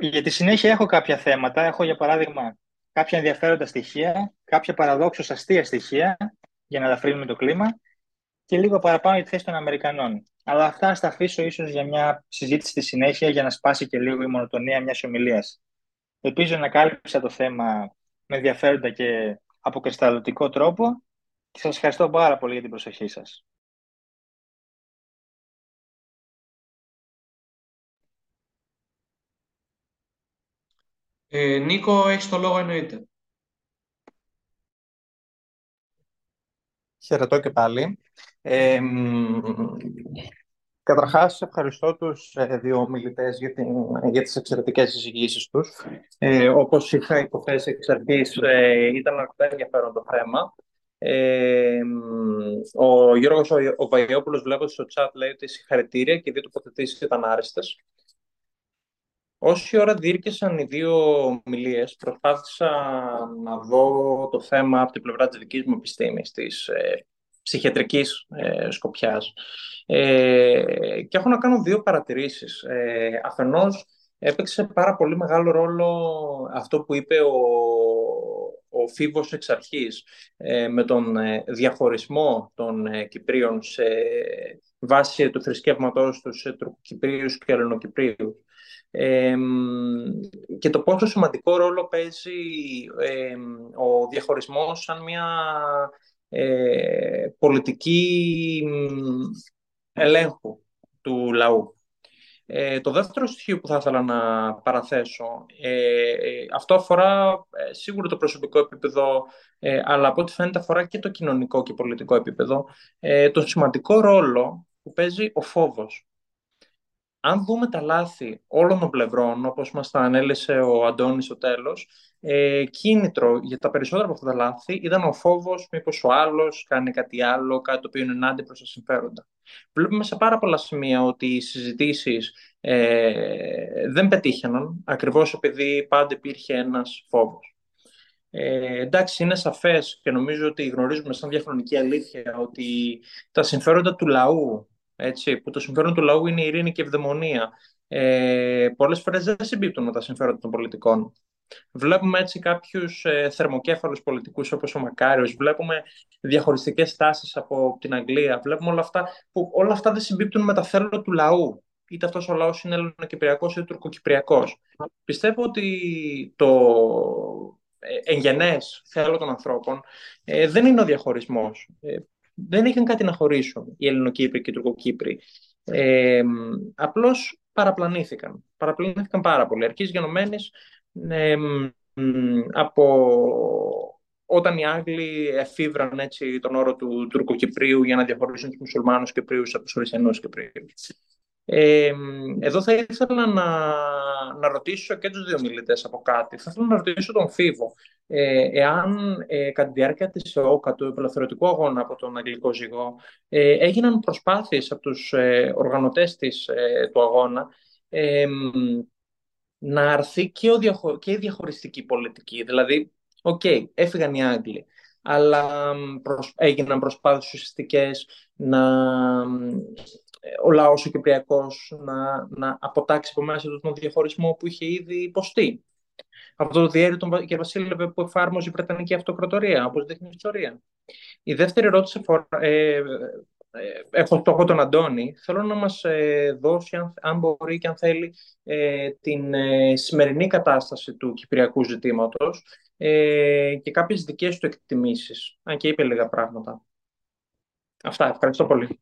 Για τη συνέχεια έχω κάποια θέματα. Έχω, για παράδειγμα, κάποια ενδιαφέροντα στοιχεία, κάποια παραδόξως αστεία στοιχεία για να ελαφρύνουμε το κλίμα και λίγο παραπάνω για τη θέση των Αμερικανών. Αλλά αυτά θα τα αφήσω ίσως για μια συζήτηση στη συνέχεια για να σπάσει και λίγο η μονοτονία μιας ομιλίας. Ελπίζω να κάλυψα το θέμα με ενδιαφέροντα και αποκρισταλωτικό τρόπο και σας ευχαριστώ πάρα πολύ για την προσοχή σας.
Ε, Νίκο, έχεις το λόγο εννοείται.
Χαιρετώ και πάλι. Ε, καταρχάς, ευχαριστώ τους ε, δύο μιλητές για, την, για τις εξαιρετικές εισηγήσεις τους. Ε, όπως είχα υποθέσει εξ αρχής, ε, ήταν αρκετά ενδιαφέρον το θέμα. Ε, ο Γιώργος ο, ο Βαϊόπουλος βλέπω στο chat λέει ότι συγχαρητήρια και οι δύο τοποθετήσεις ήταν άρεστες. Όση ώρα διήρκεσαν οι δύο ομιλίες, προσπάθησα να δω το θέμα από την πλευρά της δικής μου επιστήμης, της ε, ψυχιατρικής ε, σκοπιάς. Ε, και έχω να κάνω δύο παρατηρήσεις. Ε, αφενός, έπαιξε πάρα πολύ μεγάλο ρόλο αυτό που είπε ο, ο Φίβος εξ αρχής, ε, με τον ε, διαχωρισμό των Κυπρίων σε βάση του θρησκεύματός τους σε Κυπρίους και Ελληνοκυπρίους και το πόσο σημαντικό ρόλο παίζει ο διαχωρισμός σαν μια ε, πολιτική ελέγχου του λαού. Ε, το δεύτερο στοιχείο που θα ήθελα να παραθέσω, ε, αυτό αφορά σίγουρα το προσωπικό επίπεδο, αλλά από ό,τι φαίνεται αφορά και το κοινωνικό και πολιτικό επίπεδο, το σημαντικό ρόλο που παίζει ο φόβος αν δούμε τα λάθη όλων των πλευρών, όπως μας τα ανέλησε ο Αντώνης στο τέλος, ε, κίνητρο για τα περισσότερα από αυτά τα λάθη ήταν ο φόβος μήπως ο άλλος κάνει κάτι άλλο, κάτι το οποίο είναι ενάντια προς τα συμφέροντα. Βλέπουμε σε πάρα πολλά σημεία ότι οι συζητήσεις ε, δεν πετύχαιναν, ακριβώς επειδή πάντα υπήρχε ένας φόβος. Ε, εντάξει, είναι σαφές και νομίζω ότι γνωρίζουμε σαν διαχρονική αλήθεια ότι τα συμφέροντα του λαού έτσι, που το συμφέρον του λαού είναι η ειρήνη και η ευδαιμονία. Ε, πολλές φορές δεν συμπίπτουν με τα συμφέροντα των πολιτικών. Βλέπουμε έτσι κάποιους ε, θερμοκέφαλους πολιτικούς όπως ο Μακάριος, βλέπουμε διαχωριστικές τάσεις από την Αγγλία, βλέπουμε όλα αυτά που όλα αυτά δεν συμπίπτουν με τα θέλω του λαού. Είτε αυτός ο λαός είναι ελληνοκυπριακός είτε τουρκοκυπριακός. Πιστεύω ότι το ε, εγγενές θέλω των ανθρώπων ε, δεν είναι ο διαχωρισμός. Ε, δεν είχαν κάτι να χωρίσουν οι Ελληνοκύπροι και οι Τουρκοκύπροι. Ε, απλώς παραπλανήθηκαν. Παραπλανήθηκαν πάρα πολύ. Αρχής γενομένης ε, από όταν οι Άγγλοι εφήβραν έτσι, τον όρο του Τουρκοκυπρίου για να διαχωρίσουν τους μουσουλμάνους Κυπρίους από τους Χριστιανούς Κυπρίους. Ε, εδώ θα ήθελα να, να ρωτήσω και τους δύο μιλητές από κάτι. Θα ήθελα να ρωτήσω τον Φίβο. Ε, εάν ε, κατά τη διάρκεια της ΕΟΚΑ, του επελευθερωτικού αγώνα από τον Αγγλικό Ζυγό, ε, έγιναν προσπάθειες από τους ε, οργανωτές της, ε, του αγώνα να αρθεί και, ο και η διαχωριστική πολιτική. Δηλαδή, OK, okay, έφυγαν οι Άγγλοι, αλλά προσ... έγιναν προσπάθειες ουσιαστικές να ο λαός ο Κυπριακός να, να αποτάξει από μέσα του τον διαχωρισμό που είχε ήδη υποστεί. Αυτό το διέρη τον κ. Βασίλευε που εφάρμοζε η Βρετανική Αυτοκρατορία, όπως δείχνει η ιστορία. Η δεύτερη ερώτηση αφορά, ε, ε, έχω το τον Αντώνη, θέλω να μας ε, δώσει, αν, αν, μπορεί και αν θέλει, ε, την ε, σημερινή κατάσταση του κυπριακού ζητήματος ε, και κάποιες δικές του εκτιμήσεις, αν και είπε λίγα πράγματα. Αυτά, ευχαριστώ πολύ.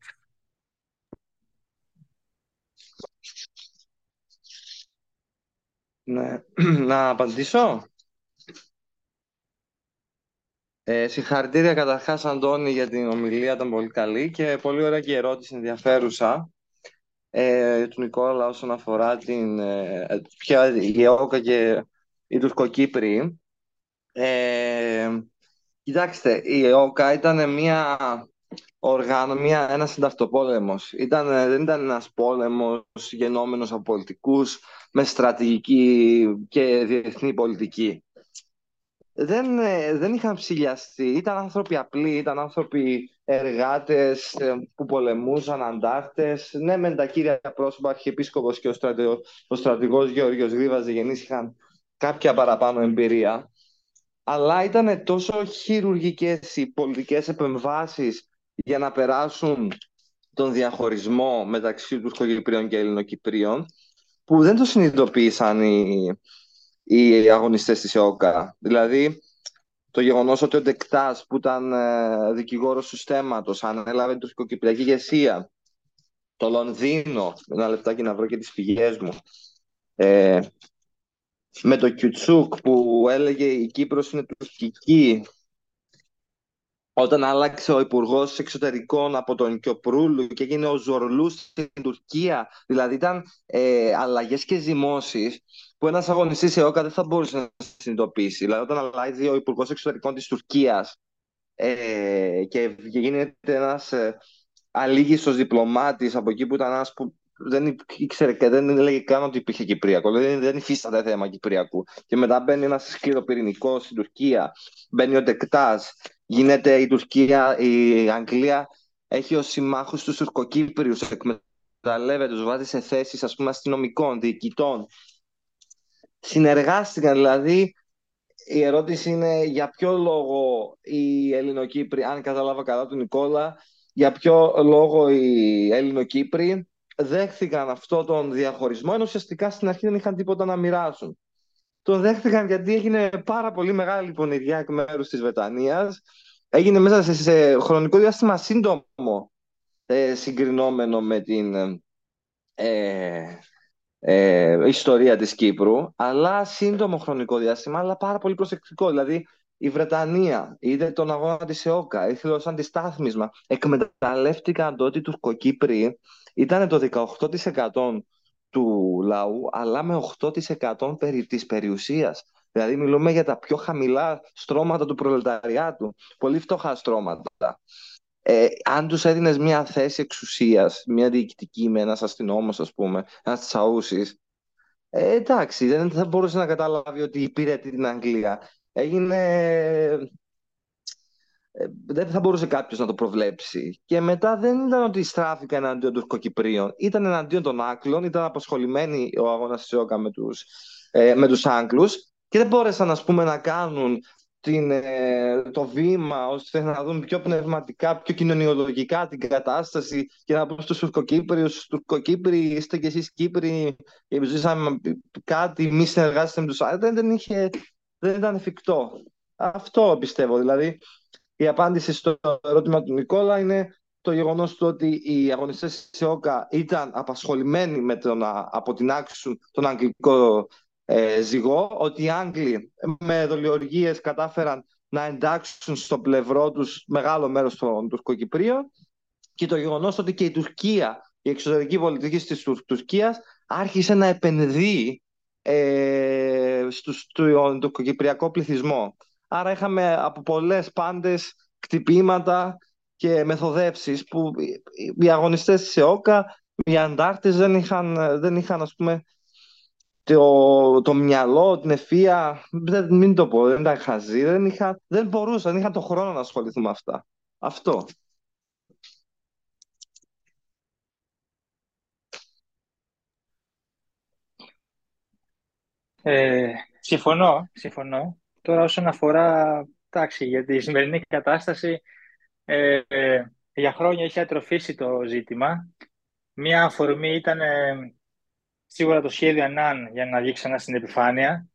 Ναι. Να απαντήσω. Ε, συγχαρητήρια καταρχάς Αντώνη για την ομιλία, ήταν πολύ καλή και πολύ ωραία και ερώτηση ενδιαφέρουσα ε, του Νικόλα όσον αφορά την ε, ποια η ΕΟΚΑ και οι Τουρκοκύπροι. Ε, κοιτάξτε, η ΕΟΚΑ ήταν μια οργάνω, μια, ένας συνταυτοπόλεμος. Ήταν, δεν ήταν ένας πόλεμος γεννόμενος από πολιτικούς με στρατηγική και διεθνή πολιτική. Δεν, ε, δεν είχαν ψηλιαστεί. Ήταν άνθρωποι απλοί, ήταν άνθρωποι εργάτες ε, που πολεμούσαν, αντάρτες. Ναι, με τα κύρια πρόσωπα, αρχιεπίσκοπος και ο, στρατηγός, ο στρατηγός Γεώργιος Γρήβας είχαν κάποια παραπάνω εμπειρία. αλλά ήταν τόσο χειρουργικές οι πολιτικές επεμβάσεις για να περάσουν τον διαχωρισμό μεταξύ Τουρκοκυπρίων και Ελληνοκυπρίων που δεν το συνειδητοποίησαν οι, οι αγωνιστές της ΕΟΚΑ. Δηλαδή, το γεγονός ότι ο Ντεκτάς που ήταν ε, δικηγόρος του στέματος ανέλαβε την τουρκοκυπριακή ηγεσία το Λονδίνο, ένα λεπτάκι να βρω και τις πηγές μου, ε, με το Κιουτσούκ που έλεγε η Κύπρος είναι τουρκική, όταν άλλαξε ο Υπουργός Εξωτερικών από τον Κιοπρούλου και έγινε ο Ζορλού στην Τουρκία. Δηλαδή ήταν ε, αλλαγές και ζυμώσεις που ένας αγωνιστής σε ΟΚΑ δεν θα μπορούσε να συνειδητοποιήσει. Δηλαδή, όταν αλλάζει ο Υπουργός Εξωτερικών της Τουρκίας ε, και γίνεται ένας ε, αλήγιστος διπλωμάτης από εκεί που ήταν ένας που δεν ήξερε και δεν έλεγε καν ότι υπήρχε Κυπριακό. Δηλαδή δεν υφίσταται θέμα Κυπριακού. Και μετά μπαίνει ένας σκληροπυρηνικός στην Τουρκία, μπαίνει ο Τεκτάς, γίνεται η Τουρκία, η Αγγλία έχει ως συμμάχους τους Τουρκοκύπριους, εκμεταλλεύεται, τους βάζει σε θέσεις αστυνομικών, διοικητών. Συνεργάστηκαν δηλαδή. Η ερώτηση είναι για ποιο λόγο οι Ελληνοκύπροι, αν καταλάβα καλά του Νικόλα, για ποιο λόγο οι Ελληνοκύπροι δέχθηκαν αυτό τον διαχωρισμό, ενώ ουσιαστικά στην αρχή δεν είχαν τίποτα να μοιράσουν. Το δέχτηκαν γιατί έγινε πάρα πολύ μεγάλη πονηριά εκ μέρους της Βρετανίας. Έγινε μέσα σε, χρονικό διάστημα σύντομο ε, συγκρινόμενο με την ε, ε, ιστορία της Κύπρου, αλλά σύντομο χρονικό διάστημα, αλλά πάρα πολύ προσεκτικό. Δηλαδή, η Βρετανία είδε τον αγώνα της ΕΟΚΑ, ήθελε σαν αντιστάθμισμα. Εκμεταλλεύτηκαν τότε οι Τουρκοκύπροι, ήταν το 18% του λαού, αλλά με 8% περί της περιουσίας. Δηλαδή μιλούμε για τα πιο χαμηλά στρώματα του προλεταριάτου, πολύ φτωχά στρώματα. Ε, αν τους έδινες μια θέση εξουσίας, μια διοικητική με ένας αστυνόμος ας πούμε, ένας τσαούσης, ε, εντάξει, δεν θα μπορούσε να καταλάβει ότι υπηρετεί την Αγγλία. Έγινε ε, δεν θα μπορούσε κάποιος να το προβλέψει. Και μετά δεν ήταν ότι στράφηκαν εναντίον των Τουρκοκυπρίων. Ήταν εναντίον των Άγγλων, ήταν απασχολημένοι ο αγώνας της ΟΚΑ με τους ε, με τους Άγγλους και δεν μπόρεσαν ας πούμε, να κάνουν την, ε, το βήμα ώστε να δουν πιο πνευματικά, πιο κοινωνιολογικά την κατάσταση και να πούν στους Τουρκοκύπριους Τουρκοκύπροι είστε και εσείς Κύπροι ζήσαμε κάτι, μη συνεργάζεστε με τους άλλους δεν, δεν, είχε, δεν ήταν εφικτό αυτό πιστεύω δηλαδή η απάντηση στο ερώτημα του Νικόλα είναι το γεγονός του ότι οι αγωνιστές της ΕΟΚΑ ήταν απασχολημένοι με το να αποτινάξουν τον αγγλικό ε, ζυγό, ότι οι Άγγλοι με δολιοργίε κατάφεραν να εντάξουν στο πλευρό τους μεγάλο μέρος των Τουρκοκυπρίων και το γεγονός ότι και η Τουρκία, η εξωτερική πολιτική της Τουρκίας, άρχισε να επενδύει ε, στον τουρκοκυπριακό πληθυσμό. Άρα είχαμε από πολλές πάντες κτυπήματα και μεθοδεύσεις που οι αγωνιστές της ΕΟΚΑ, οι αντάρτες δεν είχαν, δεν είχαν ας πούμε, το, το μυαλό, την ευφία, δεν, μην το πω, δεν ήταν χαζοί, δεν, είχα, δεν μπορούσαν, δεν είχαν το χρόνο να ασχοληθούν με αυτά. Αυτό.
Ε, συμφωνώ, συμφωνώ. Τώρα όσον αφορά, εντάξει, για τη σημερινή κατάσταση, ε, ε, για χρόνια έχει ατροφήσει το ζήτημα. Μία αφορμή ήταν ε, σίγουρα το σχέδιο ΑΝΑΝ για να βγει ξανά στην επιφάνεια,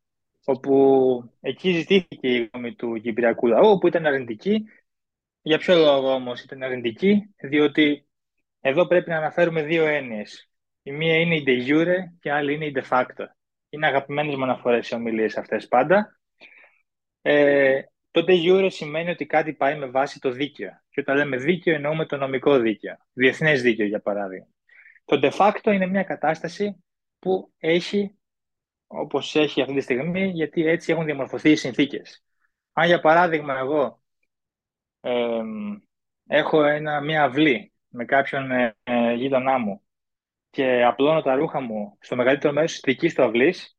όπου εκεί ζητήθηκε η γνώμη του Κυπριακού λαού, που ήταν αρνητική. Για ποιο λόγο όμως ήταν αρνητική, διότι εδώ πρέπει να αναφέρουμε δύο έννοιες. Η μία είναι η de jure και η άλλη είναι η de facto. Είναι αγαπημένες μου αναφορές οι ομιλίες αυτές πάντα. Ε, το de σημαίνει ότι κάτι πάει με βάση το δίκαιο. Και όταν λέμε δίκαιο εννοούμε το νομικό δίκαιο. Διεθνές δίκαιο για παράδειγμα. Το de facto είναι μια κατάσταση που έχει όπως έχει αυτή τη στιγμή γιατί έτσι έχουν διαμορφωθεί οι συνθήκες. Αν για παράδειγμα εγώ ε, έχω ένα, μια αυλή με κάποιον ε, ε, γείτονά μου και απλώνω τα ρούχα μου στο μεγαλύτερο μέρος της δικής του αυλής,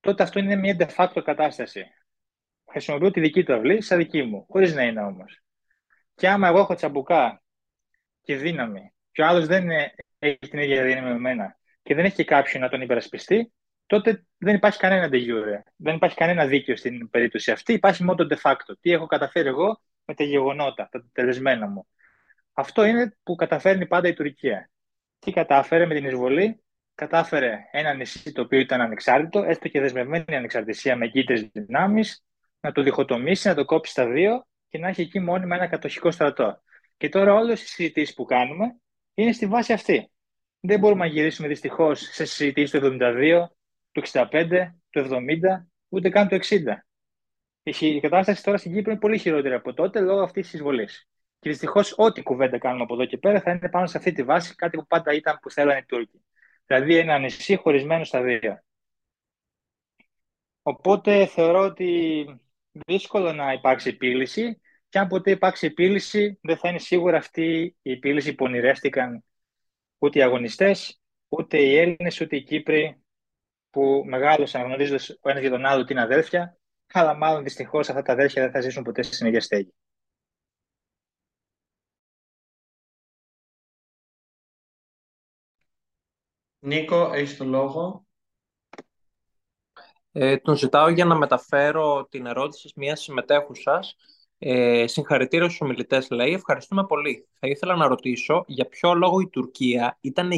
τότε αυτό είναι μια de facto κατάσταση. Χρησιμοποιώ τη δική του αυλή σαν δική μου, χωρίς να είναι όμως. Και άμα εγώ έχω τσαμπουκά και δύναμη, και ο άλλος δεν έχει την ίδια δύναμη με εμένα και δεν έχει και κάποιον να τον υπερασπιστεί, τότε δεν υπάρχει κανένα de jure. Δεν υπάρχει κανένα δίκαιο στην περίπτωση αυτή. Υπάρχει μόνο το de facto. Τι έχω καταφέρει εγώ με τα γεγονότα, τα τελεσμένα μου. Αυτό είναι που καταφέρνει πάντα η Τουρκία. Τι κατάφερε με την εισβολή, κατάφερε ένα νησί το οποίο ήταν ανεξάρτητο, έστω και δεσμευμένη ανεξαρτησία με κοίτε δυνάμεις, να το διχοτομήσει, να το κόψει στα δύο και να έχει εκεί μόνιμα ένα κατοχικό στρατό. Και τώρα όλες οι συζητήσεις που κάνουμε είναι στη βάση αυτή. Δεν μπορούμε να γυρίσουμε δυστυχώς σε συζητήσεις του 72, του 65, του 70, ούτε καν του 60. Η κατάσταση τώρα στην Κύπρο είναι πολύ χειρότερη από τότε λόγω αυτής της εισβολής. Και δυστυχώς, ό,τι κουβέντα κάνουμε από εδώ και πέρα θα είναι πάνω σε αυτή τη βάση, κάτι που πάντα ήταν που θέλανε οι Τούρκοι. Δηλαδή ένα νησί χωρισμένο στα δύο. Οπότε θεωρώ ότι δύσκολο να υπάρξει επίλυση και αν ποτέ υπάρξει επίλυση δεν θα είναι σίγουρα αυτή η επίλυση που ονειρεύτηκαν ούτε οι αγωνιστές, ούτε οι Έλληνες, ούτε οι Κύπροι που μεγάλωσαν γνωρίζοντας ο ένας για τον άλλο την αδέρφια, αλλά μάλλον δυστυχώς αυτά τα αδέρφια δεν θα ζήσουν ποτέ στην ίδια
Νίκο, έχεις το λόγο.
Ε, τον ζητάω για να μεταφέρω την ερώτηση μιας συμμετέχουσας. Ε, συγχαρητήρια στους ομιλητές, λέει. Ευχαριστούμε πολύ. Θα ήθελα να ρωτήσω για ποιο λόγο η Τουρκία ήταν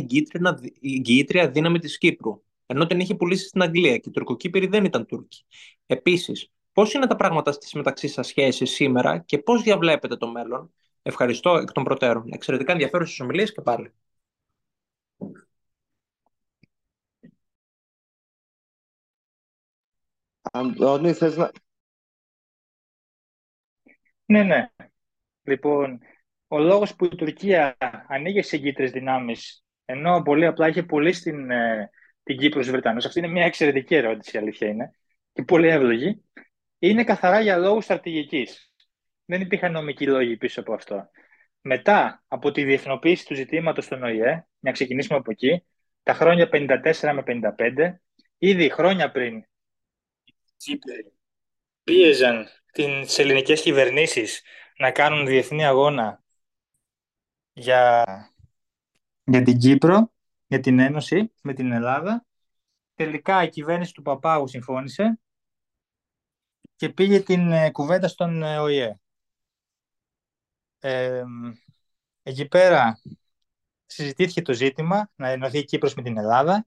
εγγύητρια δύναμη της Κύπρου, ενώ την είχε πουλήσει στην Αγγλία και οι Τουρκοκύπηροι δεν ήταν Τούρκοι. Επίσης, πώς είναι τα πράγματα στις μεταξύ σας σχέσεις σήμερα και πώς διαβλέπετε το μέλλον; Ευχαριστώ εκ των προτέρων. Εξαιρετικά ενδιαφέρουσες ομιλίες και πάλι.
Αντώνη, θες να...
Ναι, ναι. Λοιπόν, ο λόγος που η Τουρκία ανοίγει σε εγκύτρες δυνάμεις, ενώ πολύ απλά είχε πουλήσει στην, ε, την Κύπρο στους Βρετανούς, αυτή είναι μια εξαιρετική ερώτηση, η αλήθεια είναι, και πολύ εύλογη, είναι καθαρά για λόγους στρατηγικής. Δεν υπήρχαν νομικοί λόγοι πίσω από αυτό. Μετά από τη διεθνοποίηση του ζητήματος στον ΟΗΕ, να ξεκινήσουμε από εκεί, τα χρόνια 54 με 55, ήδη χρόνια πριν Κύπροι πίεζαν τις ελληνικές κυβερνήσεις να κάνουν διεθνή αγώνα για, για την Κύπρο, για την Ένωση με την Ελλάδα. Τελικά η κυβέρνηση του Παπάγου συμφώνησε και πήγε την ε, κουβέντα στον ε, ΟΗΕ. Ε, εκεί πέρα συζητήθηκε το ζήτημα να ενωθεί η Κύπρος με την Ελλάδα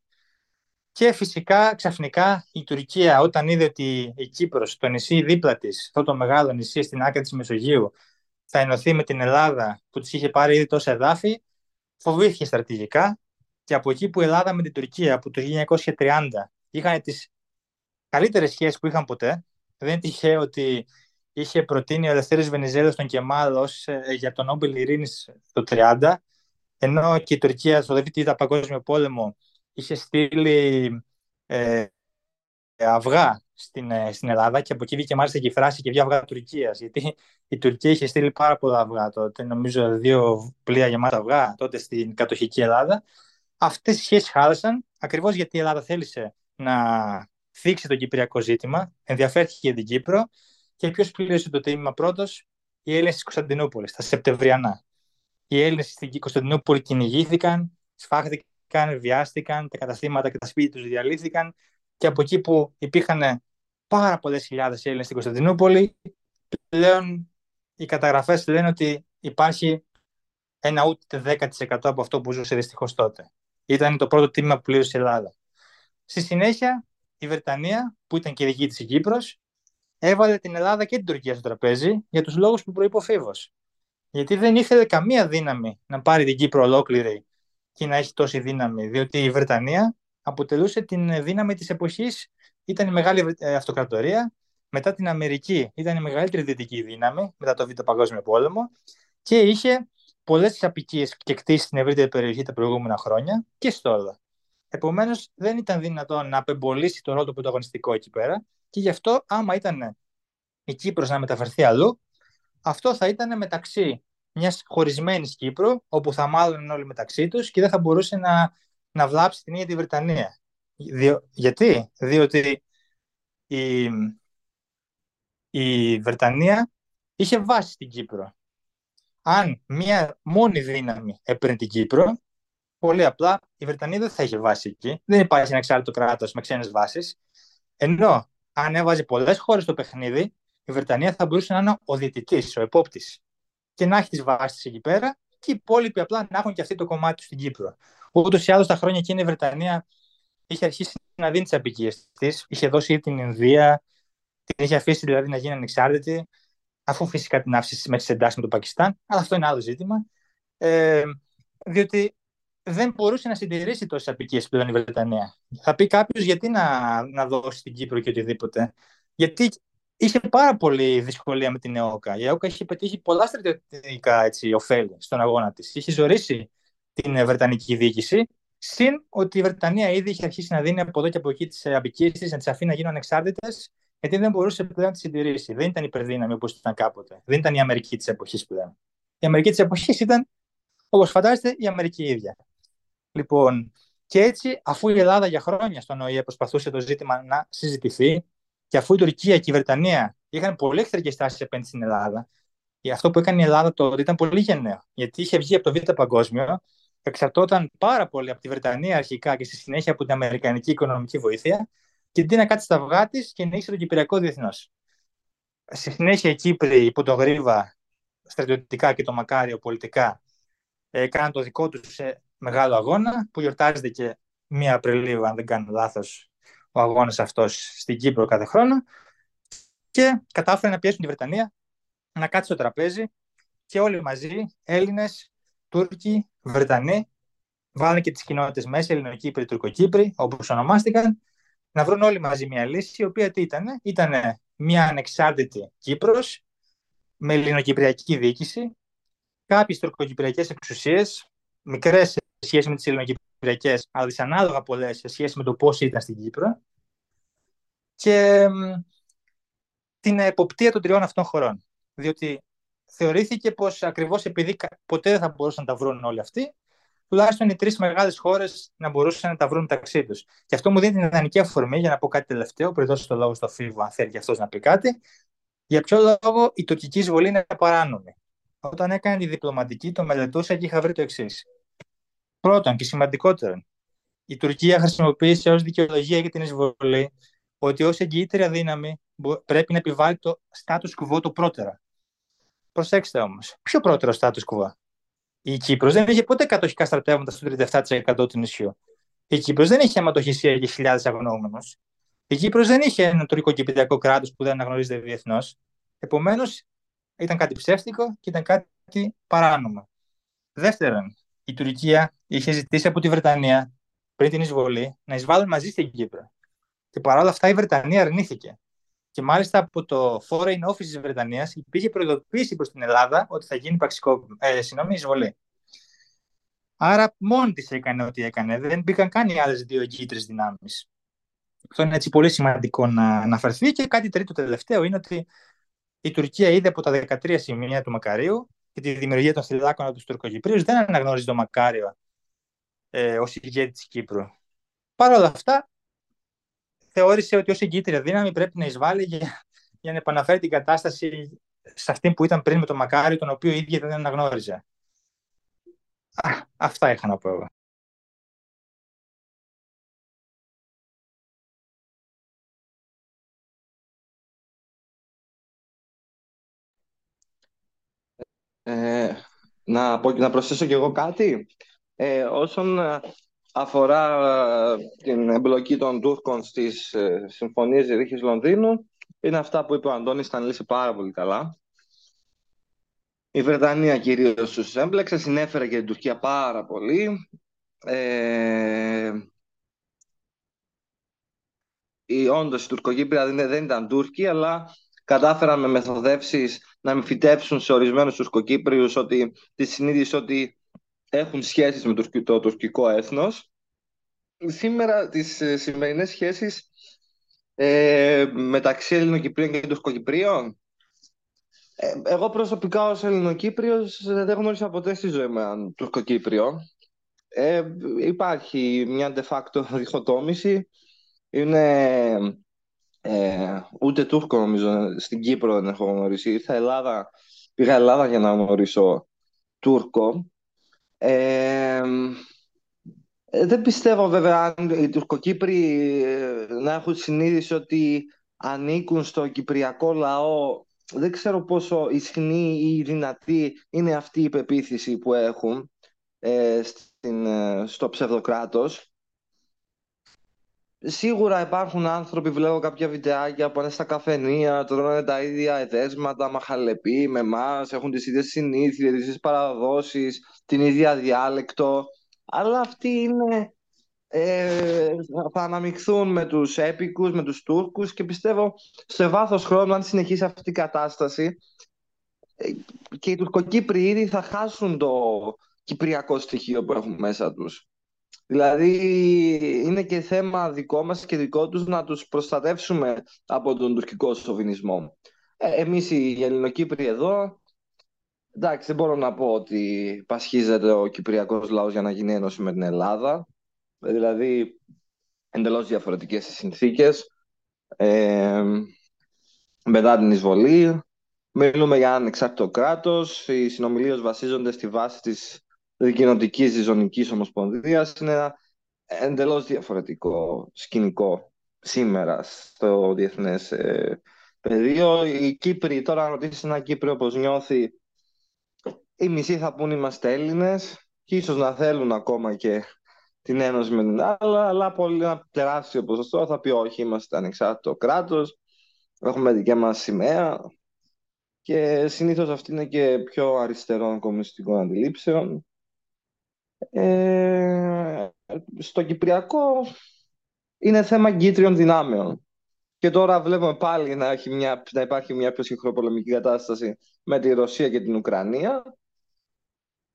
και φυσικά ξαφνικά η Τουρκία όταν είδε ότι η Κύπρος, το νησί δίπλα της, αυτό το μεγάλο νησί στην άκρη της Μεσογείου, θα ενωθεί με την Ελλάδα που της είχε πάρει ήδη τόσα εδάφη, φοβήθηκε στρατηγικά και από εκεί που η Ελλάδα με την Τουρκία από το 1930 είχαν τις καλύτερες σχέσεις που είχαν ποτέ, δεν είναι τυχαίο ότι είχε προτείνει ο Ελευθέρης Βενιζέλος τον Κεμάλ ως, ε, για τον Νόμπελ Ειρήνης το 1930, ενώ και η Τουρκία στο Δεύτερο Παγκόσμιο Πόλεμο είχε στείλει ε, αυγά στην, ε, στην Ελλάδα και από εκεί βγήκε μάλιστα και η φράση και βγει αυγά Τουρκίας. Γιατί η Τουρκία είχε στείλει πάρα πολλά αυγά τότε, νομίζω δύο πλοία γεμάτα αυγά τότε στην κατοχική Ελλάδα. Αυτές οι σχέσεις χάλασαν ακριβώς γιατί η Ελλάδα θέλησε να θίξει το κυπριακό ζήτημα, ενδιαφέρθηκε για την Κύπρο και ποιος πλήρωσε το τίμημα πρώτος, οι Έλληνες της Κωνσταντινούπολης, τα Σεπτεμβριανά. Οι Έλληνες στην Κωνσταντινούπολη κυνηγήθηκαν, σφάχτηκαν βιάστηκαν, τα καταστήματα και τα σπίτια τους διαλύθηκαν και από εκεί που υπήρχαν πάρα πολλές χιλιάδες Έλληνες στην Κωνσταντινούπολη, πλέον οι καταγραφές λένε ότι υπάρχει ένα ούτε 10% από αυτό που ζούσε δυστυχώς τότε. Ήταν το πρώτο τίμημα που πλήρωσε η Ελλάδα. Στη συνέχεια, η Βρετανία, που ήταν και η δική της η Κύπρος, έβαλε την Ελλάδα και την Τουρκία στο τραπέζι για τους λόγους που προείπε ο Γιατί δεν ήθελε καμία δύναμη να πάρει την Κύπρο ολόκληρη και να έχει τόση δύναμη, διότι η Βρετανία αποτελούσε την δύναμη της εποχής, ήταν η μεγάλη ε, αυτοκρατορία, μετά την Αμερική ήταν η μεγαλύτερη δυτική δύναμη, μετά το Β' Παγκόσμιο Πόλεμο. Και είχε πολλές απικίες και κτίσεις στην ευρύτερη περιοχή τα προηγούμενα χρόνια και στο Επομένως, δεν ήταν δυνατόν να απεμπολίσει το ρόλο του πρωταγωνιστικό εκεί πέρα. Και γι' αυτό, άμα ήταν η Κύπρος να μεταφερθεί αλλού, αυτό θα ήταν μεταξύ μιας χωρισμένης Κύπρου, όπου θα μάλλον όλοι μεταξύ τους και δεν θα μπορούσε να, να βλάψει την ίδια τη Βρετανία. γιατί; Διότι η, η Βρετανία είχε βάση στην Κύπρο. Αν μία μόνη δύναμη έπαιρνε την Κύπρο, Πολύ απλά, η Βρετανία δεν θα είχε βάση εκεί. Δεν υπάρχει ένα εξάρτητο κράτος με ξένες βάσεις. Ενώ αν έβαζε πολλές χώρες στο παιχνίδι, η Βρετανία θα μπορούσε να είναι ο διαιτητής, ο επόπτης. Και να έχεις τι βάσεις εκεί πέρα και οι υπόλοιποι απλά να έχουν και αυτοί το κομμάτι του στην Κύπρο. Ούτως ή άλλως τα χρόνια εκείνη η Βρετανία είχε αρχίσει να δίνει τις απικίες της. Είχε δώσει την Ινδία, την είχε αφήσει δηλαδή να γίνει ανεξάρτητη, αφού φυσικά την άφησε με τις εντάσεις με το Πακιστάν. Αλλά αυτό είναι άλλο ζήτημα. Ε, διότι δεν μπορούσε να συντηρήσει τόσες απικίες πλέον η Βρετανία. Θα πει κάποιος γιατί να, να δώσει την Κύπρο και οτιδήποτε. Γιατί είχε πάρα πολύ δυσκολία με την ΕΟΚΑ. Η ΕΟΚΑ είχε πετύχει πολλά στρατιωτικά έτσι, ωφέλη στον αγώνα της. Είχε ζωρίσει την Βρετανική διοίκηση. Συν ότι η Βρετανία ήδη είχε αρχίσει να δίνει από εδώ και από εκεί τις απικίες τη, να τις αφήνει να γίνουν ανεξάρτητες, γιατί δεν μπορούσε πλέον να τις συντηρήσει. Δεν ήταν υπερδύναμη όπως ήταν κάποτε. Δεν ήταν η Αμερική της εποχής πλέον. Η Αμερική της εποχής ήταν, όπως φαντάζεστε, η Αμερική ίδια. Λοιπόν, και έτσι, αφού η Ελλάδα για χρόνια στον ΟΗΕ προσπαθούσε το ζήτημα να συζητηθεί, και αφού η Τουρκία και η Βρετανία είχαν πολύ εχθρικές τάσεις απέναντι στην Ελλάδα, και αυτό που έκανε η Ελλάδα τότε ήταν πολύ γενναίο. Γιατί είχε βγει από το Β' Παγκόσμιο, εξαρτώταν πάρα πολύ από τη Βρετανία αρχικά και στη συνέχεια από την Αμερικανική οικονομική βοήθεια, και αντί να κάτσει στα αυγά της και να είχε το Κυπριακό διεθνώς. Στη συνέχεια οι Κύπροι υπό τον Γρίβα στρατιωτικά και το Μακάριο πολιτικά έκαναν το δικό τους μεγάλο αγώνα που γιορτάζεται και 1 Απριλίου, αν δεν κάνω λάθος, ο αγώνας αυτός στην Κύπρο κάθε χρόνο και κατάφερε να πιέσουν τη Βρετανία να κάτσει στο τραπέζι και όλοι μαζί, Έλληνες, Τούρκοι, Βρετανοί, βάλουν και τις κοινότητες μέσα, Ελληνοκύπροι, Τουρκοκύπροι, όπως ονομάστηκαν, να βρουν όλοι μαζί μια λύση, η οποία τι ήταν, ήταν μια ανεξάρτητη Κύπρος, με ελληνοκυπριακή διοίκηση, κάποιες τουρκοκυπριακές εξουσίες, μικρές σε σχέση με τις ελληνοκυπριακές, αλλά δυσανάλογα πολλές σε σχέση με το πώς ήταν στην Κύπρο. Και την εποπτεία των τριών αυτών χωρών. Διότι θεωρήθηκε πως ακριβώς επειδή ποτέ δεν θα μπορούσαν να τα βρουν όλοι αυτοί, τουλάχιστον οι τρεις μεγάλες χώρες να μπορούσαν να τα βρουν μεταξύ τους. Και αυτό μου δίνει την ιδανική αφορμή για να πω κάτι τελευταίο, πριν δώσω το λόγο στο Φίβο, αν θέλει και αυτός να πει κάτι. Για ποιο λόγο η τουρκική εισβολή είναι παράνομη. Όταν έκανε τη διπλωματική, το μελετούσα και είχα βρει το εξής. Πρώτον και σημαντικότερον, η Τουρκία χρησιμοποίησε ως δικαιολογία για την εισβολή ότι ως εγγυήτρια δύναμη πρέπει να επιβάλλει το status quo το πρώτερα. Προσέξτε όμως, ποιο πρώτερο status quo; Η Κύπρος δεν είχε ποτέ κατοχικά στρατεύματα στο 37% του νησιού. Η Κύπρος δεν είχε αιματοχυσία για χιλιάδες αγνώμενους. Η Κύπρος δεν είχε ένα τουρκοκυπριακό κράτος που δεν αναγνωρίζεται διεθνώς. Επομένως, ήταν κάτι ψεύτικο και ήταν κάτι παράνομο. Δεύτερον, η Τουρκία είχε ζητήσει από τη Βρετανία πριν την εισβολή να εισβάλλουν μαζί στην Κύπρο. Και παρόλα αυτά η Βρετανία αρνήθηκε. Και μάλιστα από το Foreign Office της Βρετανίας υπήρχε προειδοποίηση προς την Ελλάδα ότι θα γίνει παξικό, ε, εισβολή. Άρα μόνη της έκανε ό,τι έκανε. Δεν μπήκαν καν οι άλλες δύο εγγύητρες δυνάμεις. Αυτό είναι έτσι πολύ σημαντικό να αναφερθεί. Και κάτι τρίτο τελευταίο είναι ότι η Τουρκία είδε από τα 13 σημεία του Μακαρίου και τη δημιουργία των θυλάκων από τους Τουρκοκυπρίους δεν αναγνώριζε το Μακάριο ε, ως ηγέτη της Κύπρου. Παρ' όλα αυτά, θεώρησε ότι ως εγκύτρια δύναμη πρέπει να εισβάλλει για, για να επαναφέρει την κατάσταση σε αυτή που ήταν πριν με το Μακάριο, τον οποίο η ίδια δεν αναγνώριζε. Α, αυτά είχα να πω εγώ.
Ε, να, να προσθέσω κι εγώ κάτι. Ε, όσον αφορά ε, την εμπλοκή των Τούρκων στις ε, συμφωνίες Ρίχης Λονδίνου, είναι αυτά που είπε ο Αντώνης, τα λύσει πάρα πολύ καλά. Η Βρετανία κυρίως τους έμπλεξε, συνέφερε και την Τουρκία πάρα πολύ. Ε, η, όντως η Τουρκοκύπρια δεν, δεν ήταν Τούρκοι, αλλά κατάφεραν με μεθοδεύσεις να μην φυτέψουν σε ορισμένους Τουρκοκύπριους ότι, τη συνείδηση ότι έχουν σχέσεις με το τουρκικό έθνος. Σήμερα τις ε, σημερινές σχέσεις ε, μεταξύ Ελληνοκυπρίων και Τουρκοκυπρίων ε, εγώ προσωπικά ως Ελληνοκύπριος δεν γνώρισα ποτέ στη ζωή με έναν Τουρκοκύπριο. Ε, υπάρχει μια de facto διχοτόμηση. Είναι ε, ούτε Τούρκο νομίζω στην Κύπρο δεν έχω γνωρίσει. Ήρθα Ελλάδα, πήγα Ελλάδα για να γνωρίσω Τούρκο. Ε, Ε, δεν πιστεύω βέβαια αν οι Τουρκοκύπροι ε, να έχουν συνείδηση ότι ανήκουν στο κυπριακό λαό. Δεν ξέρω πόσο ισχυρή ή δυνατή είναι αυτή η πεποίθηση που έχουν ε, στην, στο ψευδοκράτος. Σίγουρα υπάρχουν άνθρωποι, βλέπω κάποια βιντεάκια που είναι στα καφενεία, τρώνε τα ίδια εδέσματα, μαχαλεπί με εμάς, έχουν τις ίδιες συνήθειες, τις ίδιες παραδόσεις, την ίδια διάλεκτο. Αλλά αυτοί είναι, ε, θα αναμειχθούν με τους έπικους, με τους Τούρκους και πιστεύω σε βάθος χρόνου, αν συνεχίσει αυτή η κατάσταση, ε, και οι Τουρκοκύπροι ήδη θα χάσουν το κυπριακό στοιχείο που έχουν μέσα τους. Δηλαδή είναι και θέμα δικό μας και δικό τους να τους προστατεύσουμε από τον τουρκικό σοβινισμό. Ε, εμείς οι Ελληνοκύπροι εδώ, εντάξει δεν μπορώ να πω ότι πασχίζεται ο κυπριακός λαός για να γίνει ένωση με την Ελλάδα. Ε, δηλαδή εντελώς διαφορετικές συνθήκες. Ε, μετά την εισβολή, μιλούμε για ανεξάρτητο κράτος, οι συνομιλίες βασίζονται στη βάση της κοινοτικής ζωνικής ομοσπονδίας είναι ένα εντελώς διαφορετικό σκηνικό σήμερα στο διεθνές ε, πεδίο. Οι Κύπροι, τώρα αν ρωτήσεις ένα Κύπριο πώς νιώθει, οι μισοί θα πούν είμαστε Έλληνες και ίσως να θέλουν ακόμα και την ένωση με την άλλα, αλλά πολύ ένα τεράστιο ποσοστό θα πει όχι, είμαστε ανεξάρτητο κράτος, έχουμε δική μας σημαία και συνήθως αυτή είναι και πιο αριστερών κομμουνιστικών αντιλήψεων ε, στο Κυπριακό είναι θέμα γκίτριων δυνάμεων. Και τώρα βλέπουμε πάλι να, έχει μια, να υπάρχει μια πιο συγχροπολεμική κατάσταση με τη Ρωσία και την Ουκρανία.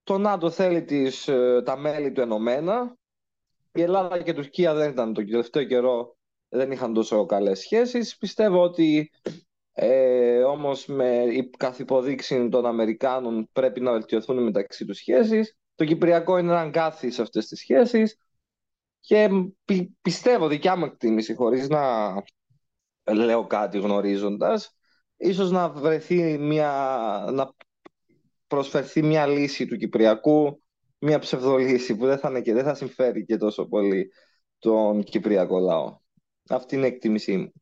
Το ΝΑΤΟ θέλει τις, ε, τα μέλη του ενωμένα. Η Ελλάδα και η Τουρκία δεν ήταν το τελευταίο καιρό, δεν είχαν τόσο καλές σχέσεις. Πιστεύω ότι ε, όμως με η καθυποδείξη των Αμερικάνων πρέπει να βελτιωθούν μεταξύ τους σχέσεις. Το Κυπριακό είναι έναν κάθι σε αυτές τις σχέσεις και πιστεύω δικιά μου εκτίμηση χωρίς να λέω κάτι γνωρίζοντας ίσως να βρεθεί μια, να προσφερθεί μια λύση του Κυπριακού μια ψευδολύση που δεν θα, είναι και δεν θα συμφέρει και τόσο πολύ τον Κυπριακό λαό. Αυτή είναι η εκτίμησή μου.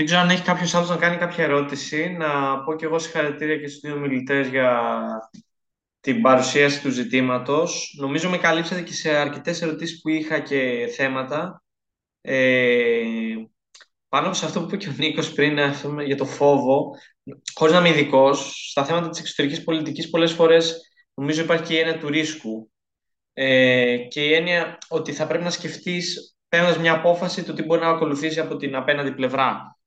Δεν ξέρω αν έχει κάποιος άλλος να κάνει κάποια ερώτηση. Να πω και εγώ συγχαρητήρια και στους δύο μιλητές για την παρουσίαση του ζητήματος. Νομίζω με καλύψατε και σε αρκετές ερωτήσεις που είχα και θέματα. Ε, πάνω σε αυτό που είπε και ο Νίκος πριν για το φόβο, χωρίς να είμαι ειδικός, στα θέματα της εξωτερικής πολιτικής πολλές φορές νομίζω υπάρχει και η έννοια του ρίσκου ε, και η έννοια ότι θα πρέπει να σκεφτείς παίρνοντας μια απόφαση το τι μπορεί να ακολουθήσει από την απέναντι πλευρά.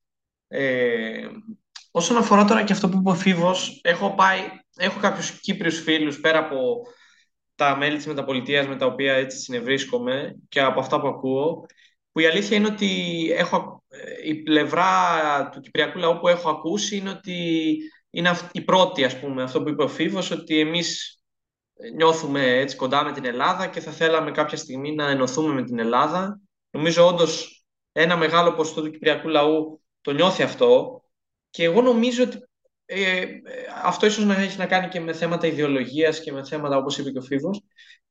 Ε, όσον αφορά τώρα και αυτό που είπε ο Φίβος, έχω, πάει, έχω κάποιους Κύπριους φίλους πέρα από τα μέλη της μεταπολιτείας με τα οποία έτσι συνευρίσκομαι και από αυτά που ακούω, που η αλήθεια είναι ότι έχω, ε, η πλευρά του κυπριακού λαού που έχω ακούσει είναι ότι είναι η πρώτη, ας πούμε, αυτό που είπε ο Φίβος, ότι εμείς νιώθουμε έτσι κοντά με την Ελλάδα και θα θέλαμε κάποια στιγμή να ενωθούμε με την Ελλάδα. Νομίζω όντως ένα μεγάλο ποσοστό του κυπριακού λαού το νιώθει αυτό και εγώ νομίζω ότι ε, αυτό ίσως να έχει να κάνει και με θέματα ιδεολογίας και με θέματα όπως είπε και ο Φίβος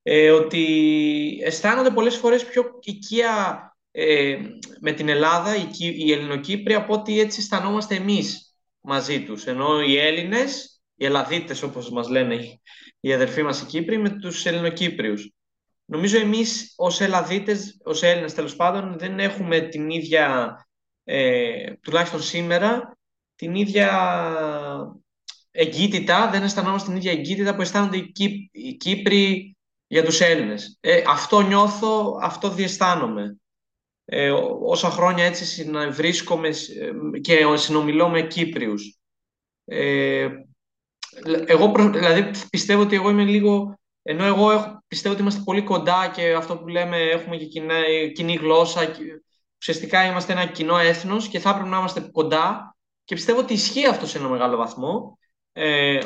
ε, ότι αισθάνονται πολλές φορές πιο οικία ε, με την Ελλάδα, οι, οι Ελληνοκύπροι από ότι έτσι αισθανόμαστε εμείς μαζί τους. Ενώ οι Έλληνες, οι Ελλαδίτες όπως μας λένε οι αδερφοί μας οι Κύπροι με τους Ελληνοκύπριους. Νομίζω εμείς ως Ελλαδίτες, ως Έλληνες τέλος πάντων δεν έχουμε την ίδια ε, τουλάχιστον σήμερα, την ίδια εγκύτητα, δεν αισθανόμαστε την ίδια εγκύτητα που αισθάνονται οι, οι Κύπροι για τους Έλληνες. Ε, αυτό νιώθω, αυτό διαισθάνομαι. Ε, όσα χρόνια έτσι βρίσκομαι και συνομιλώ με Κύπριους. Ε, εγώ δηλαδή πιστεύω ότι εγώ είμαι λίγο ενώ εγώ έχω, πιστεύω ότι είμαστε πολύ κοντά και αυτό που λέμε έχουμε και κοινή γλώσσα ουσιαστικά είμαστε ένα κοινό έθνος και θα έπρεπε να είμαστε κοντά και πιστεύω ότι ισχύει αυτό σε ένα μεγάλο βαθμό ε,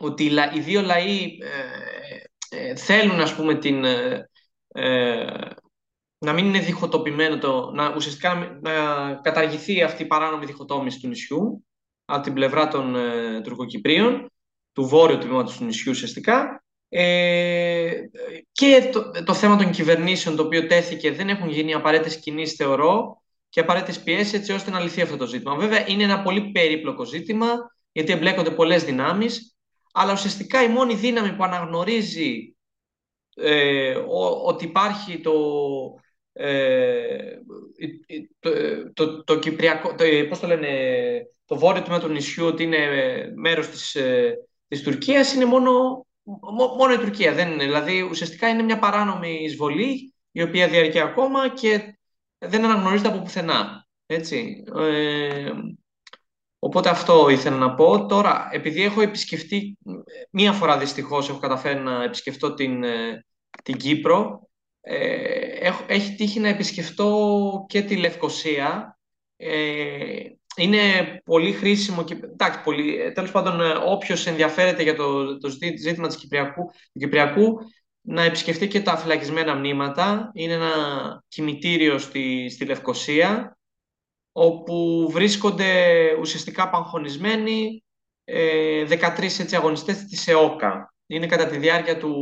ότι οι δύο λαοί ε, ε θέλουν ας πούμε την, ε, ε, να μην είναι διχοτοπημένο, το, να ουσιαστικά να, καταργηθεί αυτή η παράνομη διχοτόμηση του νησιού από την πλευρά των ε, Τουρκοκυπρίων, του βόρειου τμήματος του νησιού ουσιαστικά, ε, και το, το θέμα των κυβερνήσεων το οποίο τέθηκε δεν έχουν γίνει απαραίτητες κινήσεις, θεωρώ, και απαραίτητες πιέσεις έτσι ώστε να λυθεί αυτό το ζήτημα. Βέβαια, είναι ένα πολύ περίπλοκο ζήτημα, γιατί εμπλέκονται πολλές δυνάμεις, αλλά ουσιαστικά η μόνη δύναμη που αναγνωρίζει ε, ότι υπάρχει το, ε, το, το, το, Κυπριακό, το, πώς το λένε, το βόρειο τμήμα του νησιού ότι είναι μέρος της, ε, της Τουρκίας είναι μόνο, μόνο η Τουρκία. Δεν είναι. Δηλαδή ουσιαστικά είναι μια παράνομη εισβολή η οποία διαρκεί ακόμα και δεν αναγνωρίζεται από πουθενά. Έτσι. Ε, οπότε αυτό ήθελα να πω. Τώρα, επειδή έχω επισκεφτεί, μία φορά δυστυχώς έχω καταφέρει να επισκεφτώ την, ε, την Κύπρο, ε, έχει τύχει να επισκεφτώ και τη Λευκοσία. Ε, είναι πολύ χρήσιμο και εντάξει, πολύ, ε, τέλος πάντων ε, όποιος ενδιαφέρεται για το, το ζήτημα της Κυπριακού, του Κυπριακού να επισκεφτεί και τα φυλακισμένα μνήματα. Είναι ένα κημητήριο στη, στη Λευκοσία όπου βρίσκονται ουσιαστικά παγχωνισμένοι ε, 13 έτσι, αγωνιστές της ΕΟΚΑ. Είναι κατά τη διάρκεια του,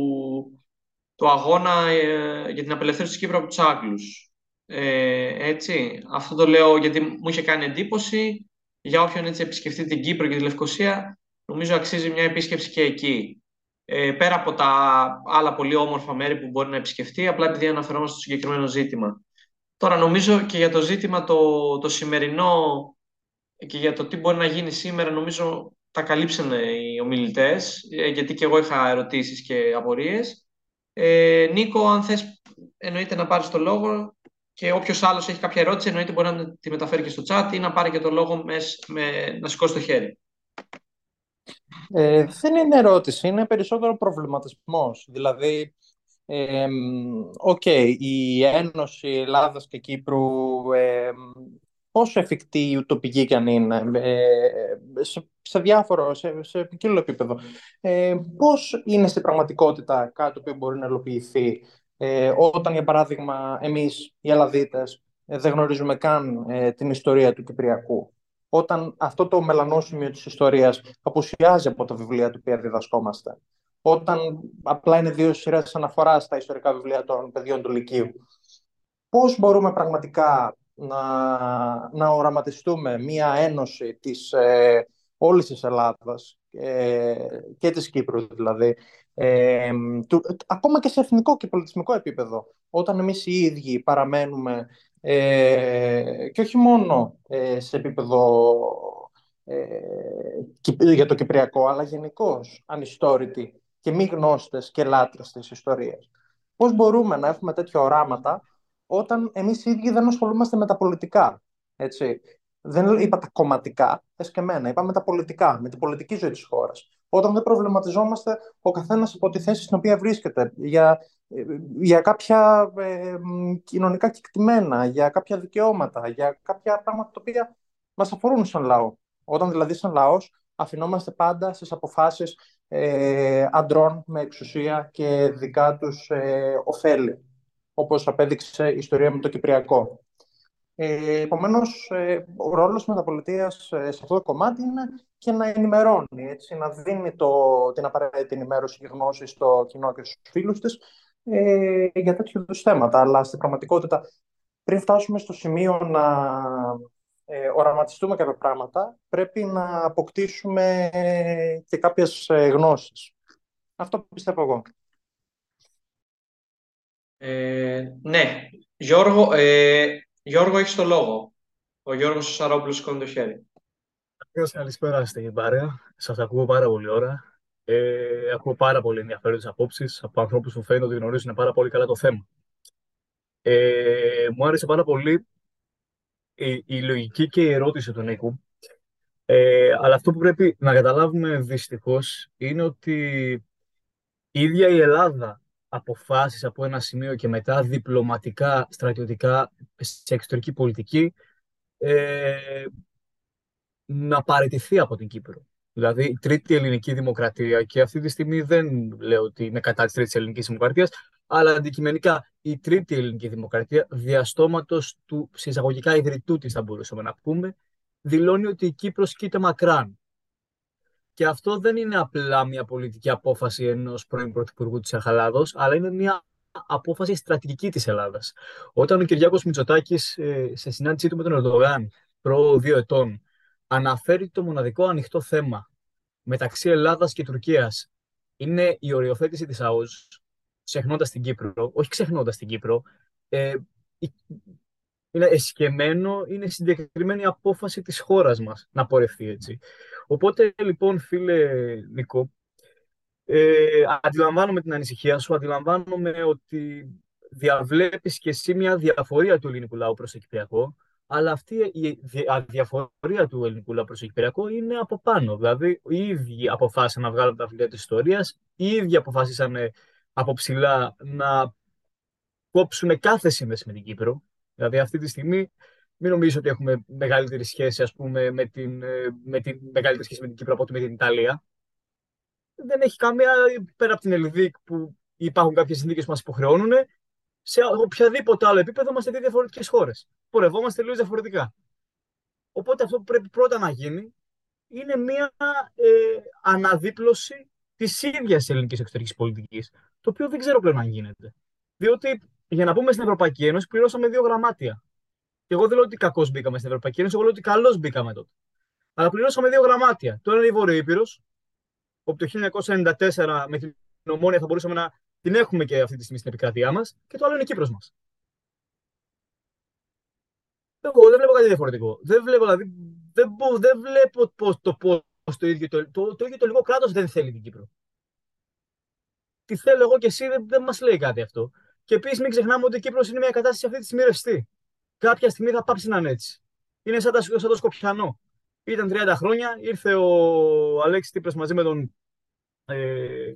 το αγώνα ε, για την απελευθέρωση της Κύπρου από τους Άγγλους. Ε, έτσι, αυτό το λέω γιατί μου είχε κάνει εντύπωση. Για όποιον έτσι επισκεφτεί την Κύπρο και τη Λευκοσία, νομίζω αξίζει μια επίσκεψη και εκεί. Ε, πέρα από τα άλλα πολύ όμορφα μέρη που μπορεί να επισκεφτεί, απλά επειδή αναφερόμαστε στο συγκεκριμένο ζήτημα. Τώρα νομίζω και για το ζήτημα το, το σημερινό και για το τι μπορεί να γίνει σήμερα, νομίζω τα καλύψανε οι ομιλητές, ε, γιατί και εγώ είχα ερωτήσεις και απορίες. Ε, Νίκο, αν θες εννοείται να πάρεις το λόγο και όποιος άλλος έχει κάποια ερώτηση εννοείται μπορεί να τη μεταφέρει και στο chat ή να πάρει και το λόγο μες, με, να σηκώσει το χέρι.
Ε, δεν είναι ερώτηση, είναι περισσότερο προβληματισμός. Δηλαδή, OK, okay, η Ένωση Ελλάδας και Κύπρου ε, πόσο εφικτή η ουτοπική κι αν είναι, ε, σε, σε διάφορο, σε, σε ποικίλο επίπεδο. Ε, πώς είναι στην πραγματικότητα κάτι που μπορεί να ελοποιηθεί ε, όταν, για παράδειγμα, εμείς οι Ελλαδίτες ε, δεν γνωρίζουμε καν ε, την ιστορία του Κυπριακού. Όταν αυτό το μελανόσημιο της ιστορίας απουσιάζει από τα βιβλία του οποία διδασκόμαστε. Όταν απλά είναι δύο σειρές αναφοράς στα ιστορικά βιβλία των παιδιών του Λυκείου. Πώς μπορούμε πραγματικά να, να οραματιστούμε μία ένωση της, ε, όλης της Ελλάδας ε, και της Κύπρου δηλαδή, ε, του, ακόμα και σε εθνικό και πολιτισμικό επίπεδο, όταν εμείς οι ίδιοι παραμένουμε ε, και όχι μόνο ε, σε επίπεδο για το Κυπριακό, αλλά γενικώς ανιστόρητοι και μη γνώστες και λάτρες της ιστορίας. Πώς μπορούμε να έχουμε τέτοια οράματα όταν εμείς οι ίδιοι δεν ασχολούμαστε με τα πολιτικά. Έτσι; Δεν είπα τα κομματικά, θες και εμένα, είπα με τα πολιτικά, με την πολιτική ζωή της χώρας. Όταν δεν προβληματιζόμαστε ο καθένας από τη θέση στην οποία βρίσκεται, για, για κάποια ε, κοινωνικά κεκτημένα, για κάποια δικαιώματα, για κάποια πράγματα τα οποία μας αφορούν σαν λαό. Όταν δηλαδή σαν λαός αφινόμαστε πάντα στις αποφάσεις ε, αντρών με εξουσία και δικά τους ε, ωφέλη όπως απέδειξε η ιστορία με το Κυπριακό. Ε, Επομένως, ε, ο ρόλος μεταπολιτείας ε, σε αυτό το κομμάτι είναι και να ενημερώνει, έτσι, να δίνει το, την απαραίτητη ενημέρωση και γνώση στο κοινό και στους φίλους της ε, για τέτοιου είδους θέματα. Αλλά στην πραγματικότητα, πριν φτάσουμε στο σημείο να ε, οραματιστούμε κάποια πράγματα, πρέπει να αποκτήσουμε και κάποιες ε, γνώσεις. Αυτό πιστεύω εγώ.
Ε, ναι, Γιώργο, ε, Γιώργο έχεις το λόγο. Ο Γιώργος Σαρόπουλος σηκώνει το χέρι.
Καλησπέρα στην παρέα. Σας ακούω πάρα πολύ ώρα. Ε, έχω πάρα πολύ ενδιαφέροντες απόψεις από ανθρώπους που φαίνεται ότι γνωρίζουν πάρα πολύ καλά το θέμα. Ε, μου άρεσε πάρα πολύ η, η λογική και η ερώτηση του Νίκου. Ε, αλλά αυτό που πρέπει να καταλάβουμε δυστυχώς είναι ότι η ίδια η Ελλάδα αποφάσεις από ένα σημείο και μετά διπλωματικά, στρατιωτικά, σε εξωτερική πολιτική, ε, να παραιτηθεί από την Κύπρο. Δηλαδή, η τρίτη ελληνική δημοκρατία, και αυτή τη στιγμή δεν λέω ότι είναι κατά της τρίτης ελληνικής δημοκρατίας, αλλά αντικειμενικά η τρίτη ελληνική δημοκρατία, διαστόματος του συσσαγωγικά ιδρυτού της θα μπορούσαμε να πούμε, δηλώνει ότι η Κύπρος κοίτα μακράν. Και αυτό δεν είναι απλά μια πολιτική απόφαση ενός πρώην Πρωθυπουργού της Αχαλάδος, αλλά είναι μια απόφαση στρατηγική της Ελλάδας. Όταν ο Κυριάκος Μητσοτάκης ε, σε συνάντησή του με τον Ερντογάν προ δύο ετών αναφέρει το μοναδικό ανοιχτό θέμα μεταξύ Ελλάδας και Τουρκίας είναι η οριοθέτηση της ΑΟΣ, ξεχνώντας την Κύπρο, όχι ξεχνώντας την Κύπρο, ε, είναι εσκεμμένο, είναι συγκεκριμένη απόφαση της χώρας μας να πορευτεί έτσι. Οπότε λοιπόν φίλε Νικό, ε, αντιλαμβάνομαι την ανησυχία σου, αντιλαμβάνομαι ότι διαβλέπεις και εσύ μια διαφορία του ελληνικού λαού προς το Κυπριακό, αλλά αυτή η διαφορία του ελληνικού λαού προς το Κυπριακό είναι από πάνω. Δηλαδή, οι ίδιοι αποφάσισαν να βγάλουν τα βιβλία της ιστορίας, οι ίδιοι αποφάσισαν από ψηλά να κόψουν κάθε σύνδεση με την Κύπρο. Δηλαδή, αυτή τη στιγμή μην νομίζω ότι έχουμε μεγαλύτερη σχέση, ας πούμε, με την, ε, με την μεγαλύτερη σχέση με την Κύπρο από ότι με την Ιταλία δεν έχει καμία, πέρα από την Ελβίκ που υπάρχουν κάποιες συνθήκες που μας υποχρεώνουν, σε οποιαδήποτε άλλο επίπεδο είμαστε δύο διαφορετικές χώρες. Πορευόμαστε τελείω διαφορετικά. Οπότε αυτό που πρέπει πρώτα να γίνει είναι μια ε, αναδίπλωση της ίδιας ελληνικής εξωτερικής πολιτικής. Το οποίο δεν ξέρω πλέον αν γίνεται. Διότι για να πούμε στην Ευρωπαϊκή Ένωση πληρώσαμε δύο γραμμάτια. Και εγώ δεν λέω ότι κακώς μπήκαμε στην Ευρωπαϊκή Ένωση, εγώ λέω ότι καλώς μπήκαμε τότε. Αλλά πληρώσαμε δύο γραμμάτια. Το ένα είναι η Βορειοήπειρο, όπου το 1994 με την ομόνια θα μπορούσαμε να την έχουμε και αυτή τη στιγμή στην επικράτειά μας, και το άλλο είναι η Κύπρος μας. Εγώ δεν βλέπω κάτι διαφορετικό. Δεν βλέπω, δηλαδή, δεν, δεν βλέπω πώς, το πώς το ίδιο το, το, το, ίδιο το ελληνικό κράτος δεν θέλει την Κύπρο. Τι θέλω εγώ και εσύ δεν, δεν μας λέει κάτι αυτό. Και επίσης μην ξεχνάμε ότι η Κύπρος είναι μια κατάσταση αυτή τη στιγμή ρευστή. Κάποια στιγμή θα πάψει να είναι έτσι. Είναι σαν, τα, σαν το Σκοπιανό. Ήταν 30 χρόνια, ήρθε ο Αλέξης Τύπρας μαζί με τον, ε,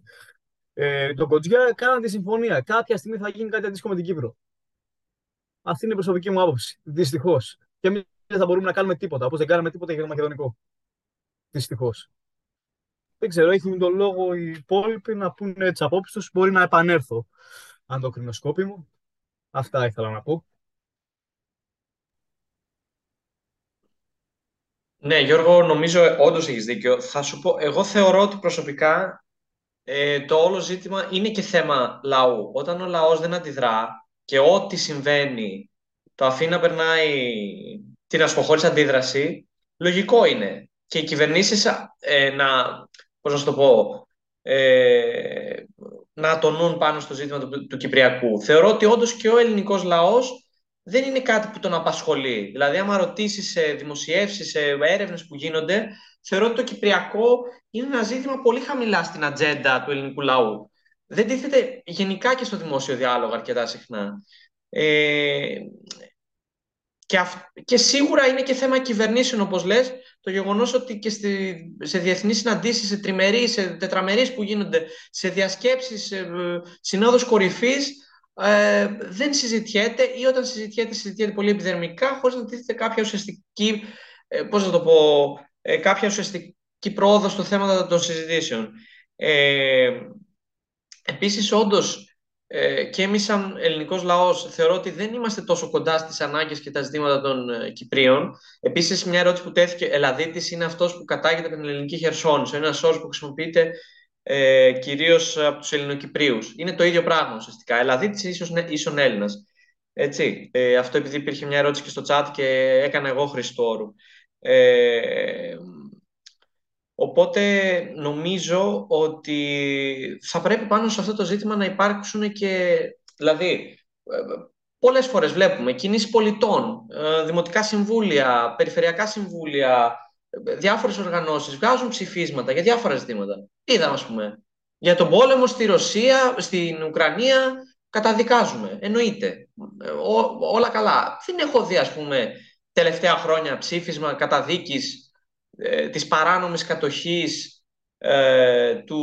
ε, τον Κοντζιά, κάναν τη συμφωνία. Κάποια στιγμή θα γίνει κάτι αντίστοιχο με την Κύπρο. Αυτή είναι η προσωπική μου άποψη. Δυστυχώς. Και εμείς δεν θα μπορούμε να κάνουμε τίποτα, όπως δεν κάναμε τίποτα για το Μακεδονικό. Δυστυχώς. Δεν ξέρω, έχουν τον λόγο οι υπόλοιποι να πούνε τι απόψεις τους. Μπορεί να επανέλθω, αν το κρινοσκόπη μου. Αυτά ήθελα να πω.
Ναι, Γιώργο, νομίζω όντως έχεις δίκιο. Θα σου πω, εγώ θεωρώ ότι προσωπικά ε, το όλο ζήτημα είναι και θέμα λαού. Όταν ο λαός δεν αντιδρά και ό,τι συμβαίνει το αφήνει να περνάει την ασχοχώρηση αντίδραση, λογικό είναι. Και οι κυβερνήσεις ε, να, πώς να το πω, ε, να τονούν πάνω στο ζήτημα του, του Κυπριακού. Θεωρώ ότι όντως και ο ελληνικός λαός δεν είναι κάτι που τον απασχολεί. Δηλαδή, άμα ρωτήσεις σε δημοσιεύσεις, σε έρευνες που γίνονται, θεωρώ ότι το Κυπριακό είναι ένα ζήτημα πολύ χαμηλά στην ατζέντα του ελληνικού λαού. Δεν τίθεται γενικά και στο δημόσιο διάλογο αρκετά συχνά. Ε, και, και σίγουρα είναι και θέμα κυβερνήσεων, όπως λες, το γεγονός ότι και στη, σε διεθνείς συναντήσεις, σε τριμερείς, σε τετραμερείς που γίνονται, σε διασκέψεις, σε ε, συνόδους κορυφής, ε, δεν συζητιέται ή όταν συζητιέται, συζητιέται πολύ επιδερμικά χωρίς να τίθεται κάποια ουσιαστική, ε, πώς να το πω, ε, κάποια ουσιαστική πρόοδο στο θέμα των συζητήσεων. Ε, επίσης, όντως, ε, και εμείς σαν ελληνικός λαός θεωρώ ότι δεν είμαστε τόσο κοντά στις ανάγκες και τα ζητήματα των ε, Κυπρίων. Επίσης, μια ερώτηση που τέθηκε, Ελλαδίτης είναι αυτός που κατάγεται από την ελληνική Χερσόνησο. Είναι ένας όρος που χρησιμοποιείται ε, κυρίως από τους Ελληνοκυπρίους. Είναι το ίδιο πράγμα ουσιαστικά. Ελλαδίτης ίσως ίσον Έλληνας. Έτσι. Ε, αυτό επειδή υπήρχε μια ερώτηση και στο chat και έκανα εγώ Χριστόρου. Ε, οπότε νομίζω ότι θα πρέπει πάνω σε αυτό το ζήτημα να υπάρξουν και... Δηλαδή, ε, πολλές φορές βλέπουμε κινήσεις πολιτών, ε, δημοτικά συμβούλια, περιφερειακά συμβούλια, διάφορες οργανώσεις βγάζουν ψηφίσματα για διάφορα ζητήματα. Είδαμε, ας πούμε, για τον πόλεμο στη Ρωσία, στην Ουκρανία, καταδικάζουμε. Εννοείται. όλα καλά. Δεν έχω δει, ας πούμε, τελευταία χρόνια ψήφισμα καταδίκης ε, της παράνομης κατοχής ε, του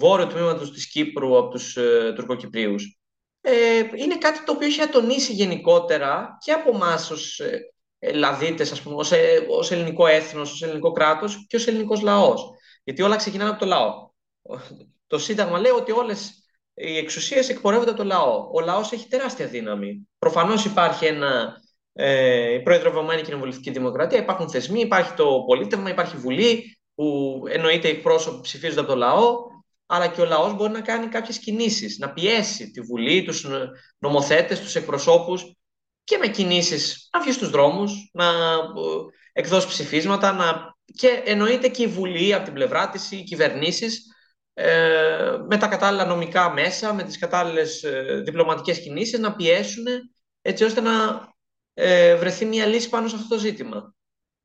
βόρειου τμήματος της Κύπρου από τους ε, τουρκοκυπρίους. Ε, είναι κάτι το οποίο έχει ατονίσει γενικότερα και από εμάς ως ε, Ελλαδίτες, ας πούμε, ως, ε, ως ελληνικό έθνος, ως ελληνικό κράτος και ως ελληνικός λαός. Γιατί όλα ξεκινάνε από το λαό. Το Σύνταγμα λέει ότι όλες οι εξουσίες εκπορεύονται από το λαό. Ο λαός έχει τεράστια δύναμη. Προφανώς υπάρχει ένα ε, προεδρευμένη κοινοβουλευτική δημοκρατία, υπάρχουν θεσμοί, υπάρχει το πολίτευμα, υπάρχει βουλή, που εννοείται οι εκπρόσωποι ψηφίζονται από το λαό, αλλά και ο λαός μπορεί να κάνει κάποιες κινήσεις, να πιέσει τη Βουλή, τους νομοθέτες, τους εκπροσώπους και με κινήσεις να βγει στους δρόμους, να ε, εκδώσει ψηφίσματα, να... και εννοείται και η Βουλή από την πλευρά της, οι κυβερνήσεις ε, με τα κατάλληλα νομικά μέσα, με τις κατάλληλες ε, διπλωματικές κινήσεις να πιέσουν έτσι ώστε να ε, βρεθεί μια λύση πάνω σε αυτό το ζήτημα.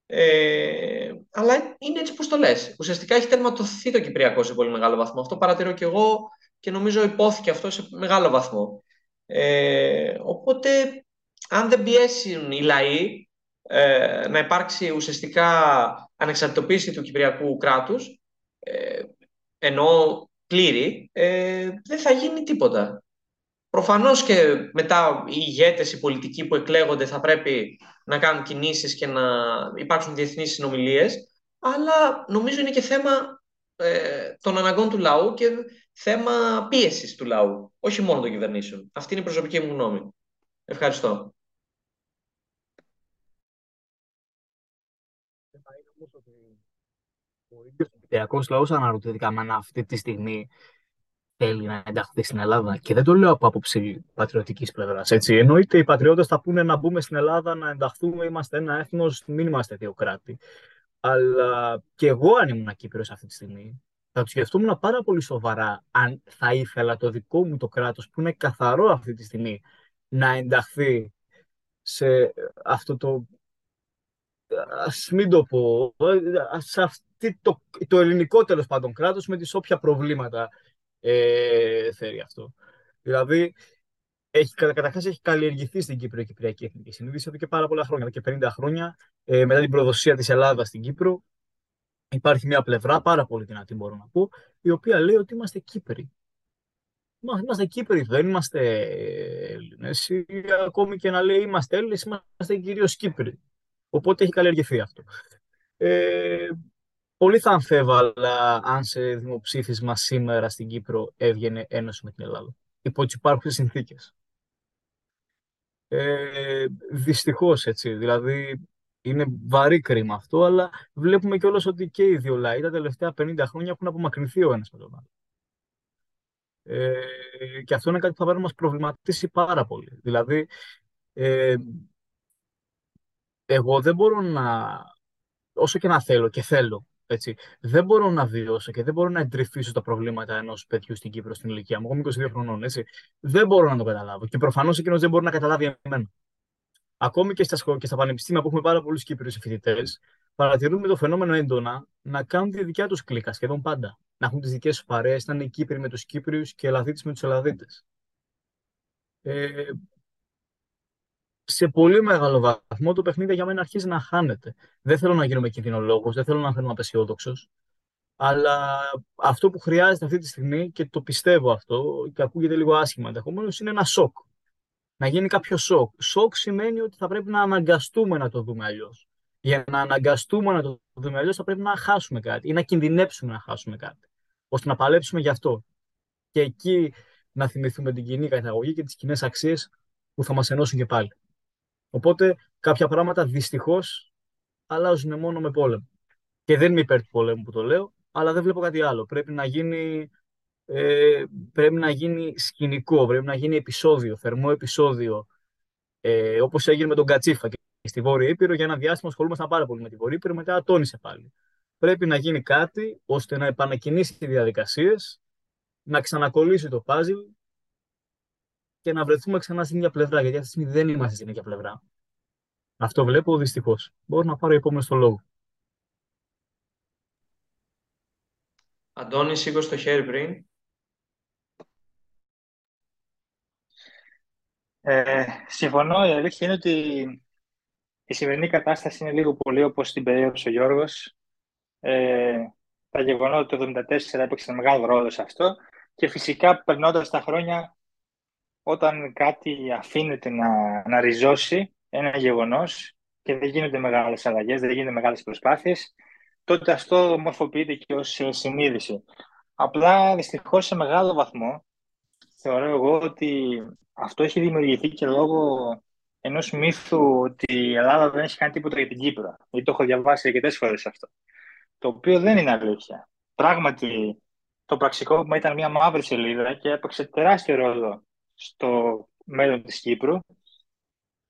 Ε, αλλά είναι έτσι που το λες. Ουσιαστικά έχει τερματωθεί το Κυπριακό σε πολύ μεγάλο βαθμό. Αυτό παρατηρώ και εγώ και νομίζω υπόθηκε αυτό σε μεγάλο βαθμό. Ε, οπότε, αν δεν πιέσουν οι λαοί ε, να υπάρξει ουσιαστικά ανεξαρτητοποίηση του Κυπριακού κράτους, ε, ενώ πλήρη, ε, δεν θα γίνει τίποτα. Προφανώς και μετά οι ηγέτες, οι πολιτικοί που εκλέγονται θα πρέπει να κάνουν κινήσεις και να υπάρξουν διεθνείς συνομιλίες, αλλά νομίζω είναι και θέμα ε, των αναγκών του λαού και θέμα πίεσης του λαού, όχι μόνο των κυβερνήσεων. Αυτή είναι η προσωπική μου γνώμη. Ευχαριστώ.
ο ίδιος ο Κυπριακός λαός αναρωτήθηκε αν αυτή τη στιγμή θέλει να ενταχθεί στην Ελλάδα. Και δεν το λέω από άποψη πατριωτικής πλευράς. Εννοείται οι πατριώτες θα πούνε να μπούμε στην Ελλάδα, να ενταχθούμε, είμαστε ένα έθνος, μην είμαστε δύο κράτη. Αλλά και εγώ, αν ήμουν Κύπριος αυτή τη στιγμή, θα το σκεφτόμουν πάρα πολύ σοβαρά αν θα ήθελα το δικό μου το κράτος που είναι καθαρό αυτή τη στιγμή να ενταχθεί σε αυτό το ας μην το πω, σε αυτή το, το ελληνικό τέλος πάντων κράτος με τις όποια προβλήματα ε, θέλει αυτό. Δηλαδή, έχει, καταρχάς έχει καλλιεργηθεί στην Κύπρο η Κυπριακή Εθνική Συνείδηση εδώ και πάρα πολλά χρόνια, εδώ και 50 χρόνια, ε, μετά την προδοσία της Ελλάδας στην Κύπρο, υπάρχει μια πλευρά, πάρα πολύ δυνατή μπορώ να πω, η οποία λέει ότι είμαστε Κύπροι. Είμαστε Κύπροι, δεν είμαστε Έλληνες. Ακόμη και να λέει είμαστε Έλληνες, είμαστε κυρίως Κύπροι. Οπότε έχει καλλιεργηθεί αυτό. Ε, πολύ θα αμφέβαλα αν σε δημοψήφισμα σήμερα στην Κύπρο έβγαινε ένωση με την Ελλάδα. Υπό τις υπάρχουν συνθήκες. Ε, Δυστυχώς έτσι. Δηλαδή είναι βαρύ κρίμα αυτό, αλλά βλέπουμε κιόλας ότι και οι δύο λαοί τα τελευταία 50 χρόνια έχουν απομακρυνθεί ο ένας με τον άλλο. Ε, και αυτό είναι κάτι που θα πρέπει να μας προβληματίσει πάρα πολύ. Δηλαδή, ε, εγώ δεν μπορώ να, όσο και να θέλω και θέλω, έτσι, δεν μπορώ να βιώσω και δεν μπορώ να εντρυφήσω τα προβλήματα ενός παιδιού στην Κύπρο στην ηλικία μου. Εγώ είμαι 22 χρονών, έτσι. Δεν μπορώ να το καταλάβω. Και προφανώς εκείνος δεν μπορεί να καταλάβει εμένα. Ακόμη και στα, και στα πανεπιστήμια που έχουμε πάρα πολλούς Κύπριους φοιτητέ, παρατηρούμε το φαινόμενο έντονα να κάνουν τη δικιά τους κλίκα σχεδόν πάντα. Να έχουν τις δικές τους παρέες, να είναι οι Κύπροι με τους Κύπριους και Ελλαδίτες με τους Ελλαδίτες. Ε, σε πολύ μεγάλο βαθμό το παιχνίδι για μένα αρχίζει να χάνεται. Δεν θέλω να γίνομαι κινδυνολόγος, δεν θέλω να είμαι απεσιόδοξο. Αλλά αυτό που χρειάζεται αυτή τη στιγμή και το πιστεύω αυτό και ακούγεται λίγο άσχημα ενδεχομένως είναι ένα σοκ. Να γίνει κάποιο σοκ. Σοκ σημαίνει ότι θα πρέπει να αναγκαστούμε να το δούμε αλλιώς. Για να αναγκαστούμε να το δούμε αλλιώς θα πρέπει να χάσουμε κάτι ή να κινδυνεύσουμε να χάσουμε κάτι. ώστε να παλέψουμε γι' αυτό. Και εκεί να θυμηθούμε την κοινή καταγωγή και τις κοινές αξίες που θα μας ενώσουν και πάλι. Οπότε κάποια πράγματα δυστυχώς αλλάζουν μόνο με πόλεμο. Και δεν είμαι υπέρ του πολέμου που το λέω, αλλά δεν βλέπω κάτι άλλο. Πρέπει να γίνει, ε, πρέπει να γίνει σκηνικό, πρέπει να γίνει επεισόδιο, θερμό επεισόδιο. Ε, Όπως έγινε με τον Κατσίφα και στη Βόρεια Ήπειρο, για ένα διάστημα ασχολούμασταν πάρα πολύ με τη Βόρεια Ήπειρο, μετά ατόνισε πάλι. Πρέπει να γίνει κάτι ώστε να επανακινήσει τι διαδικασίες, να ξανακολλήσει το πάζιλ και να βρεθούμε ξανά στην ίδια πλευρά. Γιατί αυτή τη στιγμή δεν είμαστε στην ίδια πλευρά. Αυτό βλέπω δυστυχώς. Μπορώ να πάρω επόμενο στο λόγο.
Αντώνη, σήκω το χέρι πριν.
Ε, συμφωνώ. Η αλήθεια είναι ότι η σημερινή κατάσταση είναι λίγο πολύ όπως την περίοδο ο Γιώργος. Ε, τα γεγονότα του 1974 έπαιξαν μεγάλο ρόλο σε αυτό και φυσικά περνώντας τα χρόνια όταν κάτι αφήνεται να, να ριζώσει ένα γεγονός και δεν γίνονται μεγάλες αλλαγές, δεν γίνονται μεγάλες προσπάθειες, τότε αυτό μορφοποιείται και ως συνείδηση. Απλά, δυστυχώς, σε μεγάλο βαθμό, θεωρώ εγώ ότι αυτό έχει δημιουργηθεί και λόγω ενός μύθου ότι η Ελλάδα δεν έχει κάνει τίποτα για την Κύπρο. Γιατί το έχω διαβάσει αρκετές φορές αυτό. Το οποίο δεν είναι αλήθεια. Πράγματι, το πραξικόπημα ήταν μια μαύρη σελίδα και έπαιξε τεράστιο ρόλο στο μέλλον της Κύπρου.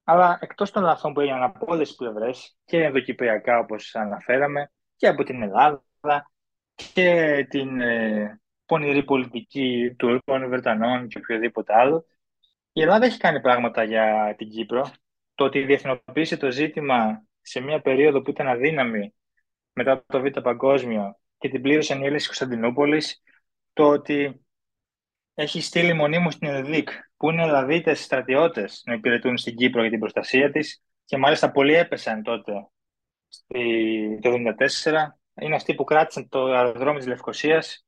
Αλλά εκτός των λαθών που έγιναν από όλες τις πλευρές και ενδοκυπριακά όπως αναφέραμε και από την Ελλάδα και την ε, πονηρή πολιτική Τούρκων, Βρετανών και οποιοδήποτε άλλο, η Ελλάδα έχει κάνει πράγματα για την Κύπρο. Το ότι διεθνοποίησε το ζήτημα σε μια περίοδο που ήταν αδύναμη μετά το Β' Παγκόσμιο και την πλήρωσαν οι Έλληνες Κωνσταντινούπολης, το ότι έχει στείλει μονίμω στην ΕΔΙΚ, που είναι Ελλαδίτες στρατιώτες να υπηρετούν στην Κύπρο για την προστασία της και μάλιστα πολλοί έπεσαν τότε το 1974. Είναι αυτοί που κράτησαν το αεροδρόμιο της Λευκοσίας.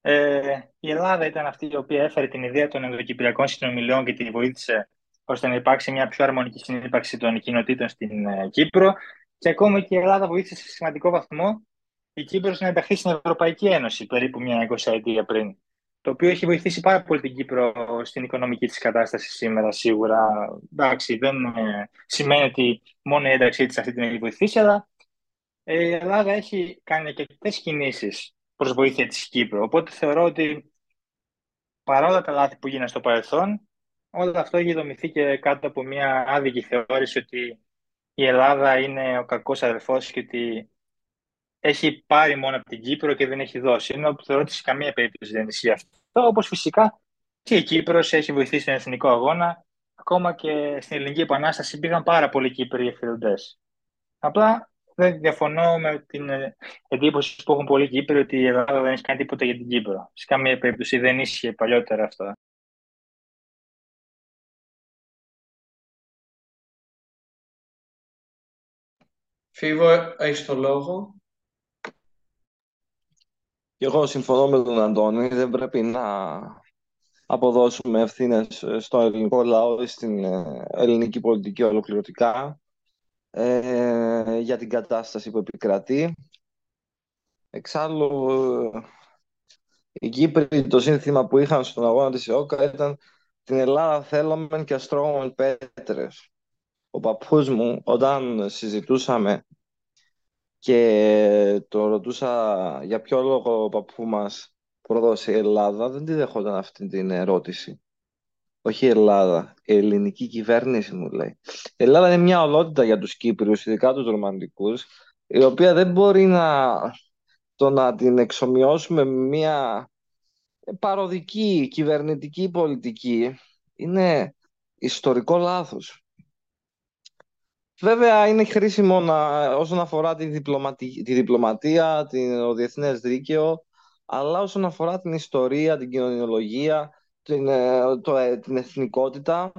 Ε, η Ελλάδα ήταν αυτή η οποία έφερε την ιδέα των ενδοκυπριακών συνομιλιών και τη βοήθησε ώστε να υπάρξει μια πιο αρμονική συνύπαρξη των κοινοτήτων στην ε, Κύπρο. Και ακόμη και η Ελλάδα βοήθησε σε σημαντικό βαθμό η Κύπρος να ενταχθεί στην Ευρωπαϊκή Ένωση περίπου μια εικοσαετία πριν. Το οποίο έχει βοηθήσει πάρα πολύ την Κύπρο στην οικονομική της κατάσταση σήμερα σίγουρα. Εντάξει, δεν ε, σημαίνει ότι μόνο η ένταξή της αυτή την έχει βοηθήσει, αλλά ε, η Ελλάδα έχει κάνει και αρκετές κινήσεις προς βοήθεια της Κύπρου. Οπότε θεωρώ ότι παρόλα τα λάθη που γίνανε στο παρελθόν, όλο αυτό έχει δομηθεί και κάτω από μια άδικη θεώρηση ότι η Ελλάδα είναι ο κακός αδερφός και ότι έχει πάρει μόνο από την Κύπρο και δεν έχει δώσει. Ενώ θεωρώ ότι σε καμία περίπτωση δεν ισχύει αυτό. Όπως φυσικά και η Κύπρος έχει βοηθήσει τον εθνικό αγώνα. Ακόμα και στην Ελληνική Επανάσταση πήγαν πάρα πολλοί Κύπροι εθελοντέ. Απλά δεν διαφωνώ με την εντύπωση που έχουν πολλοί Κύπροι ότι η Ελλάδα δεν έχει κάνει τίποτα για την Κύπρο. Σε καμία περίπτωση δεν ίσχυε παλιότερα αυτό.
Φίβο, έχεις το λόγο.
Και εγώ συμφωνώ με τον Αντώνη, δεν πρέπει να αποδώσουμε ευθύνες στο ελληνικό λαό ή στην ε, ελληνική πολιτική ολοκληρωτικά ε, για την κατάσταση που επικρατεί. Εξάλλου, οι Κύπροι το σύνθημα που είχαν στον αγώνα της ΕΟΚΑ ήταν «Την Ελλάδα θέλουμε και αστρώγουμε πέτρες». Ο παππούς μου, όταν συζητούσαμε και το ρωτούσα για ποιο λόγο ο παππού μας πρόδωσε η Ελλάδα, δεν τη δεχόταν αυτή την ερώτηση. Όχι η Ελλάδα, η ελληνική κυβέρνηση μου λέει. Η Ελλάδα είναι μια ολότητα για τους Κύπριους, ειδικά τους ρομαντικούς, η οποία δεν μπορεί να, το να την εξομοιώσουμε με μια παροδική κυβερνητική πολιτική. Είναι ιστορικό λάθος. Βέβαια είναι χρήσιμο να, όσον αφορά τη, διπλωματι... τη διπλωματία, το διεθνές δίκαιο, αλλά όσον αφορά την ιστορία, την κοινωνιολογία, την, ε, το, ε, την εθνικότητα,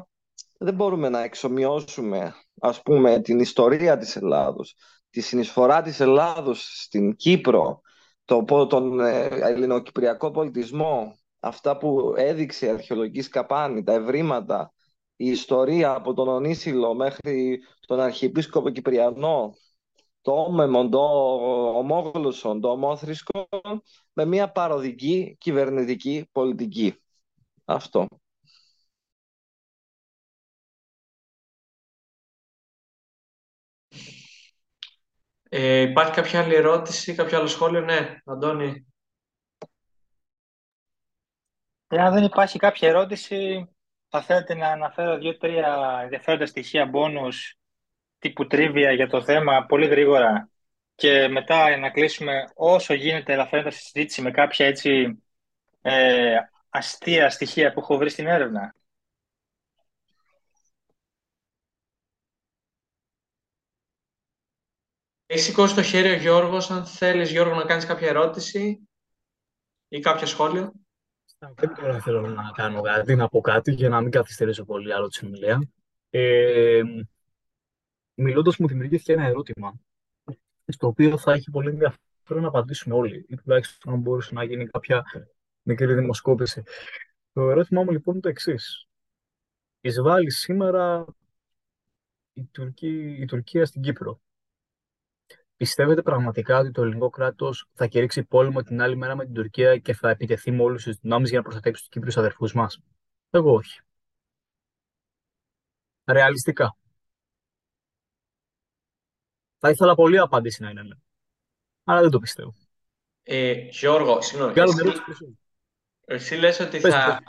δεν μπορούμε να εξομοιώσουμε, ας πούμε, την ιστορία της Ελλάδος, τη συνεισφορά της Ελλάδος στην Κύπρο, το, τον ε, ελληνοκυπριακό πολιτισμό, αυτά που έδειξε η αρχαιολογική σκαπάνη, τα ευρήματα, η ιστορία από τον Ονίσιλο μέχρι τον Αρχιεπίσκοπο Κυπριανό, το όμεμον, το ομόγλωσσον, το ομόθρησκον, με μια παροδική κυβερνητική πολιτική. Αυτό.
Ε, υπάρχει κάποια άλλη ερώτηση, κάποιο άλλο σχόλιο, ναι, Αντώνη.
Εάν δεν υπάρχει κάποια ερώτηση, θα θέλετε να αναφέρω δύο-τρία ενδιαφέροντα στοιχεία μπόνους τύπου τρίβια για το θέμα πολύ γρήγορα και μετά να κλείσουμε όσο γίνεται ελαφρύντα τη συζήτηση με κάποια έτσι ε, αστεία στοιχεία που έχω βρει στην έρευνα.
Έχει σηκώσει το χέρι ο Γιώργος, αν θέλεις Γιώργο να κάνεις κάποια ερώτηση ή κάποια σχόλιο.
Δεν τώρα θέλω να κάνω κάτι, να πω κάτι για να μην καθυστερήσω πολύ άλλο της συνομιλία. Ε, Μιλώντας, μου δημιουργήθηκε ένα ερώτημα, στο οποίο θα έχει πολύ ενδιαφέρον να απαντήσουμε όλοι, ή τουλάχιστον αν μπορούσε να γίνει κάποια μικρή δημοσκόπηση. Το ερώτημά μου λοιπόν είναι το εξής. Εισβάλλει σήμερα η, Τουρκία, η Τουρκία στην Κύπρο. Πιστεύετε πραγματικά ότι το ελληνικό κράτος θα κηρύξει πόλεμο την άλλη μέρα με την Τουρκία και θα επιτεθεί με όλους τους δυνάμεις για να προστατεύσει τους Κύπριους αδερφούς μας; Εγώ όχι. Ρεαλιστικά. Θα ήθελα πολύ απάντηση να είναι ναι. Αλλά δεν το πιστεύω.
Ε, Γιώργο, συγγνώμη. Εσύ, εσύ λες ότι θα,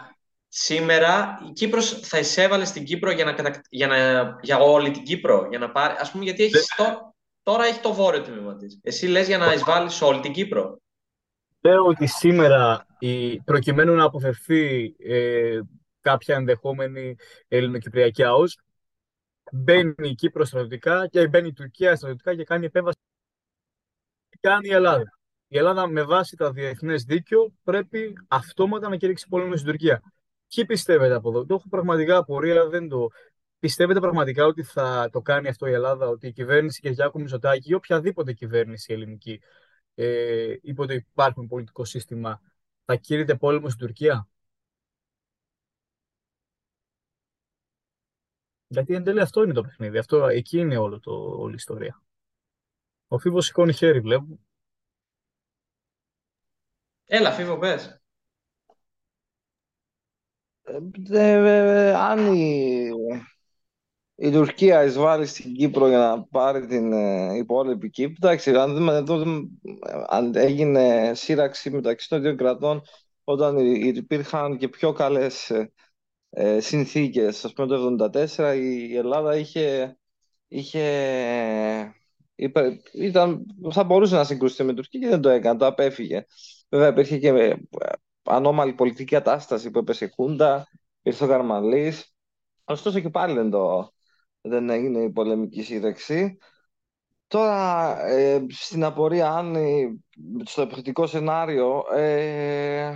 σήμερα η Κύπρος θα εισέβαλε στην Κύπρο για, να, για, να... για όλη την Κύπρο, για να πάρει, ας πούμε, γιατί έχει το... τώρα έχει το βόρειο τμήμα της. Εσύ λες για να εισβάλλεις σε όλη την Κύπρο.
Λέω ότι σήμερα, η... προκειμένου να αποφευθεί ε, κάποια ενδεχόμενη ελληνοκυπριακή ΑΟΣ, μπαίνει η Κύπρο στρατιωτικά και μπαίνει η Τουρκία στρατιωτικά και κάνει επέμβαση. Κάνει η Ελλάδα. Η Ελλάδα με βάση τα διεθνές δίκαιο πρέπει αυτόματα να κηρύξει πόλεμο στην Τουρκία. Ποιοι πιστεύετε από εδώ. Το έχω πραγματικά απορία, δεν το... Πιστεύετε πραγματικά ότι θα το κάνει αυτό η Ελλάδα, ότι η κυβέρνηση Κυριάκου Μητσοτάκη ή οποιαδήποτε κυβέρνηση ελληνική ε, είπε ότι υπάρχει πολιτικό σύστημα, θα κήρυτε πόλεμο στην Τουρκία; Γιατί εν τέλει αυτό είναι το παιχνίδι. Αυτό, εκεί είναι όλο το, όλη η ιστορία. Ο Φίβος σηκώνει χέρι, βλέπω.
Έλα, Φίβο, πες.
Ε, αν η, η Τουρκία εισβάλλει στην Κύπρο για να πάρει την ε, υπόλοιπη Κύπρο, εντάξει, αν, δούμε εδώ, αν έγινε σύραξη μεταξύ των δύο κρατών όταν υπήρχαν και πιο καλές ε, συνθήκες, ας πούμε το 1974 η Ελλάδα είχε, είχε ήταν, θα μπορούσε να συγκρουστεί με την Τουρκία και δεν το έκανε, το απέφυγε. Βέβαια υπήρχε και ε, ανώμαλη πολιτική κατάσταση που έπεσε η Χούντα, ήρθε ο Καρμαλής. Ωστόσο και πάλι δεν, το, δεν έγινε η πολεμική σύνταξη. Τώρα, ε, στην απορία, αν στο επιθετικό σενάριο, ε,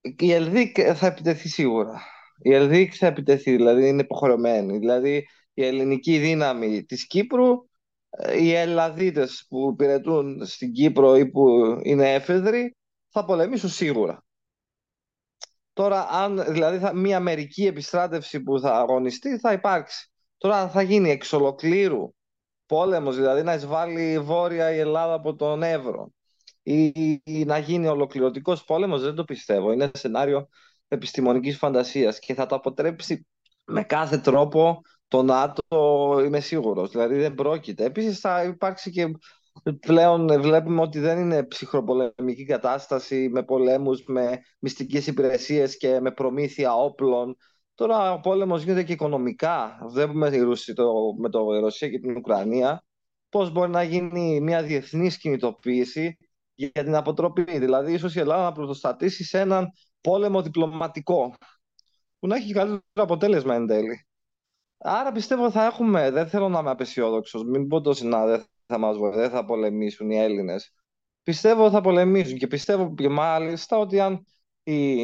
η Ελδίκ θα επιτεθεί σίγουρα. Η Ελδίκ θα επιτεθεί, δηλαδή είναι υποχρεωμένη. Δηλαδή, η ελληνική δύναμη της Κύπρου οι Ελλαδίτες που υπηρετούν στην Κύπρο ή που είναι έφεδροι θα πολεμήσουν σίγουρα. Τώρα, αν δηλαδή θα, μια μερική επιστράτευση που θα αγωνιστεί θα υπάρξει. Τώρα θα γίνει εξ ολοκλήρου πόλεμος, δηλαδή να εισβάλλει βόρεια η Ελλάδα από τον Εύρο ή, ή να γίνει ολοκληρωτικός πόλεμος, δεν το πιστεύω. Είναι σενάριο επιστημονικής φαντασίας και θα το αποτρέψει με κάθε τρόπο το ΝΑΤΟ είμαι σίγουρος. Δηλαδή δεν πρόκειται. Επίσης θα υπάρξει και πλέον βλέπουμε ότι δεν είναι ψυχροπολεμική κατάσταση με πολέμους, με μυστικές υπηρεσίες και με προμήθεια όπλων. Τώρα ο πόλεμος γίνεται και οικονομικά. Βλέπουμε το, με το Ρωσία και την Ουκρανία πώς μπορεί να γίνει μια διεθνής κινητοποίηση για την αποτροπή; Δηλαδή ίσως η Ελλάδα να πρωτοστατήσει σε έναν πόλεμο διπλωματικό που να έχει καλύτερο αποτέλεσμα εν τέλει. Άρα πιστεύω θα έχουμε, δεν θέλω να είμαι απεσιόδοξος, μην πω το συνάδελφο θα μας βοηθήσει, θα πολεμήσουν οι Έλληνες. Πιστεύω θα πολεμήσουν και πιστεύω και μάλιστα ότι αν η,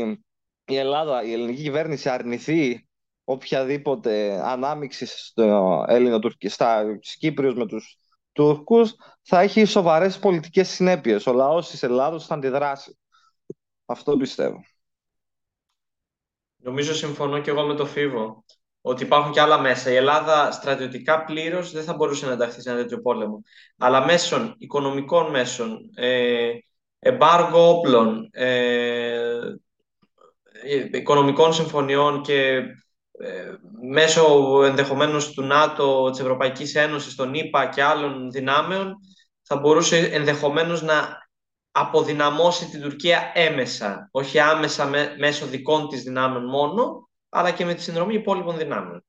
η Ελλάδα, η ελληνική κυβέρνηση αρνηθεί οποιαδήποτε ανάμειξη στο Έλληνο στα Κύπριους με τους Τούρκους θα έχει σοβαρές πολιτικές συνέπειες. Ο λαός της Ελλάδος θα αντιδράσει. Αυτό πιστεύω.
Νομίζω συμφωνώ και εγώ με το Φίβο ότι υπάρχουν και άλλα μέσα. Η Ελλάδα στρατιωτικά πλήρως δεν θα μπορούσε να ενταχθεί σε ένα τέτοιο πόλεμο. Αλλά μέσων, οικονομικών μέσων, ε, εμπάργο όπλων, ε, οικονομικών συμφωνιών και ε, μέσω ενδεχομένως του ΝΑΤΟ, της Ευρωπαϊκής Ένωσης, των ΗΠΑ και άλλων δυνάμεων, θα μπορούσε ενδεχομένως να αποδυναμώσει την Τουρκία έμεσα, όχι άμεσα μέσω δικών της δυνάμεων μόνο, αλλά και με τη συνδρομή υπόλοιπων δυνάμεων.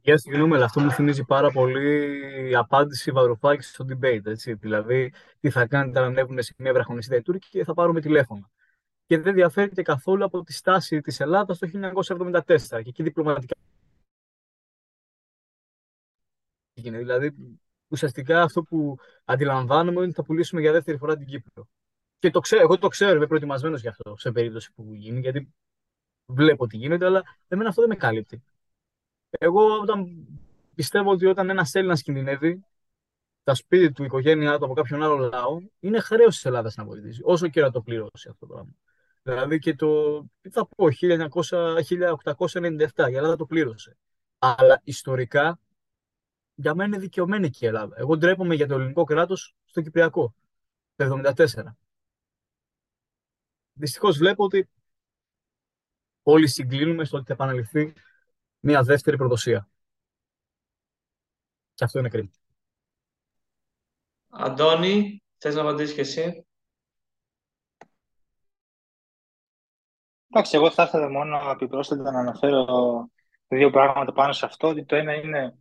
Για συγγνώμη, αλλά αυτό μου θυμίζει πάρα πολύ η απάντηση Βαρουφάκης στο debate. Έτσι. Δηλαδή, τι θα κάνετε αν ανέβουν σε μια βραχονισίδα οι Τούρκοι και θα πάρουμε τηλέφωνο. Και δεν διαφέρεται καθόλου από τη στάση της Ελλάδας το 1974 και εκεί διπλωματικά. Δηλαδή, ουσιαστικά αυτό που αντιλαμβάνομαι είναι ότι θα πουλήσουμε για δεύτερη φορά την Κύπρο. Και το ξέρω, εγώ το ξέρω, είμαι προετοιμασμένος γι' αυτό σε περίπτωση που γίνει, γιατί βλέπω τι γίνεται, αλλά εμένα αυτό δεν με κάλυπτει. Εγώ όταν πιστεύω ότι όταν ένας Έλληνας κινδυνεύει, τα σπίτι του, η οικογένειά του από κάποιον άλλο λαό, είναι χρέος της Ελλάδας να βοηθήσει, όσο και να το πληρώσει αυτό το πράγμα. Δηλαδή και το, τι θα πω, 1900, 1897 η Ελλάδα το πλήρωσε. Αλλά ιστορικά για μένα είναι δικαιωμένη και η Ελλάδα. Εγώ ντρέπομαι για το ελληνικό κράτος στο Κυπριακό το 1974. Δυστυχώς βλέπω ότι όλοι συγκλίνουμε στο ότι θα επαναληφθεί μια δεύτερη προδοσία. Και αυτό είναι κρίμα.
Αντώνη, θες να απαντήσεις και εσύ;
Εντάξει, εγώ θα ήθελα μόνο επιπρόσθετα να αναφέρω δύο πράγματα πάνω σε αυτό. το ένα είναι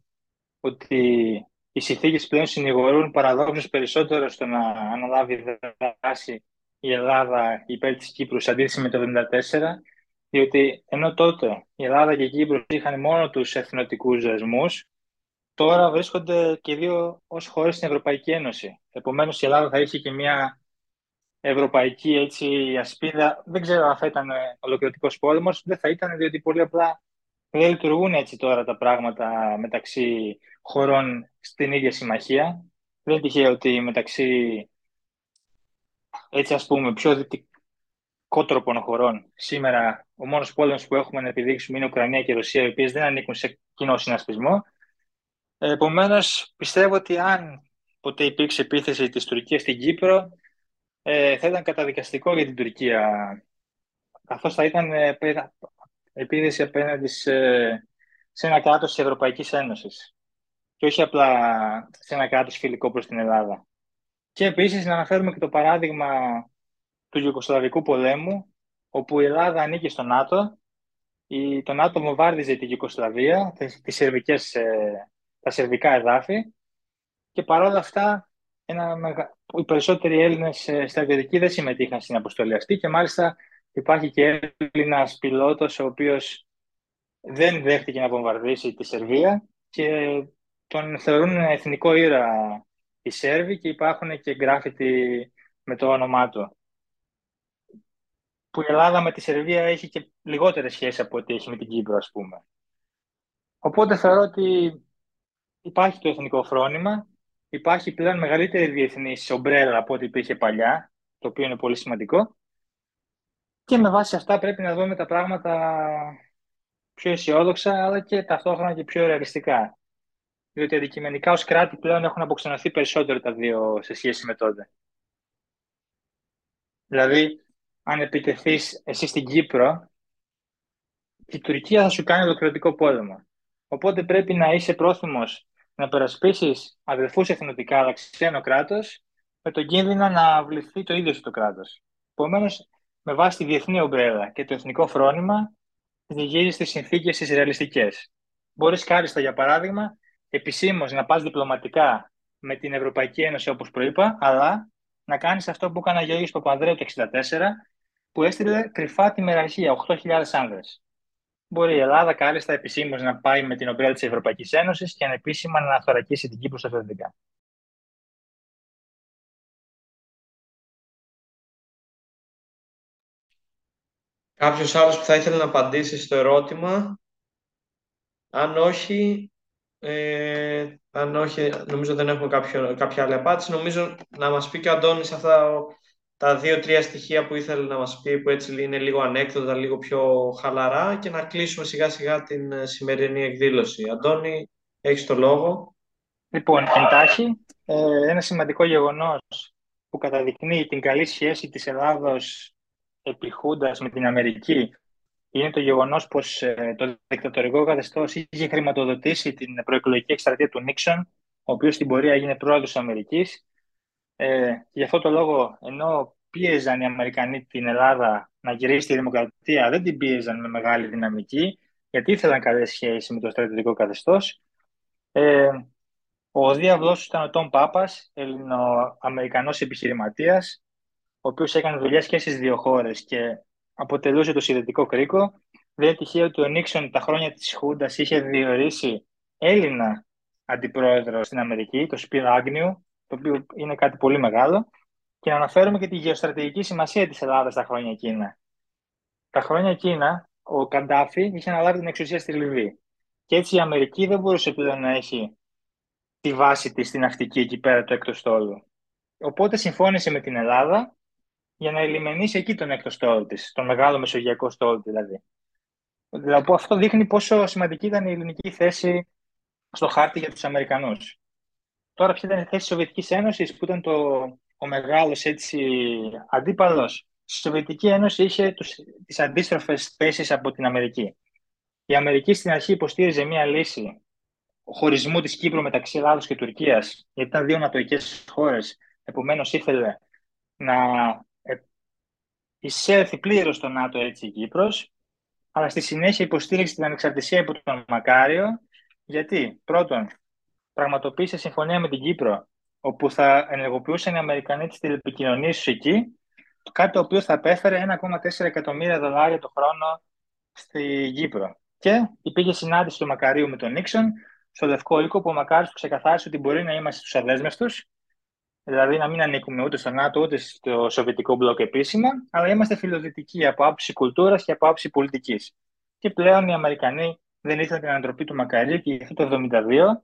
ότι οι συνθήκες πλέον συνηγορούν παραδόξως περισσότερο στο να αναλάβει δράση η Ελλάδα υπέρ της Κύπρου σε αντίθεση με το 1974, διότι ενώ τότε η Ελλάδα και η Κύπρος είχαν μόνο τους εθνοτικούς δεσμούς, τώρα βρίσκονται και δύο ως χώρες στην Ευρωπαϊκή Ένωση. Επομένως η Ελλάδα θα είχε και μια ευρωπαϊκή έτσι, ασπίδα. Δεν ξέρω αν θα ήταν ολοκληρωτικός πόλεμος, δεν θα ήταν, διότι πολύ απλά δεν λειτουργούν έτσι τώρα τα πράγματα μεταξύ χωρών στην ίδια συμμαχία. Δεν είναι τυχαίο ότι μεταξύ έτσι ας πούμε πιο δυτικότροπων χωρών σήμερα ο μόνος πόλεμος που έχουμε να επιδείξουμε είναι Ουκρανία και Ρωσία οι οποίες δεν ανήκουν σε κοινό συνασπισμό. Επομένως, πιστεύω ότι αν ποτέ υπήρξε επίθεση της Τουρκίας στην Κύπρο ε, θα ήταν καταδικαστικό για την Τουρκία καθώς θα ήταν ε, επίδεση απέναντι σε, σε ένα κράτος της Ευρωπαϊκής Ένωσης και όχι απλά σε ένα κράτος φιλικό προς την Ελλάδα. Και επίσης να αναφέρουμε και το παράδειγμα του Ιουγκοσλαβικού πολέμου, όπου η Ελλάδα ανήκει στο ΝΑΤΟ, η, το ΝΑΤΟ βομβάρδιζε την Ιουγκοσλαβία, τις σερβικές, ε, τα σερβικά εδάφη, και παρόλα αυτά ένα, οι περισσότεροι Έλληνες ε, στρατιωτικοί δεν συμμετείχαν στην αποστολή αυτή και μάλιστα υπάρχει και Έλληνας πιλότος ο οποίος δεν δέχτηκε να βομβαρδίσει τη Σερβία και τον θεωρούν εθνικό ήρα οι Σέρβοι και υπάρχουν και γκράφιτι με το όνομά του. Που η Ελλάδα με τη Σερβία έχει και λιγότερες σχέσεις από ό,τι έχει με την Κύπρο, ας πούμε. Οπότε θεωρώ ότι υπάρχει το εθνικό φρόνημα, υπάρχει πλέον μεγαλύτερη διεθνής ομπρέλα από ό,τι υπήρχε παλιά, το οποίο είναι πολύ σημαντικό. Και με βάση αυτά πρέπει να δούμε τα πράγματα πιο αισιόδοξα, αλλά και ταυτόχρονα και πιο ρεαλιστικά. Διότι αντικειμενικά ως κράτη πλέον έχουν αποξενωθεί περισσότερο τα δύο σε σχέση με τότε. Δηλαδή, αν επιτεθείς εσύ στην Κύπρο, η Τουρκία θα σου κάνει ολοκληρωτικό πόλεμο. Οπότε πρέπει να είσαι πρόθυμος να περασπίσεις αδελφούς εθνοτικά αλλά ξένο κράτος, με τον κίνδυνο να βληθεί το ίδιο το κράτος. Επομένως, με βάση τη διεθνή ομπρέλα και το εθνικό φρόνημα, διηγίζει τις συνθήκες τις ρεαλιστικές. Μπορείς κάλλιστα, για παράδειγμα, επισήμως να πας διπλωματικά με την Ευρωπαϊκή Ένωση, όπως προείπα, αλλά να κάνεις αυτό που έκανε ο Γιώργος Παπανδρέου το 1964, που έστειλε κρυφά τη μεραρχία 8.000 άνδρες μπορεί η Ελλάδα κάλλιστα επισήμως να πάει με την ομπρέλα της Ευρωπαϊκής Ένωσης και ανεπίσημα να θωρακίσει την Κύπρο στα θετικά.
Κάποιος άλλος που θα ήθελε να απαντήσει στο ερώτημα; Αν όχι, ε, αν όχι, νομίζω δεν έχουμε κάποιο, κάποια άλλη απάντηση. Νομίζω να μας πει και ο Αντώνης αυτά τα δύο-τρία στοιχεία που ήθελε να μας πει, που έτσι είναι λίγο ανέκδοτα, λίγο πιο χαλαρά και να κλείσουμε σιγά-σιγά την ε, σημερινή εκδήλωση. Αντώνη, έχεις το λόγο.
Λοιπόν, εντάχει, ε, ένα σημαντικό γεγονός που καταδεικνύει την καλή σχέση της Ελλάδος επιχούντας με την Αμερική είναι το γεγονός πως ε, το δικτατορικό καθεστώς είχε χρηματοδοτήσει την προεκλογική εκστρατεία του Νίξον, ο οποίος στην πορεία έγινε πρόεδρος της Αμερικής ε, γι' αυτό το λόγο, ενώ πίεζαν οι Αμερικανοί την Ελλάδα να γυρίσει τη δημοκρατία, δεν την πίεζαν με μεγάλη δυναμική, γιατί ήθελαν καλές σχέσεις με το στρατιωτικό καθεστώς. Ε, ο διάβλό ήταν ο Τόμ Πάπας, Ελληνοαμερικανό επιχειρηματίας, ο οποίος έκανε δουλειές και στις δύο χώρες και αποτελούσε το συνδετικό κρίκο. Δεν είναι τυχαίο ότι ο Νίξον τα χρόνια της Χούντας είχε διορίσει Έλληνα αντιπρόεδρο στην Αμερική, το Σπίρ Άγνιου, το οποίο είναι κάτι πολύ μεγάλο, και να αναφέρουμε και τη γεωστρατηγική σημασία της Ελλάδας τα χρόνια εκείνα. Τα χρόνια εκείνα, ο Καντάφη είχε αναλάβει την εξουσία στη Λιβύη. Και έτσι η Αμερική δεν μπορούσε πλέον να έχει τη βάση της στην Ναυτική εκεί πέρα του έκτο στόλου. Οπότε συμφώνησε με την Ελλάδα για να ελιμενήσει εκεί τον έκτο στόλο της, τον μεγάλο μεσογειακό στόλο δηλαδή. Δηλαδή αυτό δείχνει πόσο σημαντική ήταν η ελληνική θέση στο χάρτη για τους Αμερικανούς. Τώρα ποια ήταν η θέση της Σοβιετικής Ένωσης που ήταν το, ο μεγάλος έτσι, αντίπαλος. Η Σοβιετική Ένωση είχε τους, τις αντίστροφες θέσεις από την Αμερική. Η Αμερική στην αρχή υποστήριζε μία λύση χωρισμού της Κύπρου μεταξύ Ελλάδος και Τουρκίας, γιατί ήταν δύο νατοικές χώρες, επομένως ήθελε να ε, εισέλθει πλήρως στο ΝΑΤΟ έτσι η Κύπρος, αλλά στη συνέχεια υποστήριξε την ανεξαρτησία υπό τον Μακάριο, γιατί; Πρώτον πραγματοποίησε συμφωνία με την Κύπρο, όπου θα ενεργοποιούσαν οι Αμερικανοί τις τηλεπικοινωνίες τους εκεί, κάτι το οποίο θα απέφερε 1,4 εκατομμύρια δολάρια το χρόνο στη Κύπρο. Και υπήρχε συνάντηση του Μακαρίου με τον Νίξον στο Λευκό Οίκο, που ο Μακάριος ξεκαθάρισε ότι μπορεί να είμαστε στους αδέσμευτους, δηλαδή να μην ανήκουμε ούτε στο ΝΑΤΟ ούτε στο Σοβιετικό μπλοκ επίσημα, αλλά είμαστε φιλοδυτικοί από άποψη κουλτούρας και από άποψη πολιτικής. Και πλέον οι Αμερικανοί δεν ήθελαν την ανατροπή του Μακαρίου και γι' αυτό το 1972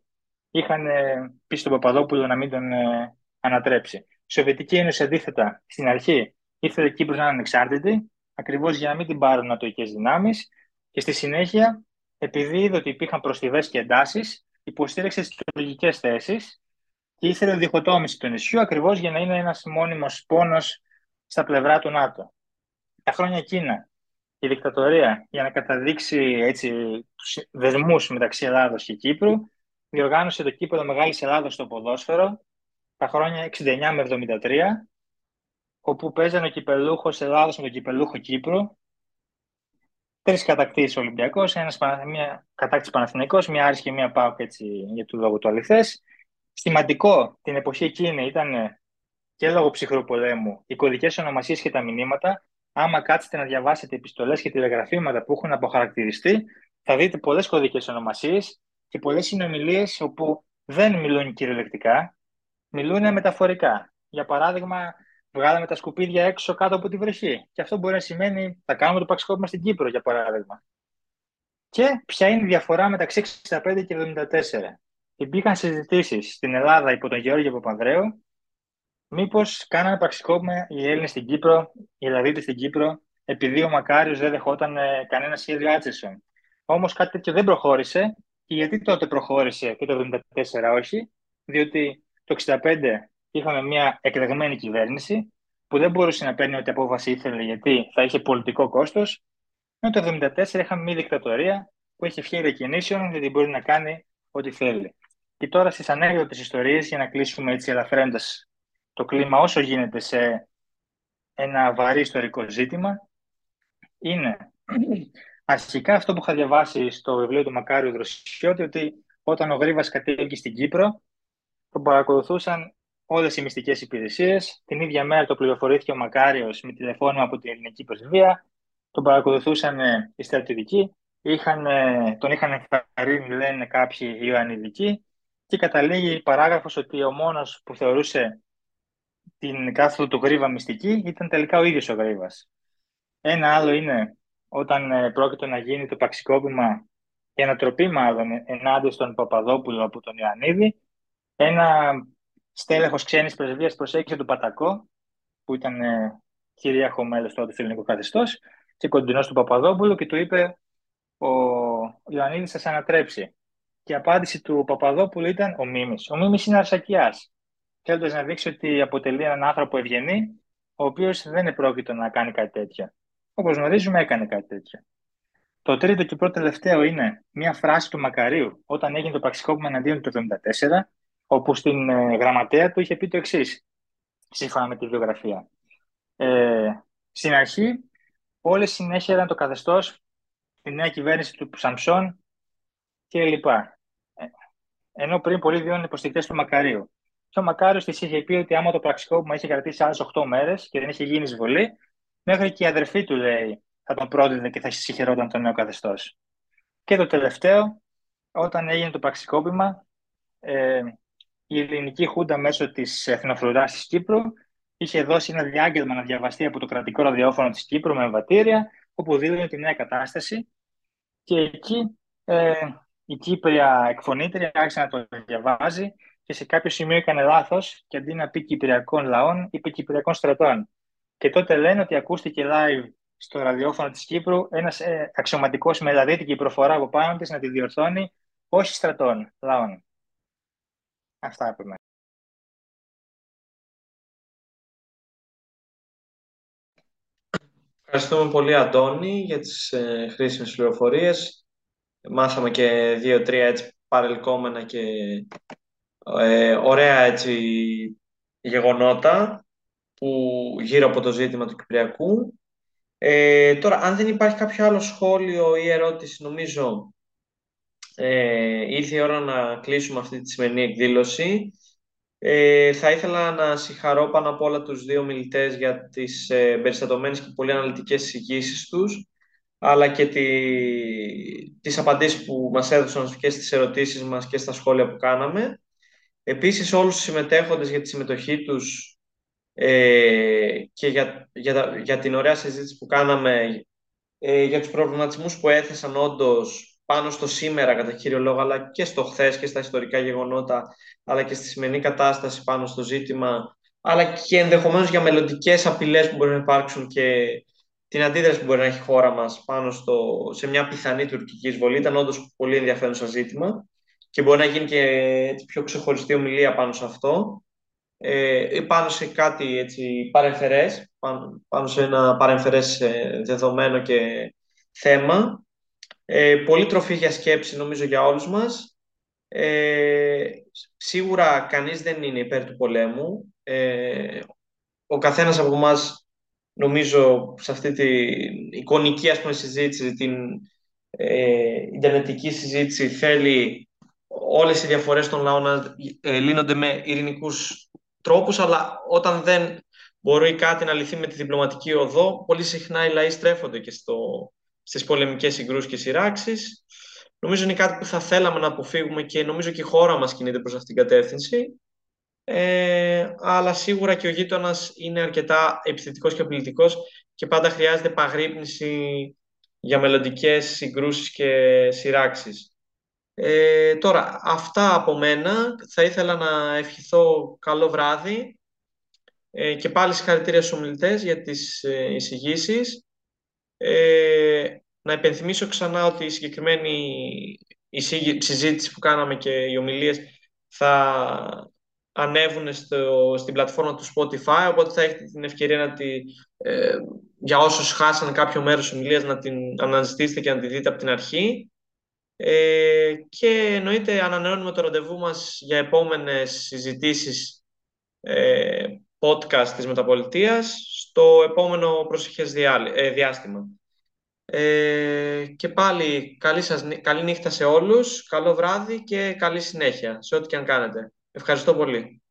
είχαν ε, πει στον Παπαδόπουλο να μην τον ε, ανατρέψει. Η Σοβιετική Ένωση αντίθετα στην αρχή ήθελε Κύπρος να είναι ανεξάρτητη, ακριβώς για να μην την πάρουν νατοικέ δυνάμεις. Και στη συνέχεια, επειδή είδε ότι υπήρχαν προστιβές και εντάσεις, υποστήριξε τι τουρκικέ θέσεις και ήθελε διχοτόμησης του νησιού ακριβώς για να είναι ένας μόνιμος πόνος στα πλευρά του ΝΑΤΟ. Τα χρόνια εκείνα η δικτατορία για να καταδείξει έτσι, τους δεσμούς μεταξύ Ελλάδος και Κύπρου διοργάνωσε το κύπελο Μεγάλης Ελλάδος στο ποδόσφαιρο τα χρόνια 69 με 73 όπου παίζανε ο κυπελούχος Ελλάδος με τον κυπελούχο Κύπρου τρεις κατακτήσεις Ολυμπιακός, ένας, μια κατάκτηση Παναθηναϊκός, μια Άρης και μια ΠΑΟΚ έτσι για του λόγου του αληθές. Σημαντικό την εποχή εκείνη ήταν και λόγω ψυχρού πολέμου οι κωδικές ονομασίες και τα μηνύματα. Άμα κάτσετε να διαβάσετε επιστολές και τηλεγραφήματα που έχουν αποχαρακτηριστεί, θα δείτε πολλές κωδικές ονομασίες και πολλές συνομιλίες όπου δεν μιλούν κυριολεκτικά, μιλούν μεταφορικά. Για παράδειγμα, βγάλαμε τα σκουπίδια έξω κάτω από τη βροχή. Και αυτό μπορεί να σημαίνει θα κάνουμε το παξικόπημα στην Κύπρο, για παράδειγμα. Και ποια είναι η διαφορά μεταξύ 65 και 74. Υπήρχαν συζητήσεις στην Ελλάδα υπό τον Γεώργιο Παπανδρέου μήπως κάνανε πραξικόπημα οι Έλληνες στην Κύπρο, οι Ελλαδίτε στην Κύπρο, επειδή ο Μακάριος δεν δεχόταν ε, κανένα σχέδιο Άτσεσον. Όμως κάτι τέτοιο δεν προχώρησε. Και γιατί τότε προχώρησε και το 1974 όχι, διότι το 1965 είχαμε μια εκλεγμένη κυβέρνηση που δεν μπορούσε να παίρνει ό,τι απόφαση ήθελε γιατί θα είχε πολιτικό κόστος. Ενώ το 1974 είχαμε μια δικτατορία που έχει ευχαίρεια κινήσεων γιατί μπορεί να κάνει ό,τι θέλει. Και τώρα στις ανέκδοτες ιστορίες, για να κλείσουμε έτσι ελαφραίνοντα το κλίμα όσο γίνεται σε ένα βαρύ ιστορικό ζήτημα, είναι αρχικά αυτό που είχα διαβάσει στο βιβλίο του Μακάριου Δροσιώτη, ότι όταν ο Γρήβας κατήγηκε στην Κύπρο, τον παρακολουθούσαν όλες οι μυστικές υπηρεσίες. Την ίδια μέρα το πληροφορήθηκε ο Μακάριος με τηλεφώνημα από την ελληνική πρεσβεία. Τον παρακολουθούσαν ε, οι στρατιωτικοί. Είχαν, ε, τον είχαν ενθαρρύνει, λένε κάποιοι Ιωαννιδικοί. Και καταλήγει η παράγραφος ότι ο μόνος που θεωρούσε την κάθοδο του Γρήβα μυστική ήταν τελικά ο ίδιος ο Γρήβας. Ένα άλλο είναι όταν ε, πρόκειται να γίνει το παξικόπημα και ανατροπή μάλλον ενάντια στον Παπαδόπουλο από τον Ιωαννίδη, ένα στέλεχος ξένης πρεσβείας προσέγγισε τον Πατακό, που ήταν ε, κυρίαρχο μέλος τότε του ελληνικού καθεστώς, και κοντινός του Παπαδόπουλου και του είπε ο Ιωαννίδης θα σε ανατρέψει. Και η απάντηση του Παπαδόπουλου ήταν ο Μίμης. Ο Μίμης είναι αρσακιάς, θέλοντας να δείξει ότι αποτελεί έναν άνθρωπο ευγενή, ο οποίος δεν επρόκειτο να κάνει κάτι τέτοιο. Όπως γνωρίζουμε, έκανε κάτι τέτοιο. Το τρίτο και πρώτο τελευταίο είναι μια φράση του Μακαρίου όταν έγινε το πραξικόπημα εναντίον του 1974, όπου στην ε, γραμματέα του είχε πει το εξής, σύμφωνα με τη βιογραφία. Ε, στην αρχή, όλοι συνέχεραν το καθεστώς, τη νέα κυβέρνηση του Σαμψόν κλπ. Ε, ενώ πριν πολλοί διώνουν υποστηρικτές του Μακαρίου. Και ο Μακάριος της είχε πει ότι άμα το πραξικόπημα είχε κρατήσει άλλες 8 μέρες και δεν είχε γίνει εισβολή, Μέχρι και η αδερφή του, λέει, θα τον πρόδιδε και θα συγχαιρόταν το νέο καθεστώς. Και το τελευταίο, όταν έγινε το πραξικόπημα, ε, η ελληνική χούντα μέσω της εθνοφρουρά της Κύπρου είχε δώσει ένα διάγγελμα να διαβαστεί από το κρατικό ραδιόφωνο της Κύπρου με εμβατήρια, όπου δήλωνε τη νέα κατάσταση. Και εκεί ε, η Κύπρια εκφωνήτρια άρχισε να το διαβάζει και σε κάποιο σημείο έκανε λάθος και αντί να πει Κυπριακών λαών, είπε Κυπριακών στρατών. Και τότε λένε ότι ακούστηκε live στο ραδιόφωνο της Κύπρου ένας ε, αξιωματικός με ελαδίτικη προφορά από πάνω της να τη διορθώνει Όχι στρατών, λαών. Αυτά από μένα.
Ευχαριστούμε πολύ, Αντώνη, για τις ε, χρήσιμες πληροφορίες. Μάθαμε και δύο-τρία έτσι παρελκόμενα και ε, ωραία έτσι γεγονότα που γύρω από το ζήτημα του Κυπριακού. Ε, τώρα, αν δεν υπάρχει κάποιο άλλο σχόλιο ή ερώτηση, νομίζω ε, ήρθε η ώρα να κλείσουμε αυτή τη σημερινή εκδήλωση. Ε, θα ήθελα να συγχαρώ πάνω απ' όλα τους δύο μιλητές για τις ε, περιστατωμένες και πολύ αναλυτικές εισηγήσεις τους, αλλά και τη, τις απαντήσεις που μας έδωσαν και στις ερωτήσεις μας και στα σχόλια που κάναμε. Επίσης, όλους τους συμμετέχοντες για τη συμμετοχή τους ε, και για, για, για την ωραία συζήτηση που κάναμε, ε, για τους προβληματισμούς που έθεσαν όντως πάνω στο σήμερα κατά κύριο λόγο, αλλά και στο χθες και στα ιστορικά γεγονότα, αλλά και στη σημερινή κατάσταση πάνω στο ζήτημα, αλλά και ενδεχομένως για μελλοντικές απειλές που μπορεί να υπάρξουν και την αντίδραση που μπορεί να έχει η χώρα μας πάνω στο, σε μια πιθανή τουρκική εισβολή. Ήταν όντως πολύ ενδιαφέρον ζήτημα και μπορεί να γίνει και πιο ξεχωριστή ομιλία πάνω σε αυτό ε, πάνω σε κάτι έτσι, παρεμφερές, πάνω, πάνω σε ένα παρεμφερές ε, δεδομένο και θέμα ε, πολύ τροφή για σκέψη νομίζω για όλους μας. Ε, σίγουρα κανείς δεν είναι υπέρ του πολέμου. Ε, ο καθένας από εμάς νομίζω σε αυτή την εικονική ας πούμε, συζήτηση, την ε, ιντερνετική συζήτηση θέλει όλες οι διαφορές των λαών να ε, λύνονται με ειρηνικούς τρόπους, αλλά όταν δεν μπορεί κάτι να λυθεί με τη διπλωματική οδό, πολύ συχνά οι λαοί στρέφονται και στο, στις πολεμικές συγκρούσεις και σειράξεις. Νομίζω είναι κάτι που θα θέλαμε να αποφύγουμε και νομίζω και η χώρα μας κινείται προς αυτήν την κατεύθυνση. Ε, αλλά σίγουρα και ο γείτονας είναι αρκετά επιθετικός και απειλητικός και πάντα χρειάζεται παγρύπνηση για μελλοντικές συγκρούσεις και σειράξεις. Ε, τώρα, αυτά από μένα. Θα ήθελα να ευχηθώ καλό βράδυ ε, και πάλι συγχαρητήρια στους ομιλητές για τις ε, εισηγήσεις. Ε, να υπενθυμίσω ξανά ότι η συγκεκριμένη η συζήτηση που κάναμε και οι ομιλίες θα ανέβουν στο, στην πλατφόρμα του Spotify, οπότε θα έχετε την ευκαιρία να τη, ε, για όσους χάσαν κάποιο μέρος ομιλίας να την αναζητήσετε και να τη δείτε από την αρχή. Ε, και εννοείται ανανεώνουμε το ραντεβού μας για επόμενες συζητήσεις ε, podcast της Μεταπολιτείας στο επόμενο προσεχές ε, διάστημα. Ε, και πάλι καλή, σας, καλή νύχτα σε όλους, καλό βράδυ και καλή συνέχεια σε ό,τι και αν κάνετε. Ευχαριστώ πολύ.